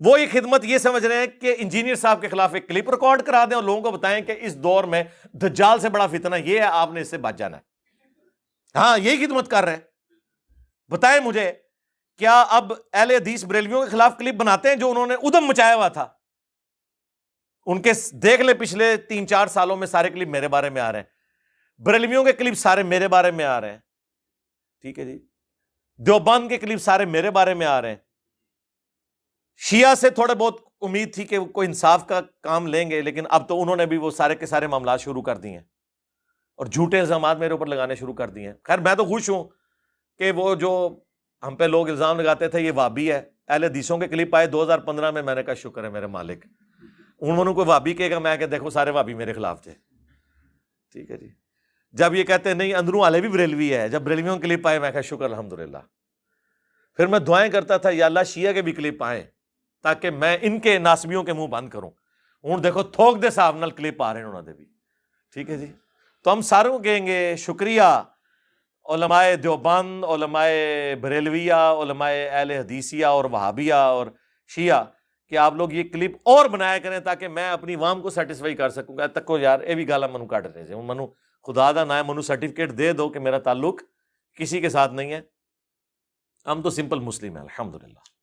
وہ یہ خدمت یہ سمجھ رہے ہیں کہ انجینئر صاحب کے خلاف ایک کلپ ریکارڈ کرا دیں اور لوگوں کو بتائیں کہ اس دور میں دجال سے بڑا فتنہ یہ ہے، آپ نے اس سے بچ جانا ہے۔ ہاں یہی خدمت کر رہے ہیں۔ بتائیں مجھے، کیا اب اہل حدیث بریلویوں کے خلاف کلپ بناتے ہیں جو انہوں نے ادم مچایا ہوا تھا؟ ان کے دیکھ لے پچھلے تین چار سالوں میں سارے کلپ میرے بارے میں آ رہے ہیں۔ بریلویوں کے کلپ سارے میرے بارے میں آ رہے ہیں۔ ٹھیک ہے جی۔ دیوبند کے کلپ سارے میرے بارے میں آ رہے ہیں۔ شیعہ سے تھوڑے بہت امید تھی کہ کوئی انصاف کا کام لیں گے، لیکن اب تو انہوں نے بھی وہ سارے کے سارے معاملات شروع کر دیے ہیں۔ اور جھوٹے الزامات میرے اوپر لگانے شروع کر دیے ہیں۔ خیر، میں تو خوش ہوں کہ وہ جو ہم پہ لوگ الزام لگاتے تھے، یہ وابی ہے۔ اہل حدیثوں کے کلپ آئے دو ہزار پندرہ میں میں نے کہا شکر ہے میرے مالک۔ انہوں نے کوئی وابی کہے گا؟ میں کہ دیکھو، سارے وابی میرے خلاف تھے۔ ٹھیک ہے جی۔ جب یہ کہتے ہیں، نہیں، اندروں والے بھی بریلوی ہے، جب بریلویوں کے کلپ آئے، میں کہا شکر الحمد للہ پھر میں دعائیں کرتا تھا، یا اللہ شیعہ کے بھی کلپ آئیں۔ تاکہ میں ان کے ناسبیوں کے منہ بند کروں۔ ہوں، دیکھو، تھوک دے صاحب نل کلپ آ رہے ہیں انہوں نے بھی۔ ٹھیک ہے جی؟ تو ہم ساروں کہیں گے، شکریہ۔ علماء دیوبند، علماء بریلویہ، علماء اہل حدیثیہ اور وہابیہ اور شیعہ، کہ آپ لوگ یہ کلپ اور بنایا کریں تاکہ میں اپنی عوام کو سیٹسفائی کر سکوں۔ گا تک کو یار، یہ بھی گالا منو کاٹ رہے تھے منو خدا دا نہ ہے، منو سرٹیفکیٹ دے دو کہ میرا تعلق کسی کے ساتھ نہیں ہے۔ ہم تو سمپل مسلم ہیں الحمد للہ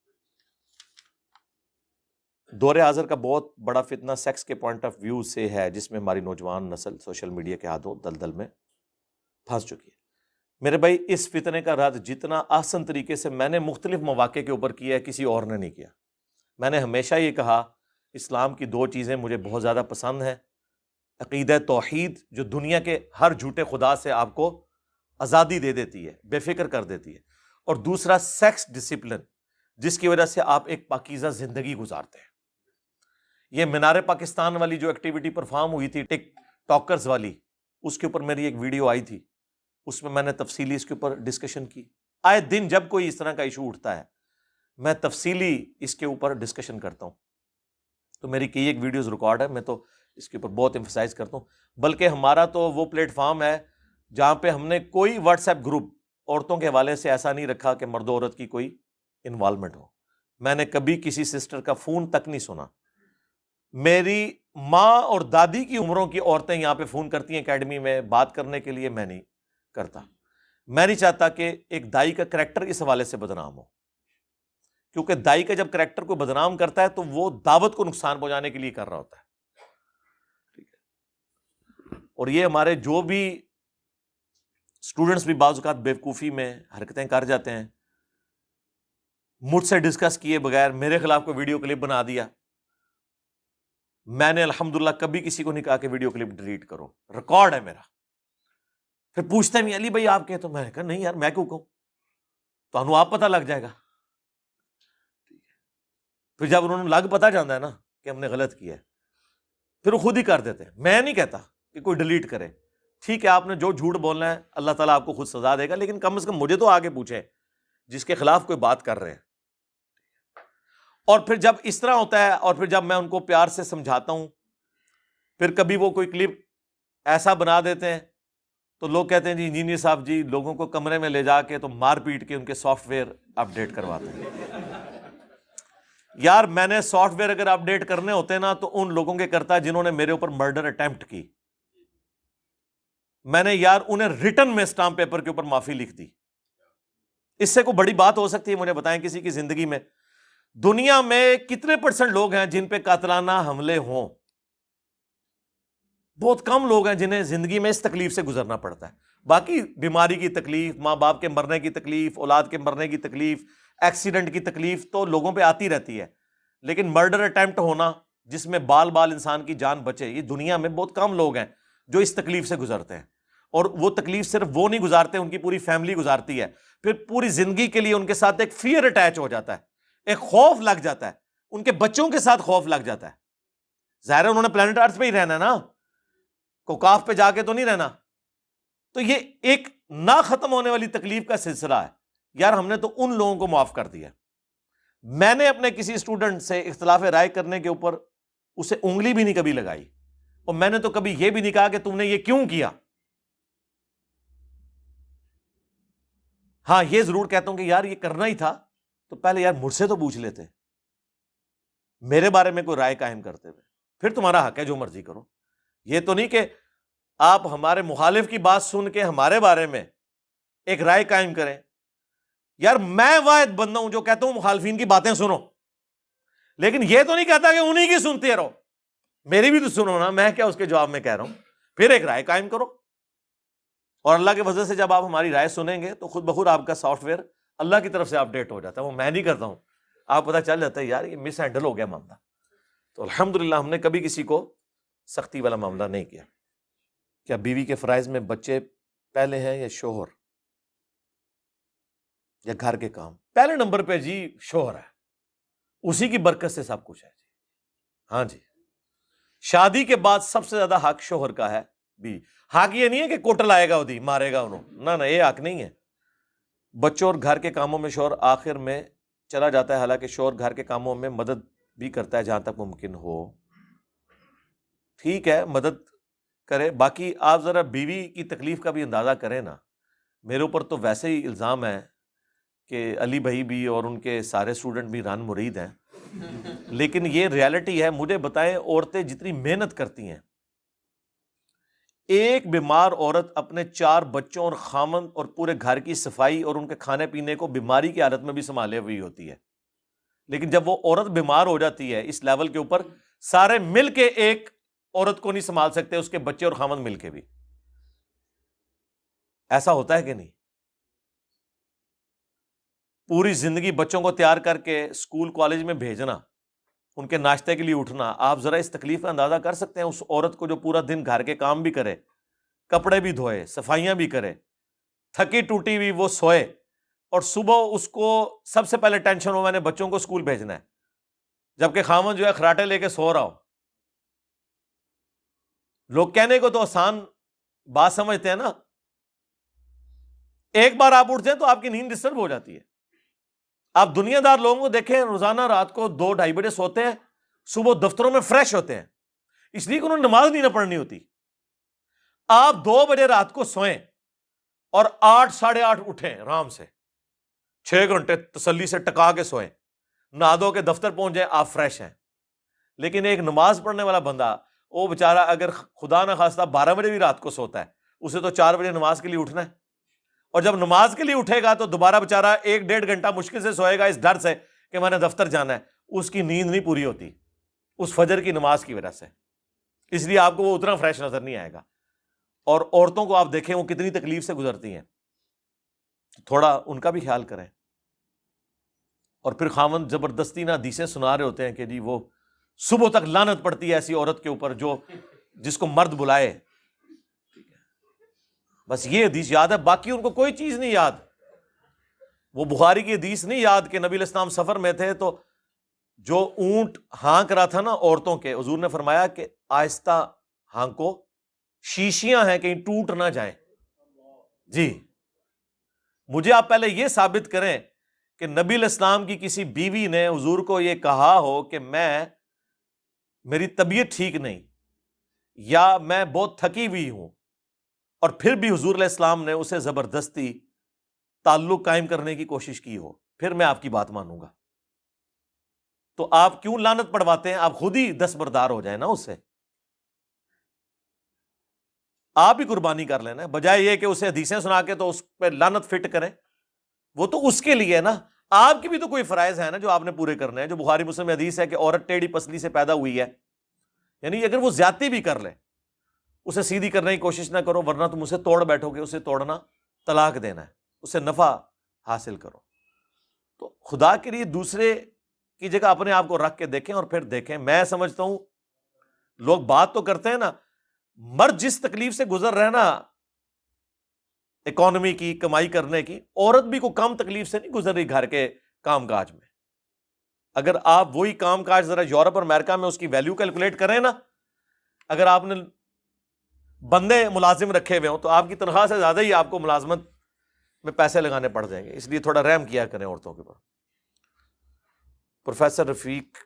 دور حاضر کا بہت بڑا فتنہ سیکس کے پوائنٹ آف ویو سے ہے، جس میں ہماری نوجوان نسل سوشل میڈیا کے ہاتھوں دلدل میں پھنس چکی ہے۔ میرے بھائی، اس فتنے کا رد جتنا آسن طریقے سے میں نے مختلف مواقع کے اوپر کیا ہے، کسی اور نے نہیں کیا۔ میں نے ہمیشہ یہ کہا، اسلام کی دو چیزیں مجھے بہت زیادہ پسند ہیں۔ عقید توحید، جو دنیا کے ہر جھوٹے خدا سے آپ کو آزادی دے دیتی ہے، بے فکر کر دیتی ہے۔ اور دوسرا سیکس ڈسپلن جس کی وجہ سے آپ ایک پاکیزہ زندگی گزارتے ہیں۔ یہ مینار پاکستان والی جو ایکٹیویٹی پرفارم ہوئی تھی، ٹک ٹاکرز والی، اس کے اوپر میری ایک ویڈیو آئی تھی۔ اس میں میں نے تفصیلی اس کے اوپر ڈسکشن کی۔ آئے دن جب کوئی اس طرح کا ایشو اٹھتا ہے، میں تفصیلی اس کے اوپر ڈسکشن کرتا ہوں۔ تو میری کئی ایک ویڈیوز ریکارڈ ہے میں تو اس کے اوپر بہت امفسائز کرتا ہوں۔ بلکہ ہمارا تو وہ پلیٹ فارم ہے جہاں پہ ہم نے کوئی واٹس ایپ گروپ عورتوں کے حوالے سے ایسا نہیں رکھا کہ مرد و عورت کی کوئی انوالومنٹ ہو۔ میں نے کبھی کسی سسٹر کا فون تک نہیں سنا۔ میری ماں اور دادی کی عمروں کی عورتیں یہاں پہ فون کرتی ہیں اکیڈمی میں بات کرنے کے لیے، میں نہیں کرتا۔ میں نہیں چاہتا کہ ایک دائی کا کریکٹر اس حوالے سے بدنام ہو۔ کیونکہ دائی کا جب کریکٹر کو بدنام کرتا ہے تو وہ دعوت کو نقصان پہنچانے کے لیے کر رہا ہوتا ہے۔ ٹھیک ہے۔ اور یہ ہمارے جو بھی اسٹوڈنٹس بھی بعض اوقات بیوقوفی میں حرکتیں کر جاتے ہیں۔ مجھ سے ڈسکس کیے بغیر میرے خلاف کوئی ویڈیو کلپ بنا دیا۔ میں نے الحمد للہ کبھی کسی کو نہیں کہا کہ ویڈیو کلپ ڈیلیٹ کرو۔ ریکارڈ ہے میرا۔ پھر پوچھتے ہیں علی بھائی، آپ کے تو میں نے کہا، نہیں یار، میں کیوں کہوں؟ تو آپ پتہ لگ جائے گا۔ پھر جب انہوں نے لگ پتا جانا ہے نا کہ ہم نے غلط کیا ہے، پھر وہ خود ہی کر دیتے ہیں۔ میں نہیں کہتا کہ کوئی ڈیلیٹ کرے۔ ٹھیک ہے، آپ نے جو جھوٹ بولنا ہے، اللہ تعالیٰ آپ کو خود سزا دے گا، لیکن کم از کم مجھے تو آگے پوچھے جس کے خلاف کوئی بات کر رہے ہیں۔ اور پھر جب اس طرح ہوتا ہے اور پھر جب میں ان کو پیار سے سمجھاتا ہوں، پھر کبھی وہ کوئی کلپ ایسا بنا دیتے ہیں تو لوگ کہتے ہیں جی انجینئر صاحب جی لوگوں کو کمرے میں لے جا کے تو مار پیٹ کے ان کے سافٹ ویئر اپڈیٹ کرواتے ہیں۔ یار، میں نے سافٹ ویئر اگر اپڈیٹ کرنے ہوتے نا تو ان لوگوں کے کرتا جنہوں نے میرے اوپر مرڈر اٹمپٹ کی۔ میں نے یار انہیں ریٹرن میں اسٹامپ پیپر کے اوپر معافی لکھ دی۔ اس سے کوئی بڑی بات ہو سکتی ہے، مجھے بتائیں کسی کی زندگی میں۔ دنیا میں کتنے پرسنٹ لوگ ہیں جن پہ قاتلانہ حملے ہوں؟ بہت کم لوگ ہیں جنہیں زندگی میں اس تکلیف سے گزرنا پڑتا ہے۔ باقی بیماری کی تکلیف، ماں باپ کے مرنے کی تکلیف، اولاد کے مرنے کی تکلیف ایکسیڈنٹ کی تکلیف تو لوگوں پہ آتی رہتی ہے۔ لیکن مرڈر اٹمپٹ ہونا، جس میں بال بال انسان کی جان بچے، یہ دنیا میں بہت کم لوگ ہیں جو اس تکلیف سے گزرتے ہیں۔ اور وہ تکلیف صرف وہ نہیں گزارتے، ان کی پوری فیملی گزارتی ہے۔ پھر پوری زندگی کے لیے ان کے ساتھ ایک فیئر اٹیچ ہو جاتا ہے۔ ایک خوف لگ جاتا ہے۔ ان کے بچوں کے ساتھ خوف لگ جاتا ہے۔ ظاہر انہوں نے پلانٹ ارتھ پہ ہی رہنا نا۔ کوکاف پہ جا کے تو نہیں رہنا۔ تو یہ ایک نہ ختم ہونے والی تکلیف کا سلسلہ ہے۔ یار ہم نے تو ان لوگوں کو معاف کر دیا۔ میں نے اپنے کسی اسٹوڈنٹ سے اختلاف رائے کرنے کے اوپر اسے انگلی بھی نہیں کبھی لگائی۔ اور میں نے تو کبھی یہ بھی نہیں کہا کہ تم نے یہ کیوں کیا۔ ہاں یہ ضرور کہتا ہوں کہ یار یہ کرنا ہی تھا۔ تو پہلے یار مجھ سے تو پوچھ لیتے۔ میرے بارے میں کوئی رائے قائم کرتے ہوئے۔ پھر تمہارا حق ہے جو مرضی کرو۔ یہ تو نہیں کہ آپ ہمارے مخالف کی بات سن کے ہمارے بارے میں ایک رائے قائم کریں۔ یار میں واحد بندہ ہوں جو کہتا ہوں مخالفین کی باتیں سنو۔ لیکن یہ تو نہیں کہتا کہ انہیں کی سنتے رہو۔ میری بھی تو سنو نا، میں کیا اس کے جواب میں کہہ رہا ہوں؟ پھر ایک رائے قائم کرو۔ اور اللہ کے وجہ سے جب آپ ہماری رائے سنیں گے تو خود بخود آپ کا سافٹ ویئر اللہ کی طرف سے اپڈیٹ ہو جاتا ہے، وہ میں نہیں کرتا ہوں۔ آپ پتا چل جاتا ہے یار، یہ مس ہینڈل ہو گیا معاملہ۔ تو الحمد للہ ہم نے کبھی کسی کو سختی والا معاملہ نہیں کیا۔ کیا بیوی کے فرائض میں بچے پہلے ہیں یا شوہر؟ یا گھر کے کام؟ پہلے نمبر پہ جی شوہر ہے۔ اسی کی برکت سے سب کچھ ہے جی۔ ہاں جی۔ شادی کے بعد سب سے زیادہ حق شوہر کا ہے۔ بھی، حق یہ نہیں ہے کہ کوٹل آئے گا ادی مارے گا انہوں۔ نہ، یہ حق نہیں ہے۔ بچوں اور گھر کے کاموں میں شوہر آخر میں چلا جاتا ہے، حالانکہ شوہر گھر کے کاموں میں مدد بھی کرتا ہے جہاں تک ممکن ہو۔ ٹھیک ہے، مدد کرے۔ باقی آپ ذرا بیوی کی تکلیف کا بھی اندازہ کریں نا۔ میرے اوپر تو ویسے ہی الزام ہے کہ علی بھائی بھی اور ان کے سارے اسٹوڈنٹ بھی رن مرید ہیں۔ لیکن یہ ریالٹی ہے، مجھے بتائیں، عورتیں جتنی محنت کرتی ہیں ایک بیمار عورت اپنے چار بچوں اور خامن اور پورے گھر کی صفائی اور ان کے کھانے پینے کو بیماری کی حالت میں بھی سنبھالے ہوئی ہوتی ہے۔ لیکن جب وہ عورت بیمار ہو جاتی ہے، اس لیول کے اوپر سارے مل کے ایک عورت کو نہیں سنبھال سکتے، اس کے بچے اور خامن مل کے بھی۔ ایسا ہوتا ہے کہ نہیں؟ پوری زندگی بچوں کو تیار کر کے اسکول، کالج میں بھیجنا ان کے ناشتے کے لیے اٹھنا۔ آپ ذرا اس تکلیف کا اندازہ کر سکتے ہیں، اس عورت کو جو پورا دن گھر کے کام بھی کرے، کپڑے بھی دھوئے، صفائیاں بھی کرے۔ تھکی ٹوٹی ہوئی وہ سوئے اور صبح اس کو سب سے پہلے ٹینشن ہو، میں نے بچوں کو اسکول بھیجنا ہے۔ جبکہ خامن جو ہے خراٹے لے کے سو رہا ہو لوگ کہنے کو تو آسان بات سمجھتے ہیں نا۔ ایک بار آپ اٹھتے ہیں تو آپ کی نیند ڈسٹرب ہو جاتی ہے۔ آپ دنیا دار لوگوں کو دیکھیں، روزانہ رات کو دو ڈھائی بجے سوتے ہیں، صبح دفتروں میں فریش ہوتے ہیں۔ اس لیے کہ انہوں نے نماز نہیں نہ پڑھنی ہوتی۔ آپ دو بجے رات کو سوئیں اور آٹھ، ساڑھے آٹھ اٹھیں آرام سے۔ چھ گھنٹے تسلی سے ٹکا کے سوئیں۔ نادو کے دفتر پہنچ جائیں، آپ فریش ہیں۔ لیکن ایک نماز پڑھنے والا بندہ، وہ بےچارا اگر خدا نہ خواستہ بارہ بجے بھی رات کو سوتا ہے، اسے تو چار بجے نماز کے لیے اٹھنا ہے۔ اور جب نماز کے لیے اٹھے گا تو دوبارہ بےچارا ایک ڈیڑھ گھنٹہ مشکل سے سوئے گا، اس ڈر سے کہ میں نے دفتر جانا ہے۔ اس کی نیند نہیں پوری ہوتی، اس فجر کی نماز کی وجہ سے۔ اس لیے آپ کو وہ اتنا فریش نظر نہیں آئے گا۔ اور عورتوں کو آپ دیکھیں، وہ کتنی تکلیف سے گزرتی ہیں۔ تھوڑا ان کا بھی خیال کریں۔ اور پھر خامن زبردستی نہ حدیثیں سنا رہے ہوتے ہیں کہ جی وہ صبح تک لانت پڑتی ہے ایسی عورت کے اوپر جو، جس کو مرد بلائے۔ بس یہ حدیث یاد ہے، باقی ان کو کوئی چیز نہیں یاد۔ وہ بخاری کی حدیث نہیں یاد کہ نبی الاسلام سفر میں تھے تو جو اونٹ ہانک رہا تھا نا عورتوں کے، حضور نے فرمایا کہ آہستہ ہانکو، شیشیاں ہیں کہیں ٹوٹ نہ جائیں۔ جی۔ مجھے آپ پہلے یہ ثابت کریں کہ نبی الاسلام کی کسی بیوی نے حضور کو یہ کہا ہو کہ میں، میری طبیعت ٹھیک نہیں، یا میں بہت تھکی ہوئی ہوں۔ اور پھر بھی حضور علیہ السلام نے اسے زبردستی تعلق قائم کرنے کی کوشش کی ہو، پھر میں آپ کی بات مانوں گا۔ تو آپ کیوں لانت پڑواتے ہیں؟ آپ خود ہی دس بردار ہو جائیں نا اس سے۔ آپ ہی قربانی کر لینا بجائے یہ کہ اسے حدیثیں سنا کے تو اس پہ لانت فٹ کریں۔ وہ تو اس کے لیے نا۔ آپ کی بھی تو کوئی فرائض ہے نا جو آپ نے پورے کرنے ہیں۔ جو بخاری مسلم حدیث ہے کہ عورت ٹیڑھی پسلی سے پیدا ہوئی ہے۔ یعنی اگر وہ زیادتی بھی کر لے۔ اسے سیدھی کرنے کی کوشش نہ کرو، ورنہ تم اسے توڑ بیٹھو گے، اسے توڑنا طلاق دینا ہے۔ اسے نفع حاصل کرو۔ تو خدا کے لیے دوسرے کی جگہ اپنے آپ کو رکھ کے دیکھیں اور پھر دیکھیں۔ میں سمجھتا ہوں، لوگ بات تو کرتے ہیں نا مرد جس تکلیف سے گزر رہے نا اکانومی کی، کمائی کرنے کی، عورت بھی کو کم تکلیف سے نہیں گزر رہی گھر کے کام کاج میں۔ اگر آپ وہی کام کاج ذرا یورپ اور امیرکا میں اس کی ویلو کیلکولیٹ کریں نا، اگر آپ نے بندے ملازم رکھے ہوئے ہوں تو آپ کی تنخواہ سے زیادہ ہی آپ کو ملازمت میں پیسے لگانے پڑ جائیں گے۔ اس لیے تھوڑا رحم کیا کریں عورتوں کے اوپر۔ پروفیسر رفیق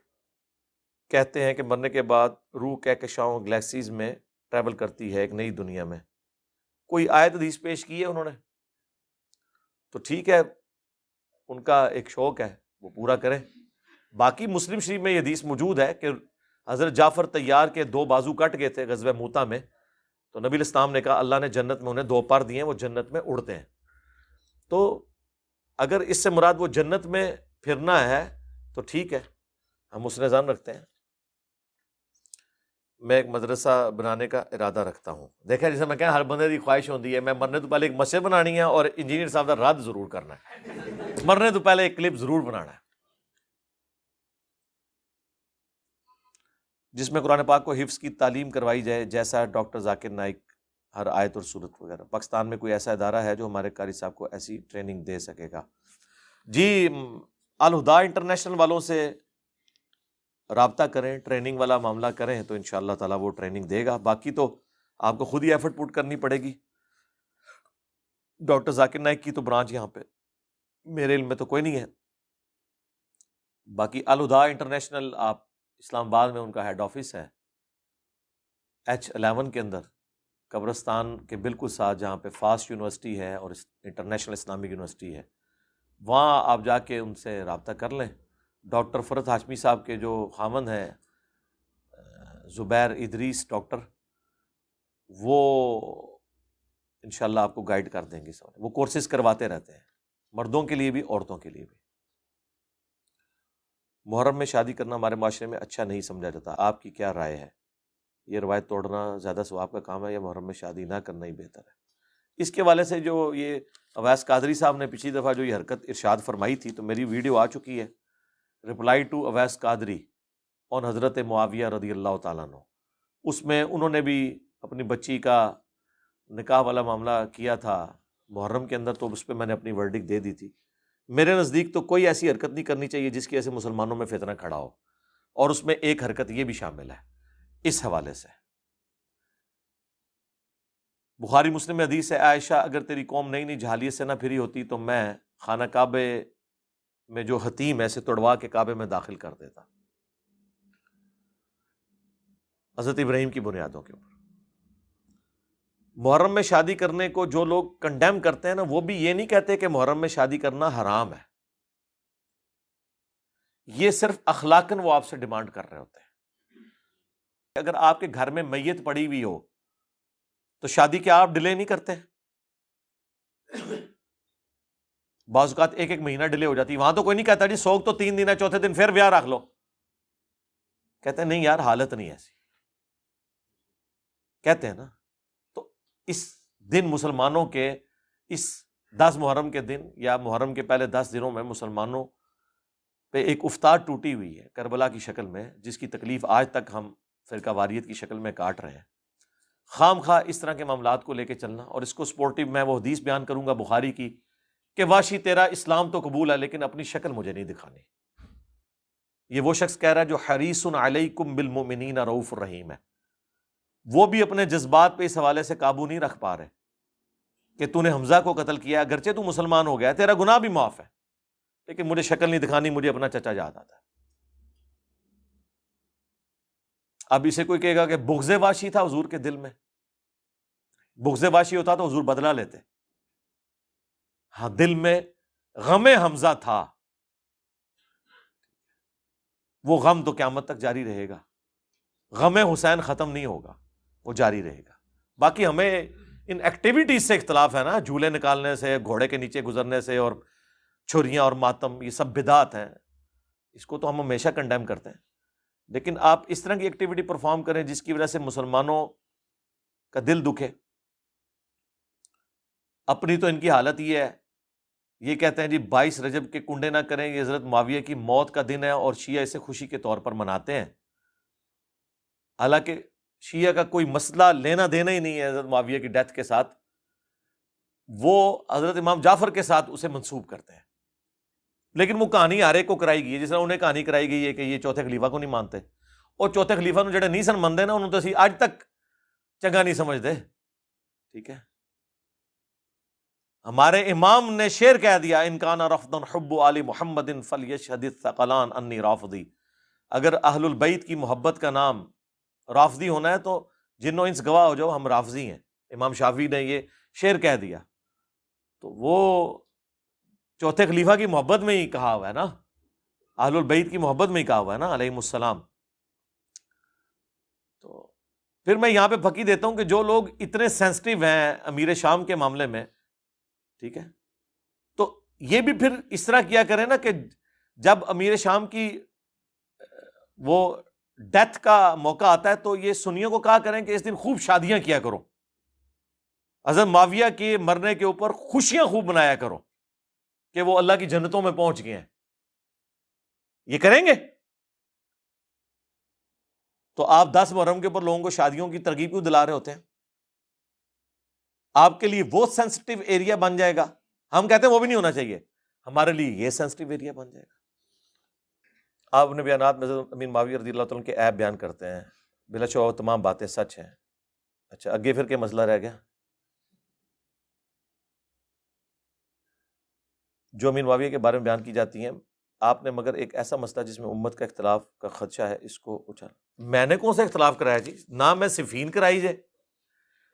کہتے ہیں کہ مرنے کے بعد روح کہکشاؤں گلیکسیز میں ٹریول کرتی ہے ایک نئی دنیا میں۔ کوئی آیت حدیث پیش کی ہے انہوں نے؟ تو ٹھیک ہے، ان کا ایک شوق ہے، وہ پورا کریں۔ باقی مسلم شریف میں یہ حدیث موجود ہے کہ حضرت جعفر تیار کے دو بازو کٹ گئے تھے غزب موتا میں۔ تو نبی الاسلام نے کہا اللہ نے جنت میں انہیں دو پر دیے وہ جنت میں اڑتے ہیں۔ تو اگر اس سے مراد وہ جنت میں پھرنا ہے تو ٹھیک ہے، ہم اس نظام رکھتے ہیں۔ میں ایک مدرسہ بنانے کا ارادہ رکھتا ہوں۔ دیکھا جیسے میں کہا، ہر بندے کی خواہش ہوتی ہے، میں مرنے تو پہلے ایک مسجد بنانی ہے اور انجینئر صاحب کا رد ضرور کرنا ہے۔ مرنے تو پہلے ایک کلپ ضرور بنانا ہے۔ جس میں قرآن پاک کو حفظ کی تعلیم کروائی جائے، جیسا ڈاکٹر ذاکر نائک ہر آیت اور صورت وغیرہ۔ پاکستان میں کوئی ایسا ادارہ ہے جو ہمارے قاری صاحب کو ایسی ٹریننگ دے سکے گا؟ جی الہدا انٹرنیشنل والوں سے رابطہ کریں، ٹریننگ والا معاملہ کریں تو ان شاء اللہ تعالیٰ وہ ٹریننگ دے گا۔ باقی تو آپ کو خود ہی ایفرٹ پٹ کرنی پڑے گی۔ ڈاکٹر ذاکر نائک کی تو برانچ یہاں پہ۔ میرے علم میں تو کوئی نہیں ہے۔ باقی الہدا انٹرنیشنل آپ اسلام آباد میں ان کا ہیڈ آفس ہے۔ ایچ الیون کے اندر، قبرستان کے بالکل ساتھ جہاں پہ فاسٹ یونیورسٹی ہے اور انٹرنیشنل اسلامک یونیورسٹی ہے، وہاں آپ جا کے ان سے رابطہ کر لیں۔ ڈاکٹر فرت ہاشمی صاحب کے جو خامن ہیں، زبیر ادریس ڈاکٹر، وہ انشاءاللہ آپ کو گائیڈ کر دیں گے سب وہ کورسز کرواتے رہتے ہیں، مردوں کے لیے بھی، عورتوں کے لیے بھی۔ محرم میں شادی کرنا ہمارے معاشرے میں اچھا نہیں سمجھا جاتا۔ آپ کی کیا رائے ہے؟ یہ روایت توڑنا زیادہ ثواب کا کام ہے یا محرم میں شادی نہ کرنا ہی بہتر ہے؟ اس کے والے سے جو یہ اویس قادری صاحب نے پچھلی دفعہ جو یہ حرکت ارشاد فرمائی تھی، تو میری ویڈیو آ چکی ہے۔ رپلائی ٹو اویس قادری اور حضرت معاویہ رضی اللہ تعالیٰ عنہ۔ اس میں انہوں نے بھی اپنی بچی کا نکاح والا معاملہ کیا تھا۔ محرم کے اندر تو اس پہ میں نے اپنی ورڈک دے دی تھی۔ میرے نزدیک تو کوئی ایسی حرکت نہیں کرنی چاہیے جس کی ایسے مسلمانوں میں فتنہ کھڑا ہو اور اس میں ایک حرکت یہ بھی شامل ہے۔ اس حوالے سے۔ بخاری مسلم حدیث ہے، عائشہ، اگر تیری قوم نئی نئی جھالیت سے نہ پھری ہوتی تو میں خانہ کعبے میں جو حتیم ایسے توڑوا کے کعبے میں داخل کر دیتا۔ حضرت ابراہیم کی بنیادوں کے اوپر۔ محرم میں شادی کرنے کو جو لوگ کنڈیم کرتے ہیں نا، وہ بھی یہ نہیں کہتے کہ محرم میں شادی کرنا حرام ہے۔ یہ صرف اخلاقن وہ آپ سے ڈیمانڈ کر رہے ہوتے ہیں۔ اگر آپ کے گھر میں میت پڑی ہوئی ہو، تو شادی کیا آپ ڈیلے نہیں کرتے۔ بعض اوقات ایک ایک مہینہ ڈیلے ہو جاتی وہاں تو کوئی نہیں کہتا جی سوگ تو تین دن ہے چوتھے دن پھر بیاہ رکھ لو۔ کہتے ہیں، نہیں یار، حالت نہیں ایسی۔ کہتے ہیں نا اس دن مسلمانوں کے، اس دس محرم کے دن یا محرم کے پہلے دس دنوں میں مسلمانوں پہ ایک افطار ٹوٹی ہوئی ہے کربلا کی شکل میں، جس کی تکلیف آج تک ہم فرقہ واریت کی شکل میں کاٹ رہے ہیں۔ خام خواہ اس طرح کے معاملات کو لے کے چلنا اور اس کو سپورٹو میں وہ حدیث بیان کروں گا بخاری کی کہ واشی تیرا اسلام تو قبول ہے لیکن اپنی شکل مجھے نہیں دکھانی۔ یہ وہ شخص کہہ رہا ہے جو حریص علیکم بالمؤمنین رعوف الرحیم ہے۔ وہ بھی اپنے جذبات پہ اس حوالے سے قابو نہیں رکھ پا رہے کہ تو نے حمزہ کو قتل کیا اگرچہ تو مسلمان ہو گیا تیرا گناہ بھی معاف ہے، لیکن مجھے شکل نہیں دکھانی، مجھے اپنا چچا یاد آتا ہے۔ اب اسے کوئی کہے گا کہ بغز واشی تھا حضور کے دل میں۔ بغز واشی ہوتا تو حضور بدلا لیتے۔ ہاں دل میں غم حمزہ تھا۔ وہ غم تو قیامت تک جاری رہے گا۔ غم حسین ختم نہیں ہوگا۔ وہ جاری رہے گا۔ باقی ہمیں ان ایکٹیویٹیز سے اختلاف ہے نا، جھولے نکالنے سے، گھوڑے کے نیچے گزرنے سے اور چھریاں اور ماتم، یہ سب بدات ہیں۔ اس کو تو ہم ہمیشہ کنڈیم کرتے ہیں۔ لیکن آپ اس طرح کی ایکٹیویٹی پرفارم کریں جس کی وجہ سے مسلمانوں کا دل دکھے۔ اپنی تو ان کی حالت یہ ہے۔ یہ کہتے ہیں جی بائیس رجب کے کنڈے نہ کریں، یہ حضرت معاویہ کی موت کا دن ہے اور شیعہ اسے خوشی کے طور پر مناتے ہیں۔ حالانکہ شیعہ کا کوئی مسئلہ لینا دینا ہی نہیں ہے حضرت معاویہ کی ڈیتھ کے ساتھ، وہ حضرت امام جعفر کے ساتھ اسے منسوب کرتے ہیں۔ لیکن وہ کہانی ہر ایک کو کرائی گئی ہے، جس طرح انہیں کہانی کرائی گئی ہے کہ یہ چوتھے خلیفہ کو نہیں مانتے۔ اور چوتھے خلیفہ جڑے نہیں سن منتے نا، انہوں تو اسی آج تک چنگا نہیں سمجھتے۔ ٹھیک ہے؟ ہمارے امام نے شیر کہہ دیا انکان رفدن حب علی محمد ثقلان انی رافدی اگر اہل البیت کی محبت کا نام رافضی ہونا ہے تو جنوں انس گواہ ہو جاؤ، ہم رافضی ہیں۔ امام شافی نے یہ شیر کہہ دیا۔ تو وہ چوتھے خلیفہ کی محبت میں ہی کہا ہوا ہے نا۔ آل البعید کی محبت میں ہی کہا ہوا ہے نا علیہ السلام۔ تو پھر میں یہاں پہ پھکی دیتا ہوں کہ جو لوگ اتنے سینسٹیو ہیں امیر شام کے معاملے میں، ٹھیک ہے۔ تو یہ بھی پھر اس طرح کیا کریں نا کہ جب امیر شام کی وہ ڈیتھ کا موقع آتا ہے تو یہ سنیوں کو کہا کریں کہ اس دن خوب شادیاں کیا کرو۔ حضرت معاویہ کے مرنے کے اوپر خوشیاں خوب منایا کرو کہ وہ اللہ کی جنتوں میں پہنچ گئے ہیں۔ یہ کریں گے؟ تو آپ دس محرم کے اوپر لوگوں کو شادیوں کی ترغیب کیوں دلا رہے ہوتے ہیں؟ آپ کے لیے وہ سینسٹیو ایریا بن جائے گا۔ ہم کہتے ہیں وہ بھی نہیں ہونا چاہیے۔ ہمارے لیے یہ سینسٹیو ایریا بن جائے گا۔ آپ اپنے بیانات میں امین معاوی رضی اللہ تعالیٰ کے ایپ بیان کرتے ہیں۔ بلا شو تمام باتیں سچ ہیں۔ اچھا اگے پھر کیا مسئلہ رہ گیا؟ جو امین معاویہ کے بارے میں بیان کی جاتی ہیں، آپ نے مگر ایک ایسا مسئلہ جس میں امت کا اختلاف کا خدشہ ہے، اس کو اچھا۔ میں نے کون سا اختلاف کرایا جی؟ نہ میں صفین کرائی جائے،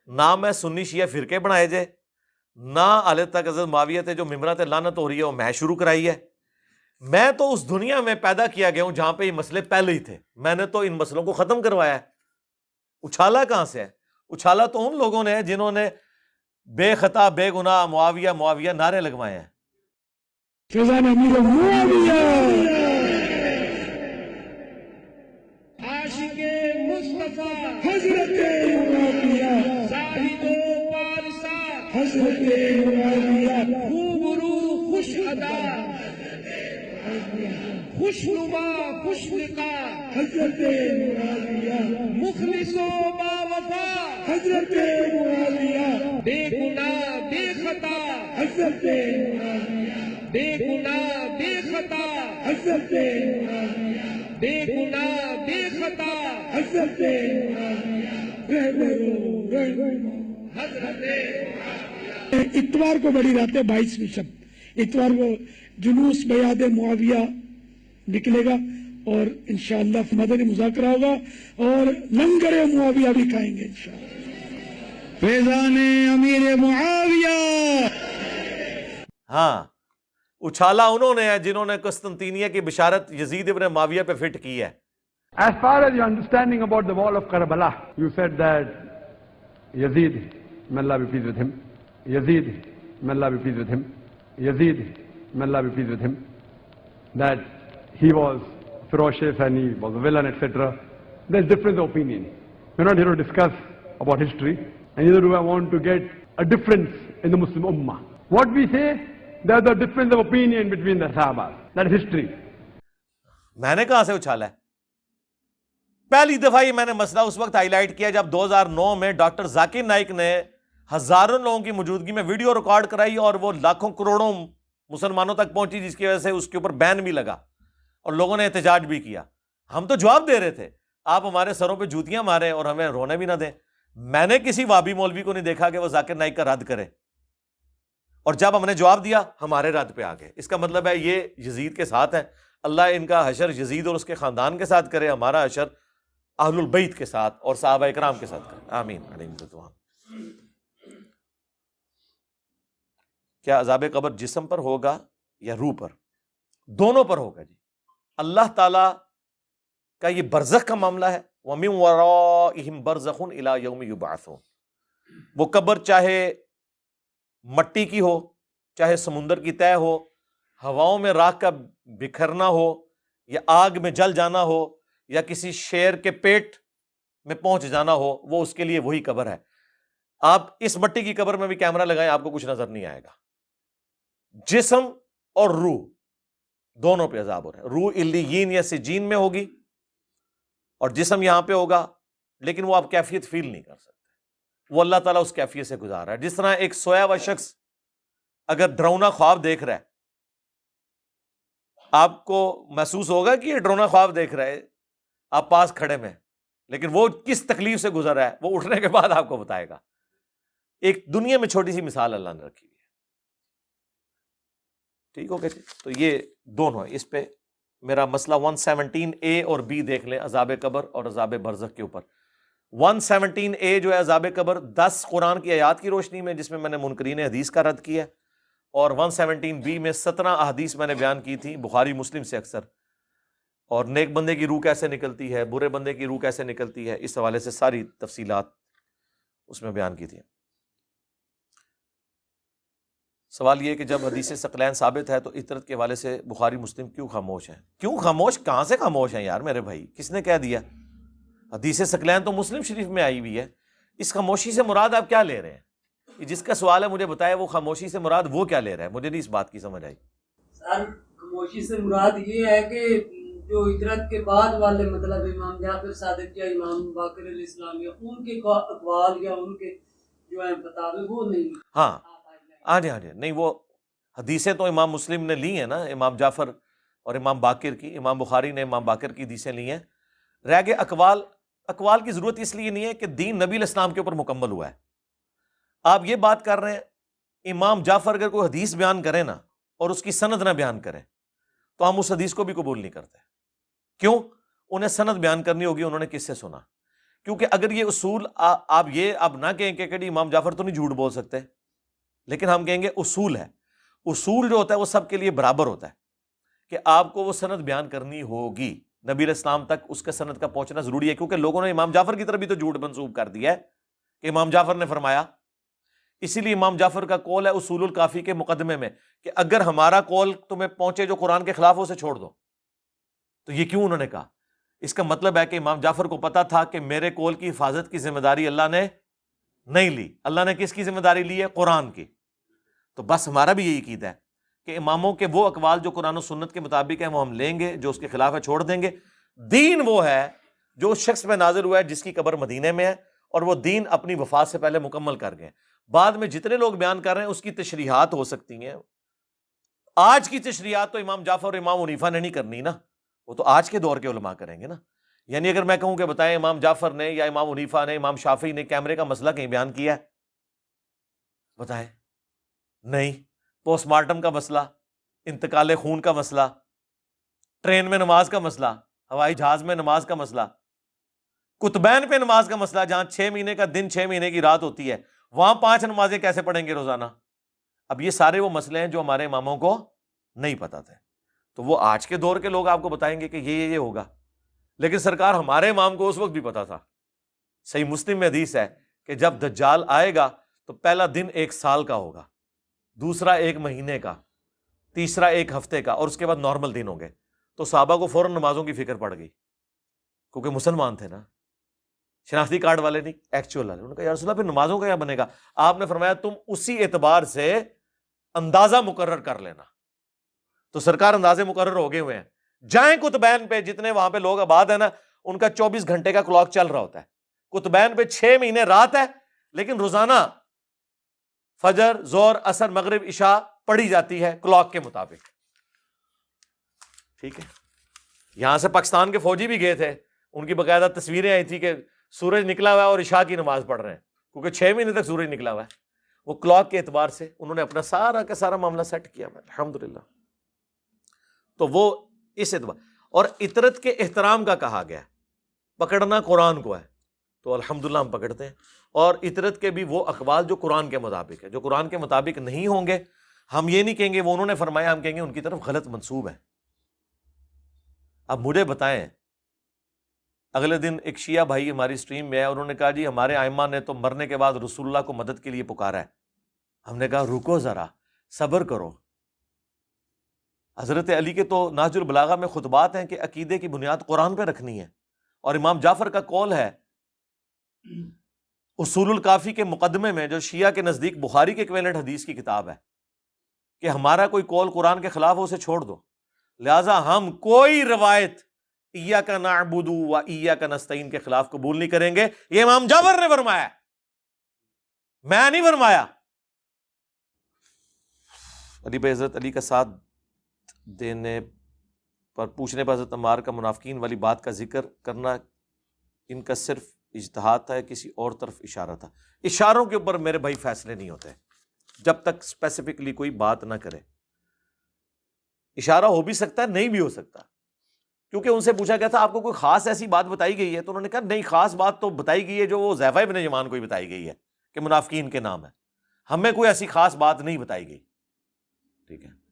نہ میں سنی شیعہ فرقے بنائے جے نہ آل تک معاویہ تے جو ممرات لانت ہو رہی ہے، وہ میں شروع کرائی ہے۔ میں تو اس دنیا میں پیدا کیا گیا ہوں جہاں پہ یہ مسئلے پہلے ہی تھے۔ میں نے تو ان مسئلوں کو ختم کروایا ہے۔ اچھالا کہاں سے ہے؟ اچھالا تو ان لوگوں نے ہے جنہوں نے بے خطا بے گناہ معاویہ معاویہ نعرے لگوائے ہیں۔ حضرت معاویہ زاہد و پارسا حضرت معاویہ خوبرو خوش نما لقا حضرت معاویہ مخلص و با وفا حضرت معاویہ بے گناہ بے خطا حضرت معاویہ بے گناہ بے خطا حضرت معاویہ بے گناہ بے خطا حضرت حضرت اتوار کو بڑی رات ہے بائیسویں شب۔ اتوار کو جلوس بیاد معاویہ نکلے گا اور انشاءاللہ مدنی مذاکرہ ہوگا اور لنگر معاویہ بھی کھائیں گے انشاءاللہ۔ فیضان امیر معاویہ۔ ہاں اچھالا انہوں نے ہے جنہوں نے قسطنطینیہ کی بشارت یزید ابن معاویہ پہ فٹ کی ہے۔ As far as your understanding about the wall of Karbala, you said that Yazid, may Allah be pleased with him, Yazid, may Allah be pleased with him, Yazid, may Allah be pleased with him, that he was ferocious and he was a villain, etc. There's difference of opinion. We're not here to discuss about history, and neither do I want to get a difference in the Muslim Ummah. What we say, there's a difference of opinion between the Sahabas. That is history. میں نے کہاں سے اچھالا ہے پہلی دفعہ یہ میں نے مسئلہ اس وقت ہائی لائٹ کیا جب دو ہزار نو میں ڈاکٹر ذاکر نائک نے ہزاروں لوگوں کی موجودگی میں ویڈیو ریکارڈ کرائی اور وہ لاکھوں کروڑوں مسلمانوں تک پہنچی جس کی وجہ سے اس کے اوپر بین بھی لگا اور لوگوں نے احتجاج بھی کیا۔ ہم تو جواب دے رہے تھے، آپ ہمارے سروں پہ جوتیاں مارے اور ہمیں رونے بھی نہ دیں۔ میں نے کسی وابی مولوی کو نہیں دیکھا کہ وہ ذاکر نائک کا رد کرے۔ اور جب ہم نے جواب دیا، ہمارے رد پہ آ گئے۔ اس کا مطلب ہے یہ یزید کے ساتھ ہے اللہ ان کا حشر یزید اور اس کے خاندان کے ساتھ کرے، ہمارا حشر اہل البیت کے ساتھ اور صحابہ اکرام کے ساتھ کرے۔ آمین علیہ الدعا کیا عذاب قبر جسم پر ہوگا یا روح پر؟ دونوں پر ہوگا جی۔ اللہ تعالی کا یہ برزخ کا معاملہ ہے۔ وَمِن وَرَائِهِمْ بَرْزَخٌ إِلَى يَوْمِ يُبْعَثُونَ۔ وہ قبر چاہے مٹی کی ہو، چاہے سمندر کی طے ہو، ہواؤں میں راکھ کا بکھرنا ہو یا آگ میں جل جانا ہو یا کسی شیر کے پیٹ میں پہنچ جانا ہو، وہ اس کے لیے وہی قبر ہے۔ آپ اس مٹی کی قبر میں بھی کیمرہ لگائیں، آپ کو کچھ نظر نہیں آئے گا۔ جسم اور روح، دونوں پہ عذاب ہو رہے ہیں روح الین یا سجین میں ہوگی اور جسم یہاں پہ ہوگا، لیکن وہ آپ کیفیت فیل نہیں کر سکتے۔ وہ اللہ تعالیٰ اس کیفیت سے گزار رہا ہے۔ جس طرح ایک سویا ہوا شخص اگر ڈرونا خواب دیکھ رہا ہے، آپ کو محسوس ہوگا کہ یہ ڈرونا خواب دیکھ رہا ہے، آپ پاس کھڑے میں لیکن وہ کس تکلیف سے گزر رہا ہے، وہ اٹھنے کے بعد آپ کو بتائے گا۔ ایک دنیا میں چھوٹی سی مثال اللہ نے رکھی ہوئی ٹھیک ہو گیا جی؟ تو یہ دونوں ہیں۔ اس پہ میرا مسئلہ ون سیونٹین اے اور بی دیکھ لیں، عذاب قبر اور عذاب برزخ کے اوپر۔ ون سیونٹین اے جو ہے، عذاب قبر دس قرآن کی آیات کی روشنی میں، جس میں میں نے منکرین حدیث کا رد کیا اور ون سیونٹین بی میں سترہ احادیث میں نے بیان کی تھی بخاری مسلم سے اکثر۔ اور نیک بندے کی روح کیسے نکلتی ہے، برے بندے کی روح کیسے نکلتی ہے، اس حوالے سے ساری تفصیلات اس میں بیان کی تھی سوال یہ کہ جب حدیث ثقلین ثابت ہے تو عطرت کے حوالے سے بخاری مسلم کیوں خاموش ہیں؟ کیوں خاموش؟ کہاں سے خاموش ہیں یار میرے بھائی؟ کس نے کہہ دیا؟ حدیث ثقلین تو مسلم شریف میں آئی ہوئی ہے۔ اس خاموشی سے مراد آپ کیا لے رہے ہیں؟ جس کا سوال ہے مجھے بتایا وہ خاموشی سے مراد وہ کیا لے رہا ہے؟ مجھے نہیں اس بات کی سمجھ آئی۔ سر خاموشی سے مراد یہ ہے کہ جو ہجرت کے بعد والے مطلب امام جعفر صادق یا امام باقر علیہ السلام یا ان کے اقوال یا ان کے جو ہیں بتاوے وہ نہیں۔ ہاں۔ ہاں جی ہاں جی نہیں، وہ حدیثیں تو امام مسلم نے لی ہیں نا، امام جعفر اور امام باقر کی، امام بخاری نے امام باقر کی حدیثیں لی ہیں۔ رہ گئے اقوال۔ اقوال کی ضرورت اس لیے نہیں ہے کہ دین نبی الاسلام کے اوپر مکمل ہوا ہے۔ آپ یہ بات کر رہے ہیں، امام جعفر اگر کوئی حدیث بیان کرے نا اور اس کی سند نہ بیان کرے، تو ہم اس حدیث کو بھی قبول نہیں کرتے۔ کیوں؟ انہیں سند بیان کرنی ہوگی، انہوں نے کس سے سنا؟ کیونکہ اگر یہ اصول آ- آپ یہ اب نہ کہیں کہ جی امام جعفر تو نہیں جھوٹ بول سکتے۔ لیکن ہم کہیں گے اصول ہے۔ اصول جو ہوتا ہے وہ سب کے لیے برابر ہوتا ہے کہ آپ کو وہ سند بیان کرنی ہوگی۔ نبی علیہ السلام تک اس کے سند کا پہنچنا ضروری ہے کیونکہ لوگوں نے امام جعفر کی طرف بھی تو جھوٹ منسوب کر دیا ہے کہ امام جعفر نے فرمایا۔ اسی لیے امام جعفر کا کول ہے اصول الکافی کے مقدمے میں کہ اگر ہمارا کول تمہیں پہنچے جو قرآن کے خلاف ہو اسے چھوڑ دو۔ تو یہ کیوں انہوں نے کہا؟ اس کا مطلب ہے کہ امام جعفر کو پتا تھا کہ میرے کول کی حفاظت کی ذمہ داری اللہ نے نہیں لی۔ اللہ نے کس کی ذمہ داری لی ہے؟ قرآن کی۔ تو بس ہمارا بھی یہی عقیدہ ہے کہ اماموں کے وہ اقوال جو قرآن و سنت کے مطابق ہیں وہ ہم لیں گے، جو اس کے خلاف ہے چھوڑ دیں گے۔ دین وہ ہے جو اس شخص میں نازل ہوا ہے جس کی قبر مدینے میں ہے اور وہ دین اپنی وفات سے پہلے مکمل کر گئے۔ بعد میں جتنے لوگ بیان کر رہے ہیں اس کی تشریحات ہو سکتی ہیں۔ آج کی تشریحات تو امام جعفر اور امام عنیفا نے نہیں کرنی نا۔ وہ تو آج کے دور کے علماء کریں گے نا۔ یعنی اگر میں کہوں کہ بتائیں امام جعفر نے یا امام عنیفا نے، امام شافی نے کیمرے کا مسئلہ کہیں بیان کیا ہے؟ بتائیں۔ نہیں پوسٹ مارٹم کا مسئلہ، انتقال خون کا مسئلہ، ٹرین میں نماز کا مسئلہ، ہوائی جہاز میں نماز کا مسئلہ، کتبین پہ نماز کا مسئلہ، جہاں چھ مہینے کا دن، چھ مہینے کی رات ہوتی ہے، وہاں پانچ نمازیں کیسے پڑھیں گے روزانہ؟ اب یہ سارے وہ مسئلے ہیں جو ہمارے اماموں کو نہیں پتا تھے۔ تو وہ آج کے دور کے لوگ آپ کو بتائیں گے کہ یہ یہ یہ ہوگا۔ لیکن سرکار ہمارے امام کو اس وقت بھی پتا تھا۔ صحیح مسلم میں حدیث ہے کہ جب دجال آئے گا تو پہلا دن ایک سال کا ہوگا۔ دوسرا ایک مہینے کا، تیسرا ایک ہفتے کا اور اس کے بعد نارمل دن ہوں گے۔ تو صحابہ کو فوراً نمازوں کی فکر پڑ گئی۔ کیونکہ مسلمان تھے نا۔ شناختی کارڈ والے نہیں ایکچوئل والے۔ انہوں نے کہا رسول اللہ، پھر نمازوں کا کیا بنے گا؟ آپ نے فرمایا، تم اسی اعتبار سے اندازہ مقرر کر لینا۔ تو سرکار اندازے مقرر ہو گئے ہوئے ہیں۔ جائیں کتبین پہ، جتنے وہاں پہ لوگ آباد ہیں نا، ان کا چوبیس گھنٹے کا کلاک چل رہا ہوتا ہے۔ کتبین پہ چھ مہینے رات ہے، لیکن روزانہ فجر زور اثر مغرب، عشاء پڑھی جاتی ہے کلاک کے مطابق۔ ٹھیک ہے۔ یہاں سے پاکستان کے فوجی بھی گئے تھے۔ ان کی باقاعدہ تصویریں آئی تھی کہ سورج نکلا ہوا ہے اور عشاء کی نماز پڑھ رہے ہیں۔ کیونکہ چھ مہینے تک سورج نکلا ہوا ہے۔ وہ کلاک کے اعتبار سے انہوں نے اپنا سارا کا سارا معاملہ سیٹ کیا ہوا الحمد للہ تو وہ اس اعتبار اور عطرت کے احترام کا کہا گیا۔ پکڑنا قرآن کو ہے۔ تو الحمد للہ ہم پکڑتے ہیں۔ اور عطرت کے بھی وہ اقوال جو قرآن کے مطابق ہے جو قرآن کے مطابق نہیں ہوں گے، ہم یہ نہیں کہیں گے، وہ انہوں نے فرمایا، ہم کہیں گے ان کی طرف غلط منصوب ہے۔ اب مجھے بتائیں، اگلے دن ایک شیعہ بھائی ہماری اسٹریم میں ہے انہوں نے کہا جی ہمارے آئمہ نے تو مرنے کے بعد رسول اللہ کو مدد کے لیے پکارا ہے۔ ہم نے کہا، رکو ذرا، صبر کرو۔ حضرت علی کے تو ناج البلاغا میں خطبات ہیں کہ عقیدے کی بنیاد قرآن پہ رکھنی ہے۔ اور امام جعفر کا کال ہے اصول الکافی کے مقدمے میں جو شیعہ کے نزدیک بخاری کے ایکویلنٹ حدیث کی کتاب ہے کہ ہمارا کوئی کال قرآن کے خلاف ہو اسے چھوڑ دو۔ لہذا ہم کوئی روایت ایا کا نعبدو و ایا کا نستعین کے خلاف قبول نہیں کریں گے۔ یہ امام جعفر نے فرمایا میں نہیں فرمایا۔ علی پہ حضرت علی کا ساتھ دینے پر پوچھنے پر حضرت عمار کا منافقین والی بات کا ذکر کرنا ان کا صرف اجتہاد تھا یا کسی اور طرف اشارہ تھا؟ اشاروں کے اوپر میرے بھائی فیصلے نہیں ہوتے۔ جب تک اسپیسیفکلی کوئی بات نہ کرے۔ اشارہ ہو بھی سکتا ہے، نہیں بھی ہو سکتا۔ کیونکہ ان سے پوچھا گیا تھا، آپ کو کوئی خاص ایسی بات بتائی گئی ہے؟ تو انہوں نے کہا، نہیں، خاص بات تو بتائی گئی ہے جو وہ زیفہ ابن جمان کو ہی بتائی گئی ہے کہ منافقین کے نام ہے ہمیں کوئی ایسی خاص بات نہیں بتائی گئی۔ ٹھیک ہے۔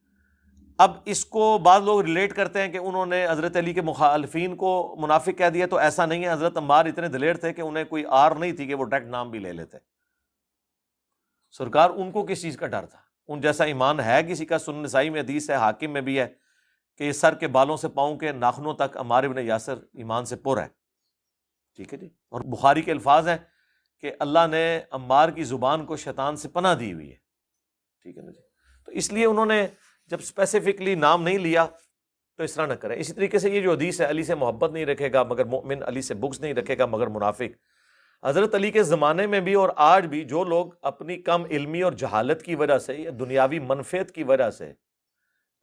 اب اس کو بعض لوگ ریلیٹ کرتے ہیں کہ انہوں نے حضرت علی کے مخالفین کو منافق کہہ دیا تو ایسا نہیں ہے، حضرت عمار اتنے دلیر تھے کہ انہیں کوئی آر نہیں تھی کہ وہ ڈائریکٹ نام بھی لے لیتے۔ سرکار ان کو کس چیز کا ڈر تھا؟ ان جیسا ایمان ہے کسی کا؟ سن نسائی میں، حدیث ہے، حاکم میں بھی ہے کہ یہ سر کے بالوں سے پاؤں کے ناخنوں تک عمار ابن یاسر ایمان سے پر ہے۔ ٹھیک ہے جی؟ اور بخاری کے الفاظ ہیں کہ اللہ نے عمار کی زبان کو شیطان سے پناہ دی ہوئی ہے۔ ٹھیک ہے نا جی؟ تو اس لیے انہوں نے جب اسپیسیفکلی نام نہیں لیا تو اس طرح نہ کریں۔ اسی طریقے سے یہ جو حدیث ہے، علی سے محبت نہیں رکھے گا، مگر مومن علی سے بکس نہیں رکھے گا، مگر منافق۔ حضرت علی کے زمانے میں بھی اور آج بھی جو لوگ اپنی کم علمی اور جہالت کی وجہ سے یا دنیاوی منفیت کی وجہ سے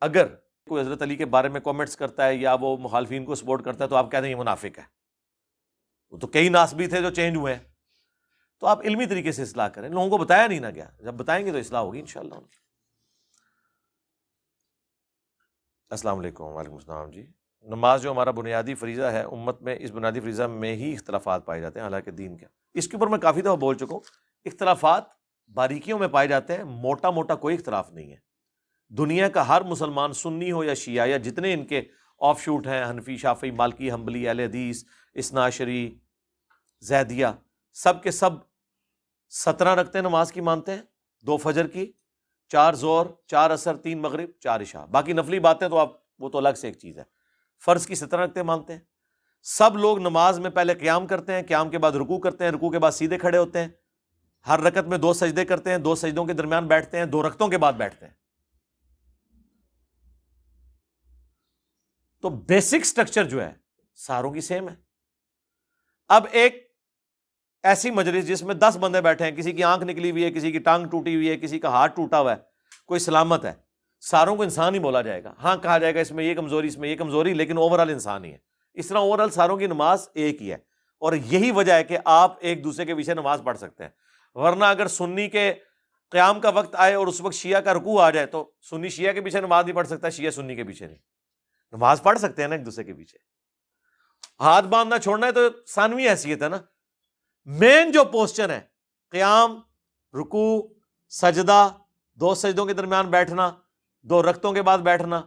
اگر کوئی حضرت علی کے بارے میں کامنٹس کرتا ہے یا وہ مخالفین کو سپورٹ کرتا ہے تو آپ کہتے ہیں یہ منافق ہے۔ وہ تو کئی ناس بھی تھے جو چینج ہوئے ہیں۔ تو آپ علمی طریقے سے اصلاح کریں۔ لوگوں کو بتایا نہیں نہ گیا جب بتائیں گے تو اصلاح ہوگی ان شاء اللہ السلام علیکم وعلیکم السلام جی۔ نماز جو ہمارا بنیادی فریضہ ہے، امت میں اس بنیادی فریضہ میں ہی اختلافات پائے جاتے ہیں، حالانکہ دین کے۔ اس کے اوپر میں کافی دفعہ بول چکا ہوں، اختلافات باریکیوں میں پائے جاتے ہیں، موٹا موٹا کوئی اختلاف نہیں ہے۔ دنیا کا ہر مسلمان سنی ہو یا شیعہ، یا جتنے ان کے آف شوٹ ہیں، حنفی شافی مالکی، حنبلی، اہل حدیث اسناشری زیدیہ، سب کے سب سترہ رکھتے ہیں نماز کی، مانتے ہیں، دو فجر کی چار زور، چار اثر تین مغرب، چار عشاء۔ باقی نفلی باتیں تو آپ، وہ تو الگ سے ایک چیز ہے۔ فرض کی سترہ رکھتے مانتے ہیں۔ سب لوگ نماز میں پہلے قیام کرتے ہیں، قیام کے بعد رکو کرتے ہیں رکو کے بعد سیدھے کھڑے ہوتے ہیں۔ ہر رکت میں دو سجدے کرتے ہیں، دو سجدوں کے درمیان بیٹھتے ہیں، دو رکتوں کے بعد بیٹھتے ہیں۔ تو بیسک سٹرکچر جو ہے، ساروں کی سیم ہے۔ اب ایک ایسی مجلس جس میں دس بندے بیٹھے ہیں، کسی کی آنکھ نکلی ہوئی ہے، کسی کی ٹانگ ٹوٹی ہوئی ہے، کسی کا ہاتھ ٹوٹا ہوا ہے، کوئی سلامت ہے۔ ساروں کو انسان ہی بولا جائے گا۔ ہاں کہا جائے گا اس میں یہ کمزوری، اس میں یہ کمزوری، لیکن اوور آل انسان ہی ہے۔ اس طرح اوور آل ساروں کی نماز ایک ہی ہے۔ اور یہی وجہ ہے کہ آپ ایک دوسرے کے پیچھے نماز پڑھ سکتے ہیں۔ ورنہ اگر سنی کے قیام کا وقت آئے اور اس وقت شیعہ کا رکوع آ جائے، تو سنی شیعہ کے پیچھے نماز نہیں پڑھ سکتا، شیعہ سنی کے پیچھے نہیں۔ نماز پڑھ سکتے ہیں نا ایک دوسرے کے پیچھے۔ ہاتھ باندھنا چھوڑنا ہے تو ثانوی حیثیت ہے نا۔ مین جو پوسچر ہے قیام رکو سجدہ، دو سجدوں کے درمیان بیٹھنا، دو رختوں کے بعد بیٹھنا،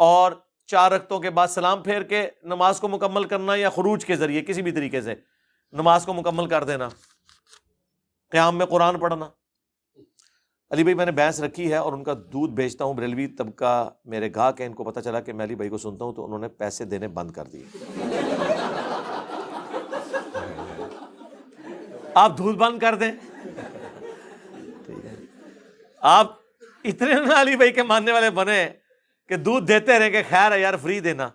اور چار رختوں کے بعد سلام پھیر کے نماز کو مکمل کرنا یا خروج کے ذریعے، کسی بھی طریقے سے نماز کو مکمل کر دینا، قیام میں قرآن پڑھنا۔ علی بھائی، میں نے بھینس رکھی ہے اور ان کا دودھ بیچتا ہوں، بریلوی طبقہ میرے گاہک ہیں، ان کو پتا چلا کہ میں علی بھائی کو سنتا ہوں تو انہوں نے پیسے دینے بند کر دیے۔ آپ دودھ بند کر دیں۔ آپ اتنے نا علی بھائی کے ماننے والے بنے کہ دودھ دیتے رہیں کہ خیر ہے یار، فری دینا۔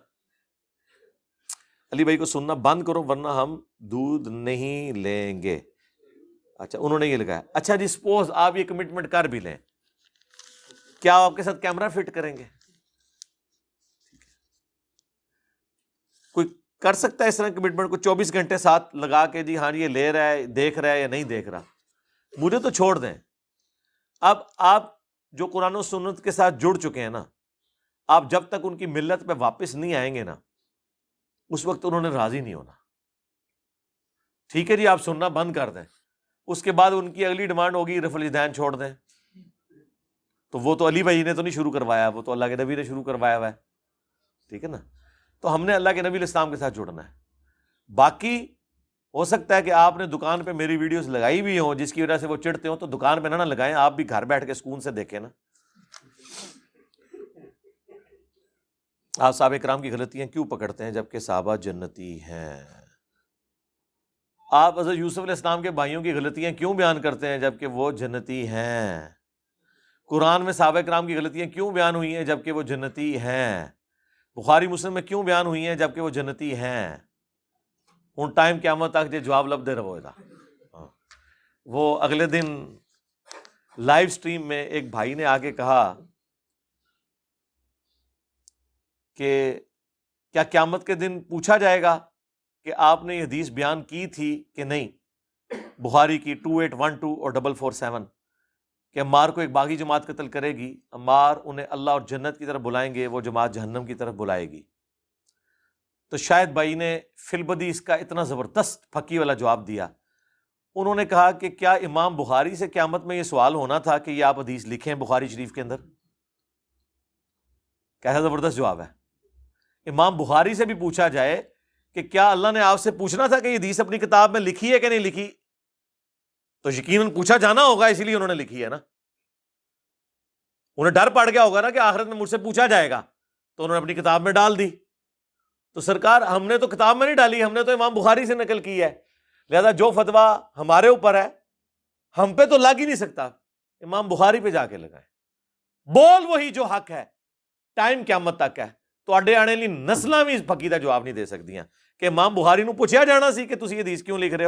علی بھائی کو سننا بند کرو ورنہ ہم دودھ نہیں لیں گے۔ اچھا انہوں نے یہ لگایا اچھا جی سپوز آپ یہ کمٹمنٹ کر بھی لیں۔ کیا آپ کے ساتھ کیمرہ فٹ کریں گے کوئی کر سکتا ہے اس طرح کمٹمنٹ کو چوبیس گھنٹے ساتھ لگا کے جی ہاں جی یہ لے رہا ہے، دیکھ رہا ہے یا نہیں دیکھ رہا۔ مجھے تو چھوڑ دیں۔ اب آپ جو قرآن و سنت کے ساتھ جڑ چکے ہیں نا، آپ جب تک ان کی ملت پہ واپس نہیں آئیں گے نا، اس وقت انہوں نے راضی نہیں ہونا۔ ٹھیک ہے جی آپ سننا بند کر دیں۔ اس کے بعد ان کی اگلی ڈیمانڈ ہوگی رف الدین چھوڑ دیں۔ تو وہ تو علی بھائی نے تو نہیں شروع کروایا، وہ تو اللہ کے نبی نے شروع کروایا ہوا ہے۔ ٹھیک ہے نا؟ تو ہم نے اللہ کے نبی الاسلام کے ساتھ جڑنا ہے۔ باقی ہو سکتا ہے کہ آپ نے دکان پہ میری ویڈیوز لگائی بھی ہوں، جس کی وجہ سے وہ چڑھتے ہوں، تو دکان پہ نہ نہ لگائیں، آپ بھی گھر بیٹھ کے سکون سے دیکھیں نا۔ آپ صحابہ کرام کی غلطیاں کیوں پکڑتے ہیں جبکہ صحابہ جنتی ہیں؟ آپ حضرت یوسف علیہ السلام کے بھائیوں کی غلطیاں کیوں بیان کرتے ہیں جبکہ وہ جنتی ہیں؟ قرآن میں صحابہ کرام کی غلطیاں کیوں بیان ہوئی ہیں جبکہ وہ جنتی ہیں؟ بخاری مسلم میں کیوں بیان ہوئی ہیں جبکہ وہ جنتی ہیں؟ ان ٹائم قیامت تک جو جواب لب دے رہو ہاں۔ وہ اگلے دن لائیو سٹریم میں ایک بھائی نے آگے کہا کہ کیا قیامت کے دن پوچھا جائے گا کہ آپ نے یہ حدیث بیان کی تھی کہ نہیں؟ بخاری کی ٹو ایٹ ون ٹو اور ڈبل فور سیون۔ کہ امار کو ایک باغی جماعت قتل کرے گی، امار انہیں اللہ اور جنت کی طرف بلائیں گے، وہ جماعت جہنم کی طرف بلائے گی۔ تو شاید بھائی نے فلبدی اس کا اتنا زبردست پھکی والا جواب دیا۔ انہوں نے کہا کہ کیا امام بخاری سے قیامت میں یہ سوال ہونا تھا کہ یہ آپ حدیث لکھیں بخاری شریف کے اندر؟ کیسا زبردست جواب ہے۔ امام بخاری سے بھی پوچھا جائے کہ کیا اللہ نے آپ سے پوچھنا تھا کہ یہ حدیث اپنی کتاب میں لکھی ہے کہ نہیں لکھی؟ تو یقیناً پوچھا جانا ہوگا، اسی لیے انہوں نے لکھی ہے نا۔ انہیں ڈر پڑ گیا ہوگا نا کہ آخرت میں مجھ سے پوچھا جائے گا۔ تو انہوں نے اپنی کتاب میں ڈال دی۔ تو سرکار، ہم نے تو کتاب میں نہیں ڈالی، ہم نے تو امام بخاری سے نقل کی ہے۔ لہذا جو فتوا ہمارے اوپر ہے، ہم پہ تو لگ ہی نہیں سکتا۔ امام بخاری پہ جا کے لگائے بول وہی جو حق ہے۔ ٹائم قیامت تک ہے۔ تو اڈے آنے لی نسل بھی اس پکی کا جواب نہیں دے سکتی کہ امام بخاری نو پوچھا جانا سی کہ تھی حدیث کیوں لکھ رہے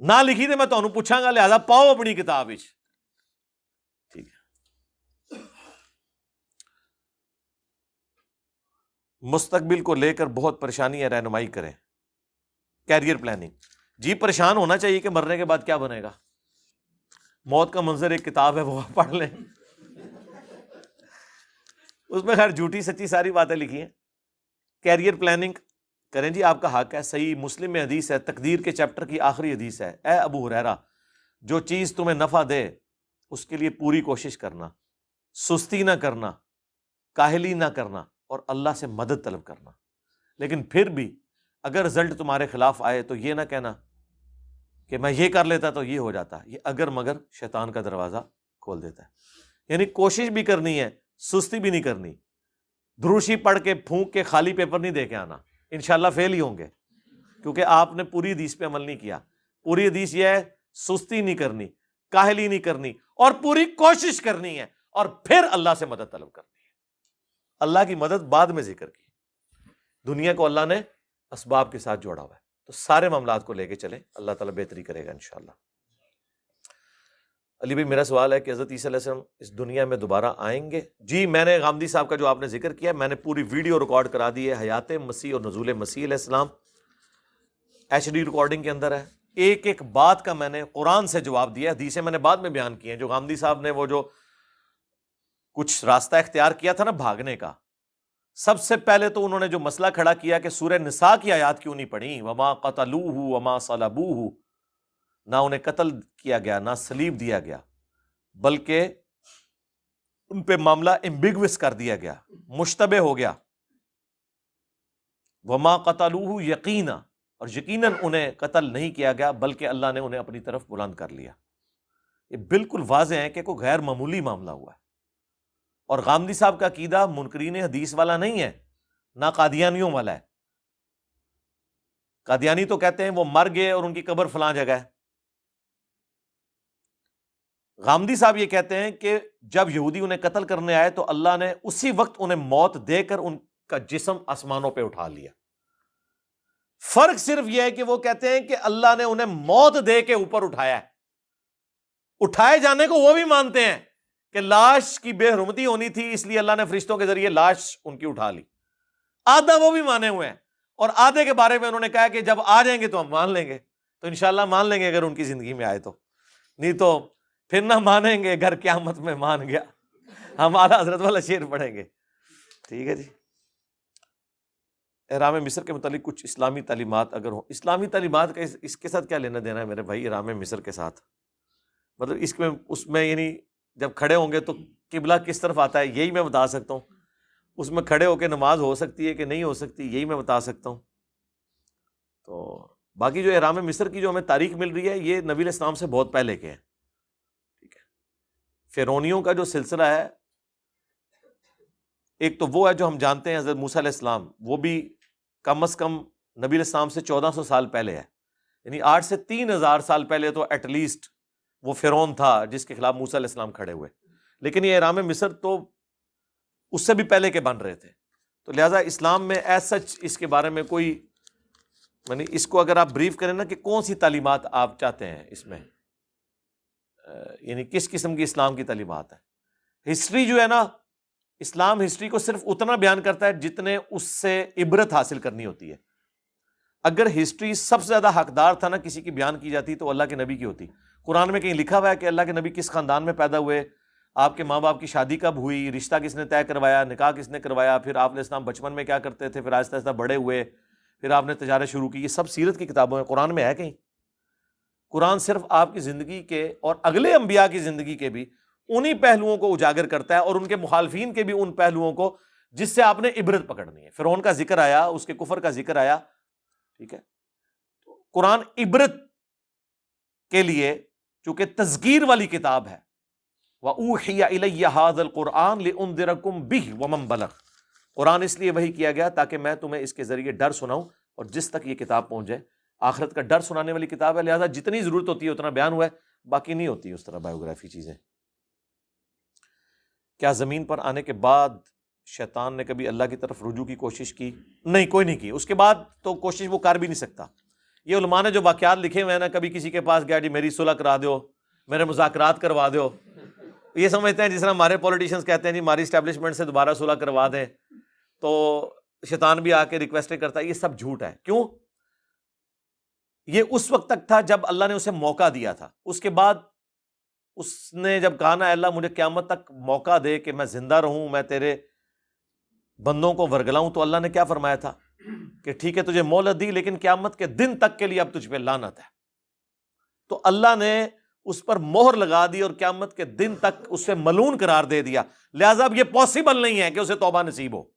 نہ لکھی تو میں تمہیں پوچھا گا لہٰذا پاؤ اپنی کتاب ٹھیک ہے مستقبل کو لے کر بہت پریشانی ہے رہنمائی کریں کیریئر پلاننگ جی پریشان ہونا چاہیے کہ مرنے کے بعد کیا بنے گا موت کا منظر ایک کتاب ہے وہ پڑھ لیں اس میں خیر جھوٹی سچی ساری باتیں لکھی ہیں کیریئر پلاننگ کریں جی آپ کا حق ہے، صحیح مسلم میں حدیث ہے، تقدیر کے چیپٹر کی آخری حدیث ہے۔ اے ابو حریرا جو چیز تمہیں نفع دے، اس کے لیے پوری کوشش کرنا، سستی نہ کرنا، کاہلی نہ کرنا اور اللہ سے مدد طلب کرنا۔ لیکن پھر بھی اگر رزلٹ تمہارے خلاف آئے تو یہ نہ کہنا کہ میں یہ کر لیتا تو یہ ہو جاتا۔ یہ اگر مگر شیطان کا دروازہ کھول دیتا ہے۔ یعنی کوشش بھی کرنی ہے، سستی بھی نہیں کرنی۔ دروشی پڑھ کے، پھونک کے، خالی پیپر نہیں دے کے آنا۔ انشاءاللہ فیل ہی ہوں گے۔ کیونکہ آپ نے پوری حدیث پہ عمل نہیں کیا۔ پوری حدیث یہ ہے، سستی نہیں کرنی، کاہلی نہیں کرنی، اور پوری کوشش کرنی ہے، اور پھر اللہ سے مدد طلب کرنی ہے۔ اللہ کی مدد بعد میں ذکر کی۔ دنیا کو اللہ نے اسباب کے ساتھ جوڑا ہوا ہے۔ تو سارے معاملات کو لے کے چلیں، اللہ تعالیٰ بہتری کرے گا انشاءاللہ۔ علی بھائی، میرا سوال ہے کہ حضرت عیسیٰ علیہ السلام اس دنیا میں دوبارہ آئیں گے؟ جی میں نے غامدی صاحب کا جو آپ نے ذکر کیا، میں نے پوری ویڈیو ریکارڈ کرا دی ہے، حیات مسیح اور نزول مسیح علیہ السلام۔ ایچ ڈی ریکارڈنگ کے اندر ہے۔ ایک ایک بات کا میں نے قرآن سے جواب دیا حدیثیں میں نے بعد میں بیان کی ہیں۔ جو غامدی صاحب نے وہ جو کچھ راستہ اختیار کیا تھا نا بھاگنے کا، سب سے پہلے تو انہوں نے جو مسئلہ کھڑا کیا کہ سورہ نساء کی آیات کیوں نہیں پڑھی؟ وما قتلو ہو وما صلبو ہو نہ انہیں قتل کیا گیا، نہ سلیب دیا گیا، بلکہ ان پہ معاملہ امبگوس کر دیا گیا، مشتبہ ہو گیا۔ وما قتلو یقینا اور یقیناً انہیں قتل نہیں کیا گیا، بلکہ اللہ نے انہیں اپنی طرف بلند کر لیا۔ یہ بالکل واضح ہے کہ کوئی غیر معمولی معاملہ ہوا ہے۔ اور غامدی صاحب کا عقیدہ منکرین حدیث والا نہیں ہے، نہ قادیانیوں والا ہے۔ قادیانی تو کہتے ہیں وہ مر گئے اور ان کی قبر فلاں جگہ ہے۔ غامدی صاحب یہ کہتے ہیں کہ جب یہودی انہیں قتل کرنے آئے تو اللہ نے اسی وقت انہیں موت دے کر ان کا جسم آسمانوں پہ اٹھا لیا۔ فرق صرف یہ ہے کہ وہ کہتے ہیں کہ اللہ نے انہیں موت دے کے اوپر اٹھایا ہے۔ اٹھائے جانے کو وہ بھی مانتے ہیں کہ لاش کی بے حرمتی ہونی تھی، اس لیے اللہ نے فرشتوں کے ذریعے لاش ان کی اٹھا لی۔ آدھا وہ بھی مانے ہوئے ہیں۔ اور آدھے کے بارے میں انہوں نے کہا کہ جب آ جائیں گے تو ہم مان لیں گے۔ تو انشاءاللہ مان لیں گے اگر ان کی زندگی میں آئے تو۔ نہیں تو پھر نہ مانیں گے، گھر قیامت میں مان گیا۔ ہم اعلیٰ حضرت والا شیر پڑھیں گے۔ ٹھیک ہے جی۔ احرام مصر کے متعلق کچھ اسلامی تعلیمات اگر ہوں۔ اسلامی تعلیمات کا اس کے ساتھ کیا لینا دینا ہے میرے بھائی؟ احرام مصر کے ساتھ۔ مطلب اس میں اس میں یعنی جب کھڑے ہوں گے تو قبلہ کس طرف آتا ہے؟ یہی میں بتا سکتا ہوں۔ اس میں کھڑے ہو کے نماز ہو سکتی ہے کہ نہیں ہو سکتی، یہی میں بتا سکتا ہوں۔ تو باقی جو احرام مصر کی جو ہمیں تاریخ مل رہی ہے، یہ نبی الاسلام سے بہت پہلے کے ہیں۔ فرونیوں کا جو سلسلہ ہے، ایک تو وہ ہے جو ہم جانتے ہیں حضرت موسیٰ علیہ السلام، وہ بھی کم از کم نبی الاسلام سے چودہ سو سال پہلے ہے۔ یعنی آٹھ سے تین ہزار سال پہلے تو ایٹ لیسٹ وہ فرون تھا جس کے خلاف موسیٰ علیہ السلام کھڑے ہوئے۔ لیکن یہ احرام مصر تو اس سے بھی پہلے کے بن رہے تھے۔ تو لہٰذا اسلام میں ایز سچ اس کے بارے میں کوئی یعنی اس کو اگر آپ بریف کریں نا کہ کون سی تعلیمات آپ چاہتے ہیں اس میں؟ یعنی کس قسم کی اسلام کی تعلیمات ہے ہسٹری جو ہے نا، اسلام ہسٹری کو صرف اتنا بیان کرتا ہے جتنے اس سے عبرت حاصل کرنی ہوتی ہے۔ اگر ہسٹری سب سے زیادہ حقدار تھا نا کسی کی بیان کی جاتی تو اللہ کے نبی کی ہوتی۔ قرآن میں کہیں لکھا ہوا ہے کہ اللہ کے نبی کس خاندان میں پیدا ہوئے، آپ کے ماں باپ کی شادی کب ہوئی، رشتہ کس نے طے کروایا، نکاح کس نے کروایا، پھر آپ نے اسلام بچپن میں کیا کرتے تھے، پھر آہستہ آہستہ بڑے ہوئے، پھر آپ نے تجارت شروع کی، یہ سب سیرت کی کتابوں میں، قرآن میں ہے کہیں؟ قرآن صرف آپ کی زندگی کے اور اگلے انبیاء کی زندگی کے بھی انہی پہلوؤں کو اجاگر کرتا ہے اور ان کے مخالفین کے بھی ان پہلوؤں کو جس سے آپ نے عبرت پکڑنی ہے۔ فرعون کا ذکر آیا، اس کے کفر کا ذکر آیا، ٹھیک ہے؟ قرآن عبرت کے لیے چونکہ تذکیر والی کتاب ہے قرآن بلغ۔ قرآن اس لیے وہی کیا گیا تاکہ میں تمہیں اس کے ذریعے ڈر سناؤں اور جس تک یہ کتاب پہنچ جائے۔ آخرت کا ڈر سنانے والی کتاب ہے، لہٰذا جتنی ضرورت ہوتی ہے اتنا بیان ہوا ہے، باقی نہیں ہوتی اس طرح بایوگرافی چیزیں۔ کیا زمین پر آنے کے بعد شیطان نے کبھی اللہ کی طرف رجوع کی کوشش کی؟ نہیں، کوئی نہیں کی۔ اس کے بعد تو کوشش وہ کر بھی نہیں سکتا۔ یہ علماء نے جو واقعات لکھے ہوئے ہیں نا، کبھی کسی کے پاس گیا جی میری صلح کرا دو میرے مذاکرات کروا دو یہ سمجھتے ہیں جس طرح ہمارے پولیٹیشینس کہتے ہیں جی ہماری اسٹیبلشمنٹ سے دوبارہ صلح کروا دیں۔ تو شیطان بھی آ کے ریکویسٹ کرتا ہے۔ یہ سب جھوٹ ہے۔ کیوں؟ یہ اس وقت تک تھا جب اللہ نے اسے موقع دیا تھا۔ اس کے بعد اس نے جب کہا نا اللہ، مجھے قیامت تک موقع دے کہ میں زندہ رہوں، میں تیرے بندوں کو ورگلاؤں، تو اللہ نے کیا فرمایا تھا؟ کہ ٹھیک ہے، تجھے مولت دی، لیکن قیامت کے دن تک کے لیے اب تجھ پہ لانت ہے۔ تو اللہ نے اس پر مہر لگا دی اور قیامت کے دن تک اسے ملون قرار دے دیا۔ لہذا اب یہ پاسبل نہیں ہے کہ اسے توبہ نصیب ہو۔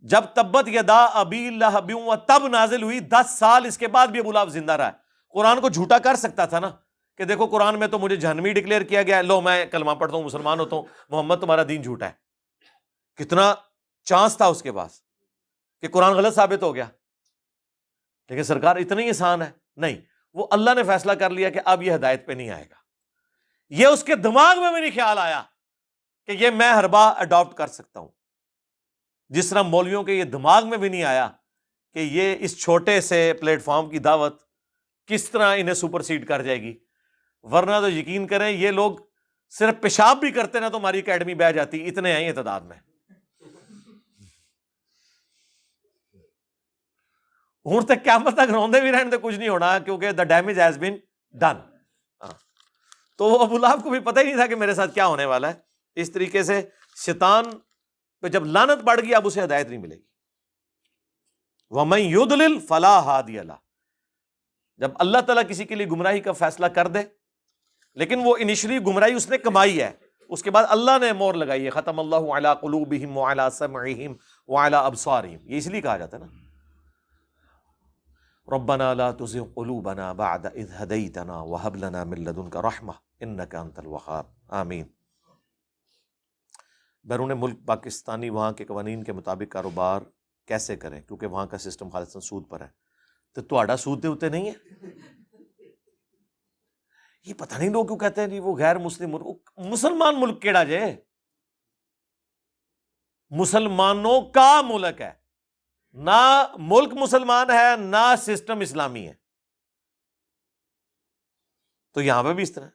جب تبت یدا ابی اللہ تب نازل ہوئی، دس سال اس کے بعد بھی ابو لہب زندہ رہا قرآن کو جھوٹا کر سکتا تھا نا کہ دیکھو قرآن میں تو مجھے جہنمی ڈکلیئر کیا گیا ہے۔ لو، میں کلمہ پڑھتا ہوں، مسلمان ہوتا ہوں۔ محمد، تمہارا دین جھوٹا ہے۔ کتنا چانس تھا اس کے پاس کہ قرآن غلط ثابت ہو گیا۔ لیکن سرکار اتنی آسان ہے۔ نہیں، وہ اللہ نے فیصلہ کر لیا کہ اب یہ ہدایت پہ نہیں آئے گا۔ یہ اس کے دماغ میں بھی نہیں خیال آیا کہ یہ میں ہر بار اڈاپٹ کر سکتا ہوں۔ جس طرح مولویوں کے یہ دماغ میں بھی نہیں آیا کہ یہ اس چھوٹے سے پلیٹ فارم کی دعوت کس طرح انہیں سپر سیڈ کر جائے گی۔ ورنہ تو یقین کریں یہ لوگ صرف پیشاب بھی کرتے نا تو ہماری اکیڈمی بہ جاتی، اتنے ہیں یہ تعداد میں۔ ہوں تک کیا تک روندے بھی رہنے تو کچھ نہیں ہونا کیونکہ the damage has been done تو ابو لہب کو بھی پتہ ہی نہیں تھا کہ میرے ساتھ کیا ہونے والا ہے۔ اس طریقے سے شیطان پہ جب لانت پڑ گئی، اب اسے ہدایت نہیں ملے گی۔ وہ میں یود فلاح ہادی اللہ جب اللہ تعالیٰ کسی کے لیے گمراہی کا فیصلہ کر دے، لیکن وہ انیشلی گمراہی اس نے کمائی ہے، اس کے بعد اللہ نے مور لگائی ہے، ختم اللہ علی قلوبہم وعلی سمعہم وعلی ابصارہم۔ یہ اس لیے کہا جاتا ہے نا۔ ربنا لا تزغ قلوبنا بعد اذ هديتنا وهب لنا من لدنك رحمة انك انت الوهاب۔ آمین۔ بیرون ملک پاکستانی وہاں کے قوانین کے مطابق کاروبار کیسے کریں؟ کیونکہ وہاں کا سسٹم خالصاً سود پر ہے۔ تو تھوڑا سود دے ہوتے نہیں ہے؟ یہ پتہ نہیں لوگ کیوں کہتے ہیں جی وہ غیر مسلم ملک مسلمان ملک کیڑا جے؟ مسلمانوں کا ملک ہے۔ نہ ملک مسلمان ہے، نہ سسٹم اسلامی ہے۔ تو یہاں پہ بھی اس طرح۔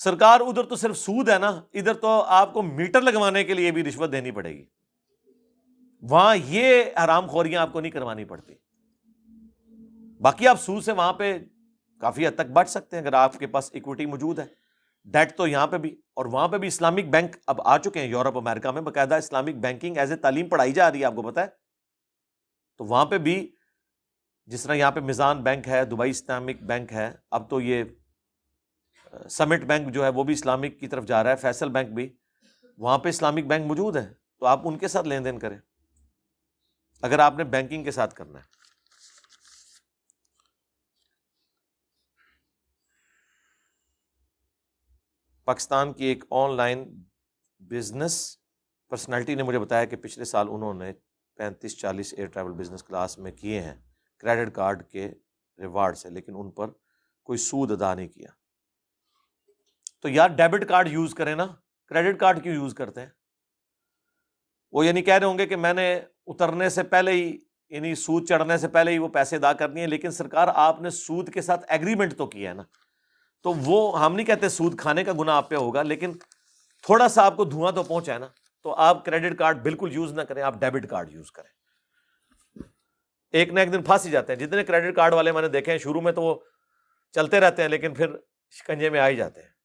سرکار ادھر تو صرف سود ہے نا، ادھر تو آپ کو میٹر لگوانے کے لیے بھی رشوت دینی پڑے گی۔ وہاں یہ حرام خوریاں آپ کو نہیں کروانی پڑتی۔ باقی آپ سود سے وہاں پہ کافی حد تک بچ سکتے ہیں اگر آپ کے پاس اکوٹی موجود ہے۔ ڈیٹ تو یہاں پہ بھی، اور وہاں پہ بھی اسلامک بینک اب آ چکے ہیں یورپ، امریکہ میں، باقاعدہ اسلامک بینکنگ ایز اے تعلیم پڑھائی جا رہی ہے، آپ کو پتا ہے۔ تو وہاں پہ بھی جس طرح یہاں پہ میزان بینک ہے، دبئی اسلامک بینک ہے، اب تو یہ سمٹ بینک جو ہے وہ بھی اسلامک کی طرف جا رہا ہے، فیصل بینک بھی۔ وہاں پہ اسلامک بینک موجود ہے، تو آپ ان کے ساتھ لین دین کریں۔ اگر آپ نے بینکنگ کے ساتھ کرنا ہے۔ پاکستان کی ایک آن لائن بزنس پرسنالٹی نے مجھے بتایا کہ پچھلے سال انہوں نے پینتیس، چالیس ایئر ٹریول بزنس کلاس میں کیے ہیں۔ کریڈٹ کارڈ کے ریوارڈ سے لیکن ان پر کوئی سود ادا نہیں کیا۔ تو یار ڈیبٹ کارڈ یوز کریں نا کریڈٹ کارڈ کیوں یوز کرتے ہیں؟ وہ یعنی کہہ رہے ہوں گے کہ میں نے اترنے سے پہلے ہی یعنی سود چڑھنے سے پہلے ہی وہ پیسے ادا کر دیے، لیکن سرکار آپ نے سود کے ساتھ ایگریمنٹ تو کیا ہے نا۔ تو وہ ہم نہیں کہتے سود کھانے کا گنا آپ پہ ہوگا، لیکن تھوڑا سا آپ کو دھواں تو پہنچا ہے نا۔ تو آپ کریڈٹ کارڈ بالکل یوز نہ کریں، آپ ڈیبٹ کارڈ یوز کریں۔ ایک نہ ایک دن پھنس ہی جاتے ہیں۔ جتنے کریڈٹ کارڈ والے میں نے دیکھے ہیں، شروع میں تو وہ چلتے رہتے ہیں، لیکن پھر شکنجے میں آ ہی جاتے ہیں۔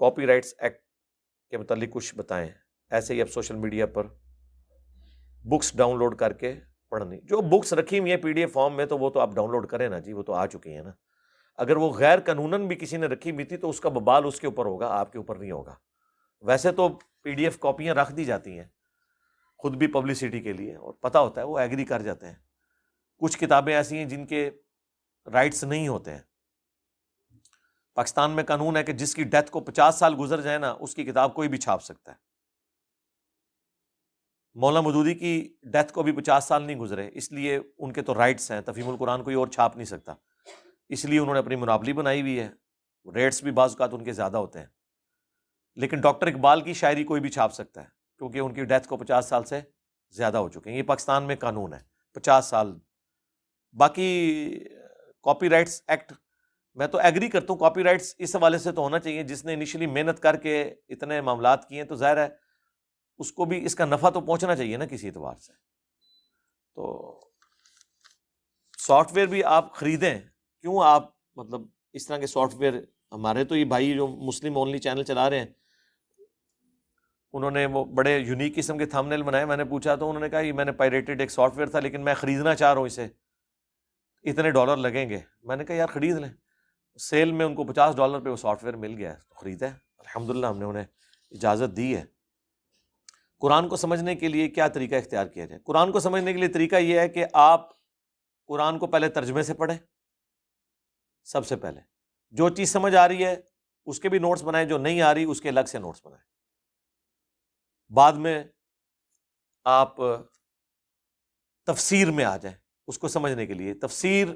کاپی رائٹس ایکٹ کے متعلق کچھ بتائیں۔ ایسے ہی اب سوشل میڈیا پر بکس ڈاؤن لوڈ کر کے پڑھنی۔ جو بکس رکھی ہوئی ہیں پی ڈی ایف فارم میں تو وہ تو آپ ڈاؤن لوڈ کریں نا جی وہ تو آ چکی ہیں نا۔ اگر وہ غیر قانون بھی کسی نے رکھی ہوئی تھی تو اس کا ببال اس کے اوپر ہوگا، آپ کے اوپر نہیں ہوگا۔ ویسے تو پی ڈی ایف کاپیاں رکھ دی جاتی ہیں خود بھی پبلسٹی کے لیے، اور پتہ ہوتا ہے وہ ایگری کر جاتے ہیں۔ کچھ کتابیں ایسی ہیں جن کے رائٹس نہیں ہوتے ہیں۔ پاکستان میں قانون ہے کہ جس کی ڈیتھ کو پچاس سال گزر جائے نا، اس کی کتاب کوئی بھی چھاپ سکتا ہے۔ مولانا مدودی کی ڈیتھ کو بھی پچاس سال نہیں گزرے، اس لیے ان کے تو رائٹس ہیں تفیم القرآن کوئی اور چھاپ نہیں سکتا۔ اس لیے انہوں نے اپنی منابلی بنائی ہوئی ہے۔ ریٹس بھی بعض اوقات ان کے زیادہ ہوتے ہیں۔ لیکن ڈاکٹر اقبال کی شاعری کوئی بھی چھاپ سکتا ہے، کیونکہ ان کی ڈیتھ کو پچاس سال سے زیادہ ہو چکے ہیں۔ یہ پاکستان میں قانون ہے، پچاس سال۔ باقی کاپی رائٹس ایکٹ میں تو ایگری کرتا ہوں کاپی رائٹس اس حوالے سے تو ہونا چاہیے۔ جس نے انیشلی محنت کر کے اتنے معاملات کیے ہیں تو ظاہر ہے اس کو بھی اس کا نفع تو پہنچنا چاہیے نا کسی اعتبار سے۔ تو سافٹ ویئر بھی آپ خریدیں۔ کیوں آپ مطلب اس طرح کے سافٹ ویئر ہمارے تو یہ بھائی جو مسلم اونلی چینل چلا رہے ہیں، انہوں نے وہ بڑے یونیک قسم کے تھم نیل بنائے۔ میں نے پوچھا تو انہوں نے کہا یہ میں نے پائریٹڈ ایک سافٹ ویئر تھا، لیکن میں خریدنا چاہ رہا ہوں اسے۔ اتنے ڈالر لگیں گے۔ میں نے کہا یار خرید لیں۔ سیل میں ان کو پچاس ڈالر پہ وہ سافٹ ویئر مل گیا ہے، تو خریدا ہے۔ الحمد للہ ہم نے انہیں اجازت دی ہے۔ قرآن کو سمجھنے کے لیے کیا طریقہ اختیار کیا جائے؟ قرآن کو سمجھنے کے لیے طریقہ یہ ہے کہ آپ قرآن کو پہلے ترجمے سے پڑھیں۔ سب سے پہلے جو چیز سمجھ آ رہی ہے، اس کے بھی نوٹس بنائیں، جو نہیں آ رہی، اس کے الگ سے نوٹس بنائیں۔ بعد میں آپ تفسیر میں آ جائیں۔ اس کو سمجھنے کے لیے تفسیر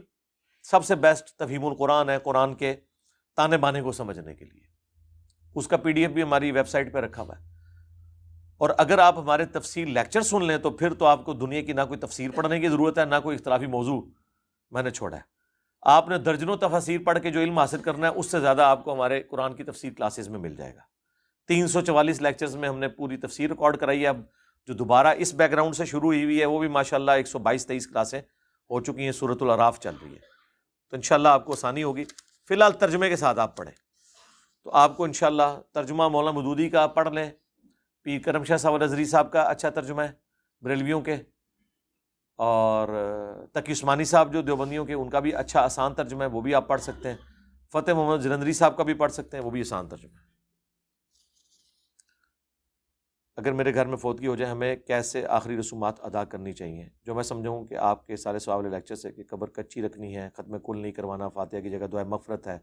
سب سے بیسٹ تفہیم القرآن ہے قرآن کے تانے بانے کو سمجھنے کے لیے۔ اس کا پی ڈی ایف بھی ہماری ویب سائٹ پہ رکھا ہوا ہے۔ اور اگر آپ ہمارے تفسیر لیکچر سن لیں تو پھر تو آپ کو دنیا کی نہ کوئی تفسیر پڑھنے کی ضرورت ہے، نہ کوئی اختلافی موضوع میں نے چھوڑا ہے۔ آپ نے درجنوں تفسیر پڑھ کے جو علم حاصل کرنا ہے، اس سے زیادہ آپ کو ہمارے قرآن کی تفسیر کلاسز میں مل جائے گا۔ تین سو چوالیس لیکچرز میں ہم نے پوری تفسیر ریکارڈ کرائی ہے۔ اب جو دوبارہ اس بیک گراؤنڈ سے شروع ہوئی ہوئی ہے، وہ بھی ماشاء اللہ ایک سو بائیس تیئیس کلاسیں ہو چکی ہیں صورت العراف چل رہی ہے۔ تو انشاءاللہ آپ کو آسانی ہوگی۔ فی الحال ترجمے کے ساتھ آپ پڑھیں۔ تو آپ کو انشاءاللہ ترجمہ مولانا مدودی کا پڑھ لیں۔ پیر کرم شاہ صاحب نظری صاحب کا اچھا ترجمہ ہے، بریلویوں کے۔ اور تقی عثمانی صاحب جو دیوبندیوں کے، ان کا بھی اچھا آسان ترجمہ ہے، وہ بھی آپ پڑھ سکتے ہیں۔ فتح محمد جلندری صاحب کا بھی پڑھ سکتے ہیں، وہ بھی آسان ترجمہ ہے۔ اگر میرے گھر میں فوتگی ہو جائے، ہمیں کیسے آخری رسومات ادا کرنی چاہیے؟ جو میں سمجھوں کہ آپ کے سارے سوال لیکچر سے کہ قبر کچی رکھنی ہے، ختم کل نہیں کروانا، فاتحہ کی جگہ دعائیں مفرت ہے،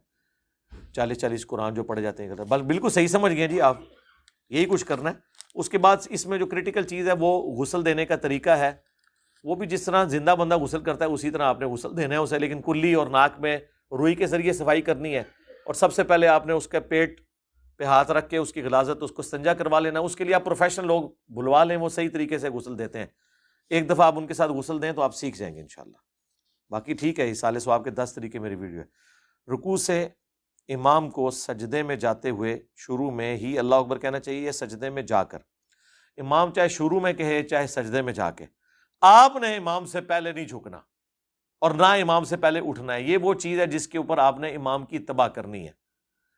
چالیس چالیس قرآن جو پڑھے جاتے ہیں بل بالکل صحیح سمجھ گئے جی آپ۔ یہی کچھ کرنا ہے۔ اس کے بعد اس میں جو کرٹیکل چیز ہے، وہ غسل دینے کا طریقہ ہے۔ وہ بھی جس طرح زندہ بندہ غسل کرتا ہے، اسی طرح آپ نے غسل دینا ہے اسے، لیکن کلی اور ناک میں روئی کے ذریعے صفائی کرنی ہے۔ اور سب سے پہلے آپ نے اس کا پیٹ پہ ہاتھ رکھ کے اس کی غلازت، اس کو سنجا کروا لینا، اس کے لیے آپ پروفیشنل لوگ بلوا لیں، وہ صحیح طریقے سے غسل دیتے ہیں۔ ایک دفعہ آپ ان کے ساتھ غسل دیں تو آپ سیکھ جائیں گے انشاءاللہ۔ باقی ٹھیک ہے سال سواب کے دس طریقے میری ویڈیو ہے۔ رکو سے امام کو سجدے میں جاتے ہوئے شروع میں ہی اللہ اکبر کہنا چاہیے، سجدے میں جا کر۔ امام چاہے شروع میں کہے، چاہے سجدے میں جا کے۔ آپ نے امام سے پہلے نہیں جھکنا اور نہ امام سے پہلے اٹھنا ہے۔ یہ وہ چیز ہے جس کے اوپر آپ نے امام کی تباہ کرنی ہے۔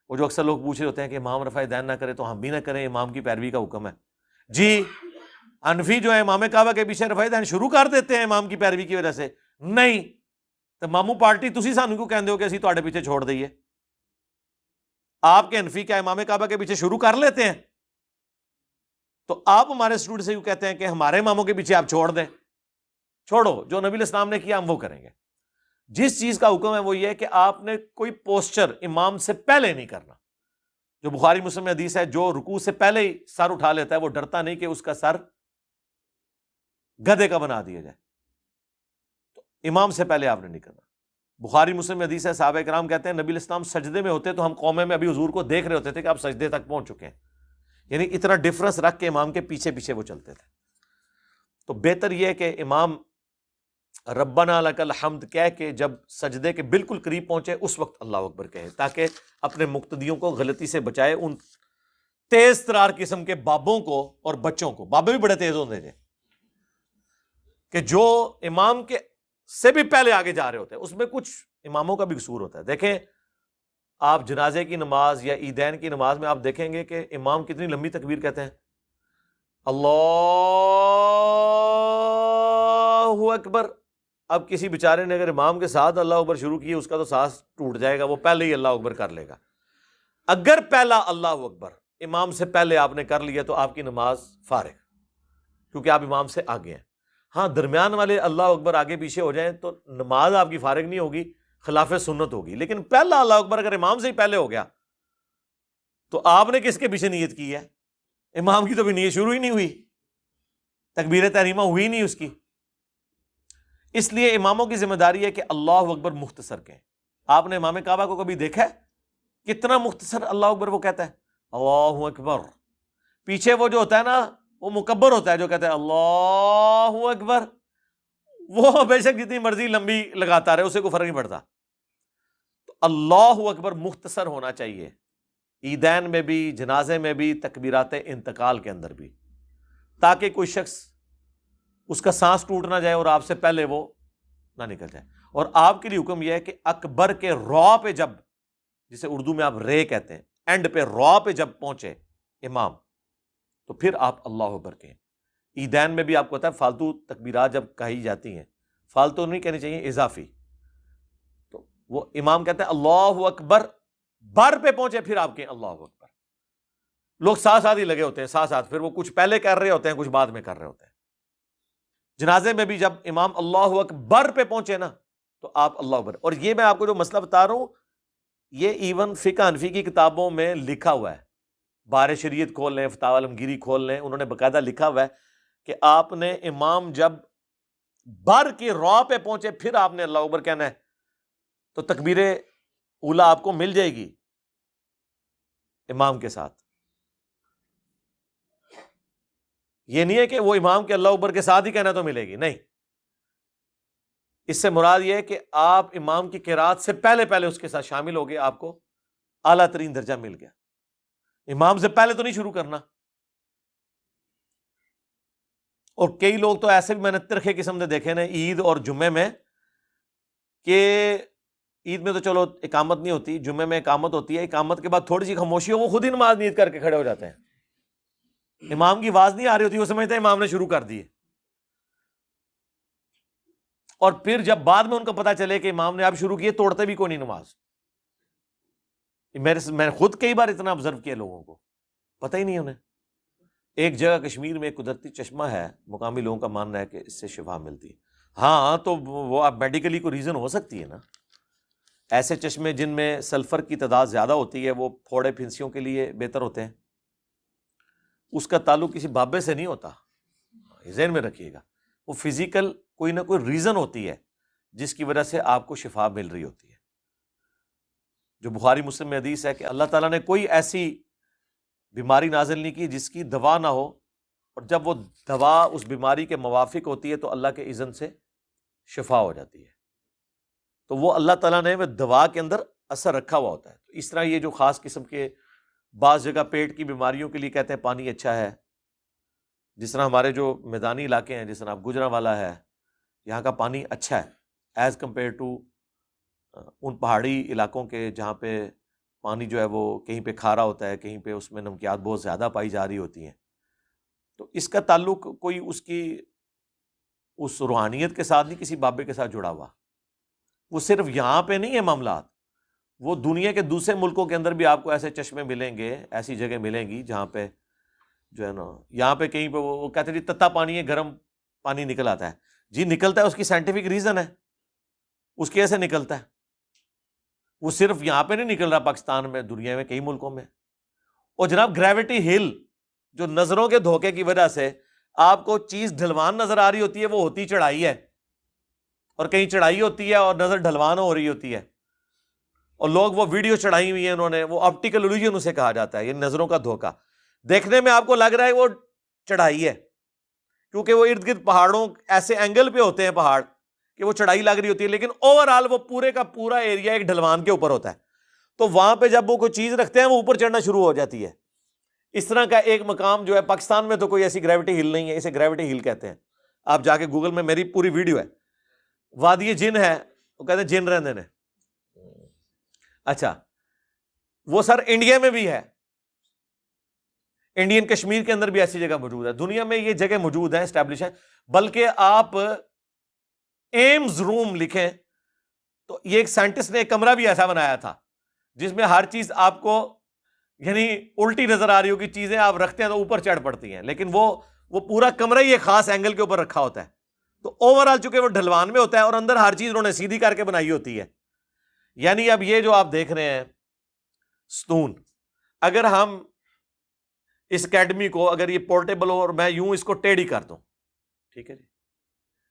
وہ جو اکثر لوگ پوچھ رہے ہوتے ہیں کہ امام رفع دین نہ کرے تو ہم بھی نہ کریں، امام کی پیروی کا حکم ہے۔ جی انفی جو ہے امام کعبہ کے پیچھے رفع دین شروع کر دیتے ہیں امام کی پیروی کی وجہ سے۔ نہیں، تو مامو پارٹی تھی سانو کیوں کہتے ہو کہ اسی تے پیچھے چھوڑ دئیے؟ آپ کے انفی کیا امام کعبہ کے پیچھے شروع کر لیتے ہیں؟ تو آپ ہمارے اسٹوڈنٹ سے یوں کہتے ہیں کہ ہمارے ماموں کے پیچھے آپ چھوڑ دیں؟ چھوڑو، جو نبی الاسلام نے کیا ہم وہ کریں گے۔ جس چیز کا حکم ہے وہ یہ کہ آپ نے کوئی پوسچر امام سے پہلے نہیں کرنا۔ جو بخاری مسلم حدیث ہے، جو رکوع سے پہلے ہی سر اٹھا لیتا ہے، وہ ڈرتا نہیں کہ اس کا سر گدے کا بنا دیا جائے۔ تو امام سے پہلے آپ نے نہیں کرنا۔ بخاری مسلم حدیث ہے، صحابہ کرام کہتے ہیں، نبی الاسلام سجدے میں ہوتے تو ہم قومے میں ابھی حضور کو دیکھ رہے ہوتے تھے کہ آپ سجدے تک پہنچ چکے ہیں۔ یعنی اتنا ڈفرنس رکھ کے امام کے پیچھے پیچھے وہ چلتے تھے۔ تو بہتر یہ ہے کہ امام ربنا لک الحمد کہہ کے جب سجدے کے بالکل قریب پہنچے، اس وقت اللہ اکبر کہے، تاکہ اپنے مقتدیوں کو غلطی سے بچائے، ان تیز ترار قسم کے بابوں کو اور بچوں کو، بابے بھی بڑے تیز ہوتے تھے، کہ جو امام کے سے بھی پہلے آگے جا رہے ہوتے ہیں اس میں کچھ اماموں کا بھی قصور ہوتا ہے۔ دیکھیں، آپ جنازے کی نماز یا عیدین کی نماز میں آپ دیکھیں گے کہ امام کتنی لمبی تکبیر کہتے ہیں۔ اللہ اکبر۔ اب کسی بیچارے نے اگر امام کے ساتھ اللہ اکبر شروع کی اس کا تو سانس ٹوٹ جائے گا، وہ پہلے ہی اللہ اکبر کر لے گا۔ اگر پہلا اللہ اکبر امام سے پہلے آپ نے کر لیا تو آپ کی نماز فارغ، کیونکہ آپ امام سے آگے ہیں۔ ہاں درمیان والے اللہ اکبر آگے پیچھے ہو جائیں تو نماز آپ کی فارغ نہیں ہوگی، خلاف سنت ہوگی۔ لیکن پہلا اللہ اکبر اگر امام سے ہی پہلے ہو گیا تو آپ نے کس کے پیچھے نیت کی ہے؟ امام کی تو بھی نیت شروع ہی نہیں ہوئی، تکبیر تحریمہ ہوئی نہیں اس کی۔ اس لیے اماموں کی ذمہ داری ہے کہ اللہ اکبر مختصر کہیں۔ آپ نے امام کعبہ کو کبھی دیکھا ہے؟ کتنا مختصر اللہ اکبر وہ کہتا ہے؟ اللہ اکبر۔ پیچھے وہ جو ہوتا ہے نا، وہ مکبر ہوتا ہے جو کہتا ہے، اللہ اکبر۔ وہ بے شک جتنی مرضی لمبی لگاتا رہے، اسے کوئی فرق نہیں پڑتا۔ تو اللہ اکبر مختصر ہونا چاہیے۔ عیدین میں بھی، جنازے میں بھی، تکبیرات انتقال کے اندر بھی۔ تاکہ کوئی شخص اس کا سانس ٹوٹ نہ جائے اور آپ سے پہلے وہ نہ نکل جائے۔ اور آپ کے لیے حکم یہ ہے کہ اکبر کے رو پہ جب، جسے اردو میں آپ رے کہتے ہیں، اینڈ پہ رو پہ جب پہنچے امام، تو پھر آپ اللہ اکبر کہیں عیدین میں بھی آپ کو پتا ہے فالتو تکبیرات جب کہی جاتی ہیں، فالتو نہیں کہنی چاہیے، اضافی۔ تو وہ امام کہتے ہیں اللہ اکبر بر پہ پہنچے، پھر آپ کہیں اللہ اکبر۔ لوگ ساتھ ساتھ ہی لگے ہوتے ہیں، ساتھ ساتھ، پھر وہ کچھ پہلے کر رہے ہوتے ہیں، کچھ بعد میں کر رہے ہوتے ہیں۔ جنازے میں بھی جب امام اللہ اکبر پہ پہنچے نا، تو آپ اللہ اکبر۔ اور یہ میں آپ کو جو مسئلہ بتا رہا ہوں، یہ ایون فقہ انفی کی کتابوں میں لکھا ہوا ہے۔ بار شریعت کھول لیں فتح عالمگیری کھول لیں، انہوں نے باقاعدہ لکھا ہوا ہے کہ آپ نے امام جب بر کی رو پہ پہنچے، پھر آپ نے اللہ اکبر کہنا ہے۔ تو تکبیر اولا آپ کو مل جائے گی امام کے ساتھ۔ یہ نہیں ہے کہ وہ امام کے اللہ اکبر کے ساتھ ہی کہنا تو ملے گی، نہیں۔ اس سے مراد یہ ہے کہ آپ امام کی کراط سے پہلے پہلے اس کے ساتھ شامل ہو گئے، آپ کو اعلیٰ ترین درجہ مل گیا۔ امام سے پہلے تو نہیں شروع کرنا۔ اور کئی لوگ تو ایسے بھی، میں نے ترکھے قسم سے دیکھے نا عید اور جمعے میں کہ عید میں تو چلو اقامت نہیں ہوتی جمعے میں اقامت ہوتی ہے، اقامت کے بعد تھوڑی سی خاموشی ہو، وہ خود ہی نماز نیت کر کے کھڑے ہو جاتے ہیں۔ امام کی آواز نہیں آ رہی ہوتی، وہ سمجھتے ہیں امام نے شروع کر دی اور پھر جب بعد میں ان کو پتا چلے کہ امام نے اب شروع کیے توڑتے بھی کون نماز۔ میرے میں نے خود کئی بار اتنا آبزرو کیا لوگوں کو، پتہ ہی نہیں انہیں۔ ایک جگہ کشمیر میں ایک قدرتی چشمہ ہے، مقامی لوگوں کا ماننا ہے کہ اس سے شفا ملتی ہے۔ ہاں تو وہ آپ میڈیکلی کو ریزن ہو سکتی ہے نا۔ ایسے چشمے جن میں سلفر کی تعداد زیادہ ہوتی ہے، وہ پھوڑے پھنسیوں کے لیے بہتر ہوتے ہیں۔ اس کا تعلق کسی بابے سے نہیں ہوتا۔ ذہن میں رکھیے گا۔ وہ فزیکل کوئی نہ کوئی ریزن ہوتی ہے جس کی وجہ سے آپ کو شفا مل رہی ہوتی ہے۔ جو بخاری مسلم میں حدیث ہے کہ اللہ تعالیٰ نے کوئی ایسی بیماری نازل نہیں کی جس کی دوا نہ ہو۔ اور جب وہ دوا اس بیماری کے موافق ہوتی ہے تو اللہ کے عزن سے شفا ہو جاتی ہے۔ تو وہ اللہ تعالیٰ نے وہ دوا کے اندر اثر رکھا ہوا ہوتا ہے۔ تو اس طرح یہ جو خاص قسم کے بعض جگہ پیٹ کی بیماریوں کے لیے کہتے ہیں پانی اچھا ہے۔ جس طرح ہمارے جو میدانی علاقے ہیں، جس طرح گجرا والا ہے، یہاں کا پانی اچھا ہے۔ ایز کمپیئر ٹو ان پہاڑی علاقوں کے جہاں پہ پانی جو ہے وہ کہیں پہ کھارا ہوتا ہے، کہیں پہ اس میں نمکیات بہت زیادہ پائی جا رہی ہوتی ہیں۔ تو اس کا تعلق کوئی اس کی، اس روحانیت کے ساتھ نہیں، کسی بابے کے ساتھ جڑا ہوا۔ وہ صرف یہاں پہ نہیں ہے معاملات۔ وہ دنیا کے دوسرے ملکوں کے اندر بھی آپ کو ایسے چشمے ملیں گے، ایسی جگہ ملیں گی جہاں پہ جو ہے نا، یہاں پہ کہیں پہ وہ کہتے ہیں جی تتا پانی ہے، گرم پانی نکل آتا ہے۔ جی نکلتا ہے، اس کی سائنٹیفک ریزن ہے۔ اس کی ایسے نکلتا ہے۔ وہ صرف یہاں پہ نہیں نکل رہا، پاکستان میں، دنیا میں، کئی ملکوں میں۔ اور جناب گریوٹی ہل جو نظروں کے دھوکے کی وجہ سے آپ کو چیز ڈھلوان نظر آ رہی ہوتی ہے، وہ ہوتی چڑھائی ہے۔ اور کہیں چڑھائی ہوتی ہے اور نظر ڈھلوان ہو رہی ہوتی ہے۔ اور لوگ وہ ویڈیو چڑھائی ہوئی ہیں انہوں نے، وہ آپٹیکل الوژن اسے کہا جاتا ہے، یہ نظروں کا دھوکا دیکھنے میں آپ کو لگ رہا ہے وہ چڑھائی ہے، کیونکہ وہ ارد گرد پہاڑوں، ایسے اینگل پہ ہوتے ہیں پہاڑ کہ وہ چڑھائی لگ رہی ہوتی ہے، لیکن اوور آل وہ پورے کا پورا ایریا ایک ڈھلوان کے اوپر ہوتا ہے۔ تو وہاں پہ جب وہ کوئی چیز رکھتے ہیں، وہ اوپر چڑھنا شروع ہو جاتی ہے۔ اس طرح کا ایک مقام جو ہے، پاکستان میں تو کوئی ایسی گریوٹی ہل نہیں ہے، اسے گریوٹی ہل کہتے ہیں۔ آپ جا کے گوگل میں میری پوری ویڈیو ہے۔ وادی جن ہے، وہ کہتے ہیں جن رہنے نے اچھا وہ سر انڈیا میں بھی ہے۔ انڈین کشمیر کے اندر بھی ایسی جگہ موجود ہے۔ دنیا میں یہ جگہ موجود ہے اسٹیبلش ہے بلکہ آپ ایمز روم لکھیں تو یہ ایک سائنٹسٹ نے ایک کمرہ بھی ایسا بنایا تھا، جس میں ہر چیز آپ کو یعنی الٹی نظر آ رہی ہوگی، چیزیں آپ رکھتے ہیں تو اوپر چڑھ پڑتی ہیں، لیکن وہ وہ پورا کمرہ ہی ایک خاص اینگل کے اوپر رکھا ہوتا ہے۔ تو اوور آل چونکہ وہ ڈھلوان میں ہوتا ہے اور اندر ہر چیز انہوں نے سیدھی کر کے بنائی ہوتی ہے۔ یعنی اب یہ جو آپ دیکھ رہے ہیں، ستون۔ اگر ہم اس اکیڈمی کو، اگر یہ پورٹیبل ہو اور میں یوں اس کو ٹیڑھی کر دوں، ٹھیک ہے جی؟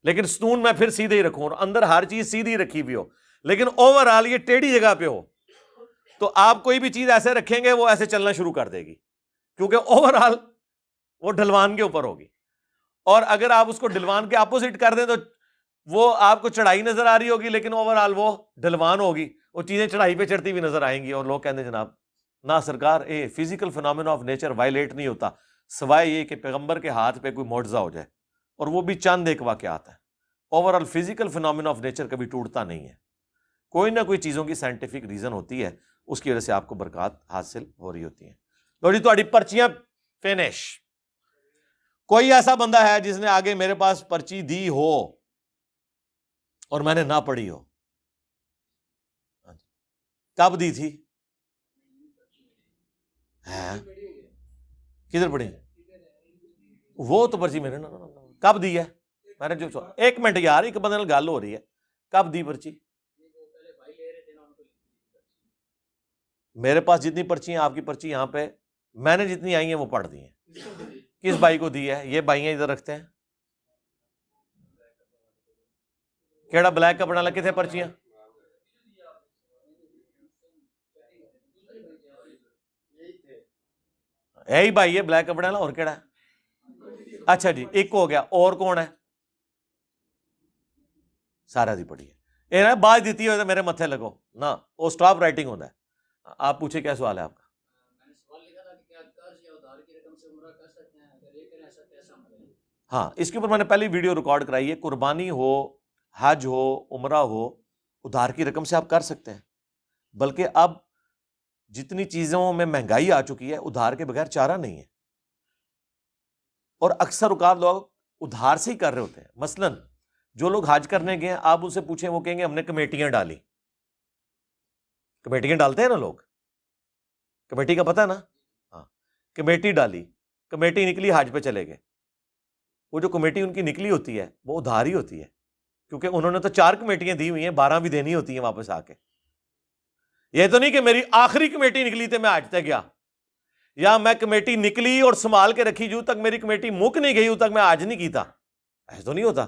لیکن ستون میں پھر سیدھے ہی رکھوں اور اندر ہر چیز سیدھی رکھی ہوئی ہو، لیکن اوور آل یہ ٹیڑھی جگہ پہ ہو۔ تو آپ کوئی بھی چیز ایسے رکھیں گے، وہ ایسے چلنا شروع کر دے گی۔ کیونکہ اوور آل وہ ڈلوان کے اوپر ہوگی۔ اور اگر آپ اس کو ڈلوان کے اپوزٹ کر دیں تو وہ آپ کو چڑھائی نظر آ رہی ہوگی، لیکن اوور آل وہ ڈلوان ہوگی۔ وہ چیزیں چڑھائی پہ چڑھتی ہوئی نظر آئیں گی اور لوگ کہتے ہیں، جناب نہ سرکار، a physical phenomena of nature violate نہیں ہوتا۔ سوائے یہ کہ پیغمبر کے ہاتھ پہ کوئی معجزہ ہو جائے، اور وہ بھی چند ایک واقعات ہے overall physical phenomena of nature کبھی ٹوٹتا نہیں ہے۔ کوئی نہ کوئی چیزوں کی سائنٹیفک ریزن ہوتی ہے، اس کی وجہ سے آپ کو برکات حاصل ہو رہی ہوتی ہیں۔ تو جی تھوڑی پرچیاں فینش کوئی ایسا بندہ ہے جس نے آگے میرے پاس پرچی دی ہو؟ اور میں نے نہ پڑھی ہو۔ ہاں جی۔ کب دی تھی؟ ہاں۔ کدھر پڑھی؟ وہ تو پرچی میرے کب دی ہے؟ میں نے جو ایک منٹ یار، ایک بندے گل ہو رہی ہے۔ کب دی پرچی؟ میرے پاس جتنی پرچی ہیں آپ کی پرچی یہاں پہ، میں نے جتنی آئی ہیں وہ پڑھ دی ہیں۔ کس بھائی کو دی ہے؟ یہ بھائیاں ادھر رکھتے ہیں کیڑا بلیک کپڑا لگے تھے پرچیاں یہی بھائی ہے بلیک کپڑے والا اور کیڑا ہے اچھا جی ایک ہو گیا اور کون ہے سارا دی پڑھی ہے یہ نا باز دیتی ہوئے تو میرے متھے لگو نہ وہ اسٹاپ رائٹنگ ہوتا ہے آپ پوچھے کیا سوال ہے آپ کا میں نے سوال لکھا تھا کہ کیا قرض یا ادھار کی رقم سے عمرہ کر سکتے ہیں اگر یہ کریں ایسا کیسا عمل ہے ہاں اس کے اوپر میں نے پہلی ویڈیو ریکارڈ کرائی ہے قربانی ہو حج ہو، عمرہ ہو، ادھار کی رقم سے آپ کر سکتے ہیں۔ بلکہ اب جتنی چیزوں میں مہنگائی آ چکی ہے، ادھار کے بغیر چارہ نہیں ہے۔ اور اکثر اوقات لوگ ادھار سے ہی کر رہے ہوتے ہیں۔ مثلا جو لوگ حج کرنے گئے ہیں آپ ان سے پوچھیں، وہ کہیں گے، ہم نے کمیٹیاں ڈالی۔ کمیٹیاں ڈالتے ہیں نا لوگ؟ کمیٹی کا پتہ ہے نا؟ ہاں۔ کمیٹی ڈالی۔ کمیٹی نکلی، حج پہ چلے گئے۔ وہ جو کمیٹی ان کی نکلی ہوتی ہے، وہ ادھار ہی ہوتی ہے۔ کیونکہ انہوں نے تو چار کمیٹیاں دی ہوئی ہیں، بارہ بھی دینی ہوتی ہیں واپس آ کے۔ یہ تو نہیں کہ میری آخری کمیٹی نکلی تھی میں آج تک گیا۔ یا میں کمیٹی نکلی اور سنبھال کے رکھی جو تک میری کمیٹی مک نہیں گئی تک میں آج نہیں کیتا۔ ایسا تو نہیں ہوتا۔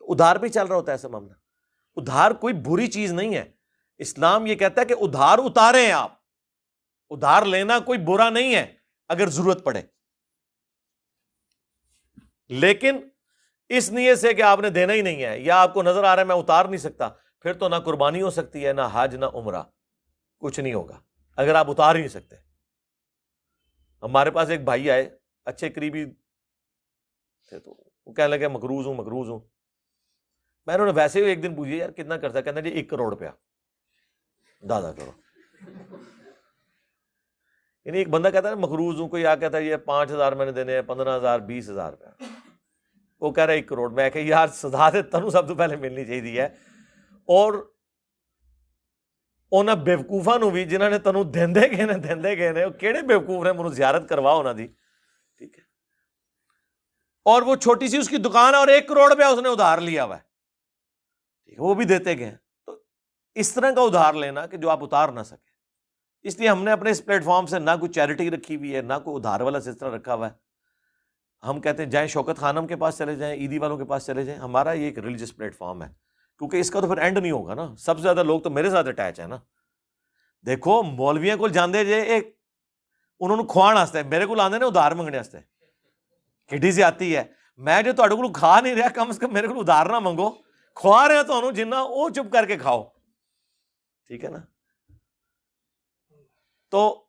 ادھار بھی چل رہا ہوتا ہے ایسا معاملہ۔ ادھار کوئی بری چیز نہیں ہے۔ اسلام یہ کہتا ہے کہ ادھار اتارے ہیں آپ۔ ادھار لینا کوئی برا نہیں ہے، اگر ضرورت پڑے۔ لیکن اس نیت سے کہ آپ نے دینا ہی نہیں ہے، یا آپ کو نظر آ رہا ہے میں اتار نہیں سکتا، پھر تو نہ قربانی ہو سکتی ہے، نہ حج، نہ عمرہ، کچھ نہیں ہوگا۔ اگر آپ اتار ہی نہیں سکتے۔ ہمارے پاس ایک بھائی آئے، اچھے قریبی تھے تو وہ کہنے لگے، مقروض ہوں مقروض ہوں۔ میں نے ویسے ہی ایک دن پوچھا، یار کتنا کرتا کہنا جی ایک کروڑ روپیہ۔ دادا کرو یعنی ایک بندہ کہتا ہے مقروض ہوں، کوئی آ کہتا ہے، یہ پانچ ہزار میں نے دینے ہیں، پندرہ ہزار، بیس ہزار روپیہ۔ وہ کہہ رہا ہے ایک کروڑ۔ میں کہ یار سزا دے تنو سب تو پہلے ملنی چاہیے ہے۔ اور انہیں بےوقوفا نو بھی جنہوں نے تنو دے گئے نے دے گئے نے، وہ کہڑے بےوقوف نے منو زیارت کروا انہوں دی۔ ٹھیک ہے۔ اور وہ چھوٹی سی اس کی دکان ہے اور ایک کروڑ روپیہ اس نے ادھار لیا ہوا ہے۔ ٹھیک ہے، وہ بھی دیتے گئے ہیں۔ تو اس طرح کا ادھار لینا کہ جو آپ اتار نہ سکیں۔ اس لیے ہم نے اپنے اس پلیٹ فارم سے نہ کوئی چیریٹی رکھی ہوئی ہے، نہ کوئی ادھار والا سستا رکھا ہوا ہے ادھار والا سلسلہ رکھا ہوا ہے ہم کہتے ہیں جائیں شوکت خانم کے پاس چلے جائیں، عیدی والوں کے پاس چلے جائیں، ہمارا یہ ایک ریلیجس پلیٹ فارم ہے۔ کیونکہ اس کا تو پھر اینڈ نہیں ہوگا نا۔ سب سے زیادہ لوگ تو میرے ساتھ اٹیچ ہیں نا۔ دیکھو، مولویاں کو جانے جے ایک، انہوں نے کھوان واسطے میرے کو آدھے نے ادھار منگنے واسطے کڈی سی آتی ہے۔ میں جو تھوڑے کو کھا نہیں رہا، کم از کم میرے کو ادھار نہ منگو۔ کھوا رہے تو جنہ وہ چپ کر کے کھاؤ۔ ٹھیک ہے نا؟ تو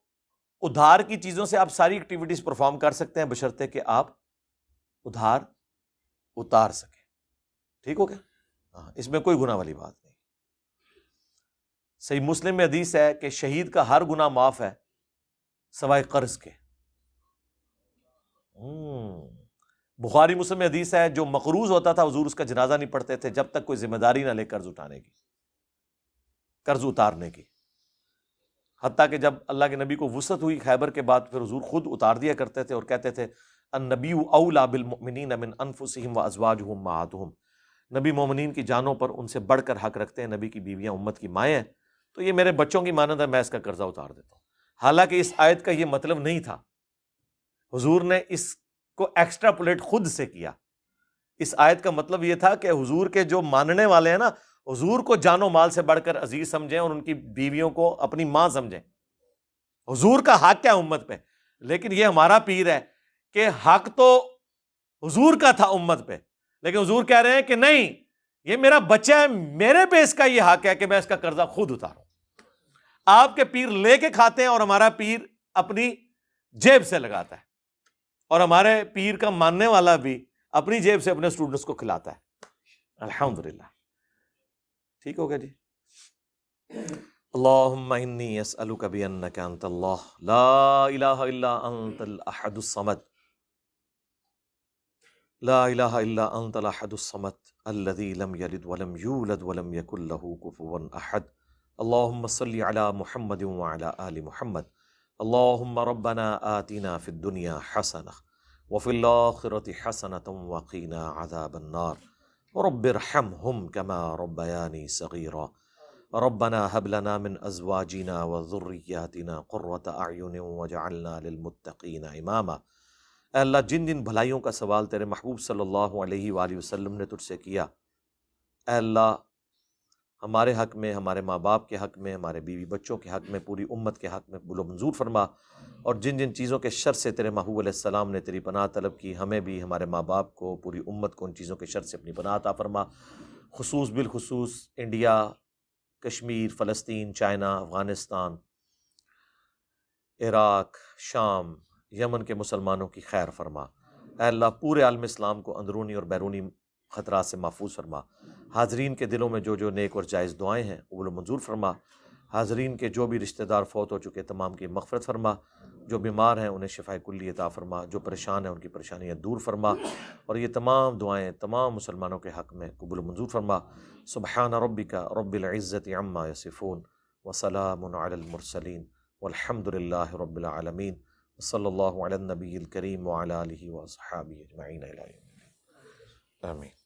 ادھار کی چیزوں سے آپ ساری ایکٹیویٹیز پرفارم کر سکتے ہیں، بشرطے کہ آپ ادھار اتار سکیں ٹھیک ہو گیا؟ ہاں۔ اس میں کوئی گناہ والی بات نہیں۔ صحیح مسلم میں حدیث ہے کہ شہید کا ہر گناہ معاف ہے سوائے قرض کے۔ بخاری مسلم میں حدیث ہے جو مقروض ہوتا تھا حضور اس کا جنازہ نہیں پڑھتے تھے جب تک کوئی ذمہ داری نہ لے قرض اٹھانے کی قرض اتارنے کی۔ حتیٰ کہ جب اللہ کے نبی کو وسعت ہوئی خیبر کے بعد پھر حضور خود اتار دیا کرتے تھے اور کہتے تھے ان نبی اولا بالمؤمنین من انفسہم و ازواجہم نبی مومنین کی جانوں پر ان سے بڑھ کر حق رکھتے ہیں، نبی کی بیویاں امت کی مائیں تو یہ میرے بچوں کی مانند ہے، میں اس کا قرضہ اتار دیتا ہوں۔ حالانکہ اس آیت کا یہ مطلب نہیں تھا۔ حضور نے اس کو ایکسٹرا پلیٹ خود سے کیا۔ اس آیت کا مطلب یہ تھا کہ حضور کے جو ماننے والے ہیں نا، حضور کو جان و مال سے بڑھ کر عزیز سمجھیں اور ان کی بیویوں کو اپنی ماں سمجھیں۔ حضور کا حق کیا امت پہ لیکن یہ ہمارا پیر ہے۔ کہ حق تو حضور کا تھا امت پہ، لیکن حضور کہہ رہے ہیں کہ نہیں، یہ میرا بچہ ہے، میرے پہ اس کا یہ حق ہے کہ میں اس کا قرضہ خود اتاروں۔ آپ کے پیر لے کے کھاتے ہیں اور ہمارا پیر اپنی جیب سے لگاتا ہے۔ اور ہمارے پیر کا ماننے والا بھی اپنی جیب سے اپنے اسٹوڈنٹس کو کھلاتا ہے۔ الحمد للہ ٹھیک ہو گیا جی؟ اللہم انی اسألک بانک انت اللہ، لا الہ الا انت الاحد الصمد۔ لا الہ الا انت الاحد الصمد الذي لم يلد ولم يولد ولم يكن له كفوا احد اللهم صل على محمد وعلى ال محمد. اللهم ربنا آتنا في الدنيا حسنه وفي الاخره حسنه وقنا عذاب النار. رب ارحمهم كما ربياني صغيرا. ربنا هب لنا من ازواجنا وذرياتنا قرة اعين وجعلنا للمتقين اماما اے اللہ، جن جن بھلائیوں کا سوال تیرے محبوب صلی اللہ علیہ وآلہ وسلم نے تجھ سے کیا، اے اللہ، ہمارے حق میں، ہمارے ماں باپ کے حق میں، ہمارے بیوی بچوں کے حق میں، پوری امت کے حق میں قبول و منظور فرما۔ اور جن جن چیزوں کے شر سے تیرے محبوب علیہ السلام نے تیری پناہ طلب کی، ہمیں بھی، ہمارے ماں باپ کو، پوری امت کو ان چیزوں کے شر سے اپنی پناہ عطا فرما۔ خصوص بالخصوص انڈیا، کشمیر، فلسطین، چائنا، افغانستان، عراق، شام یمن کے مسلمانوں کی خیر فرما۔ اے اللہ، پورے عالم اسلام کو اندرونی اور بیرونی خطرات سے محفوظ فرما۔ حاضرین کے دلوں میں جو جو نیک اور جائز دعائیں ہیں قبول و منظور فرما۔ حاضرین کے جو بھی رشتہ دار فوت ہو چکے، تمام کی مغفرت فرما۔ جو بیمار ہیں، انہیں شفا کلی عطا فرما۔ جو پریشان ہیں، ان کی پریشانیاں دور فرما۔ اور یہ تمام دعائیں تمام مسلمانوں کے حق میں قبول و منظور فرما۔ سبحان ربک رب العزت عما یصفون وسلام علی المرسلین والحمد للہ رب العالمین۔ صلی اللہ علیہ نبی الکریم وعلی علیہ وصحابہ اجمعین علیہ آمین.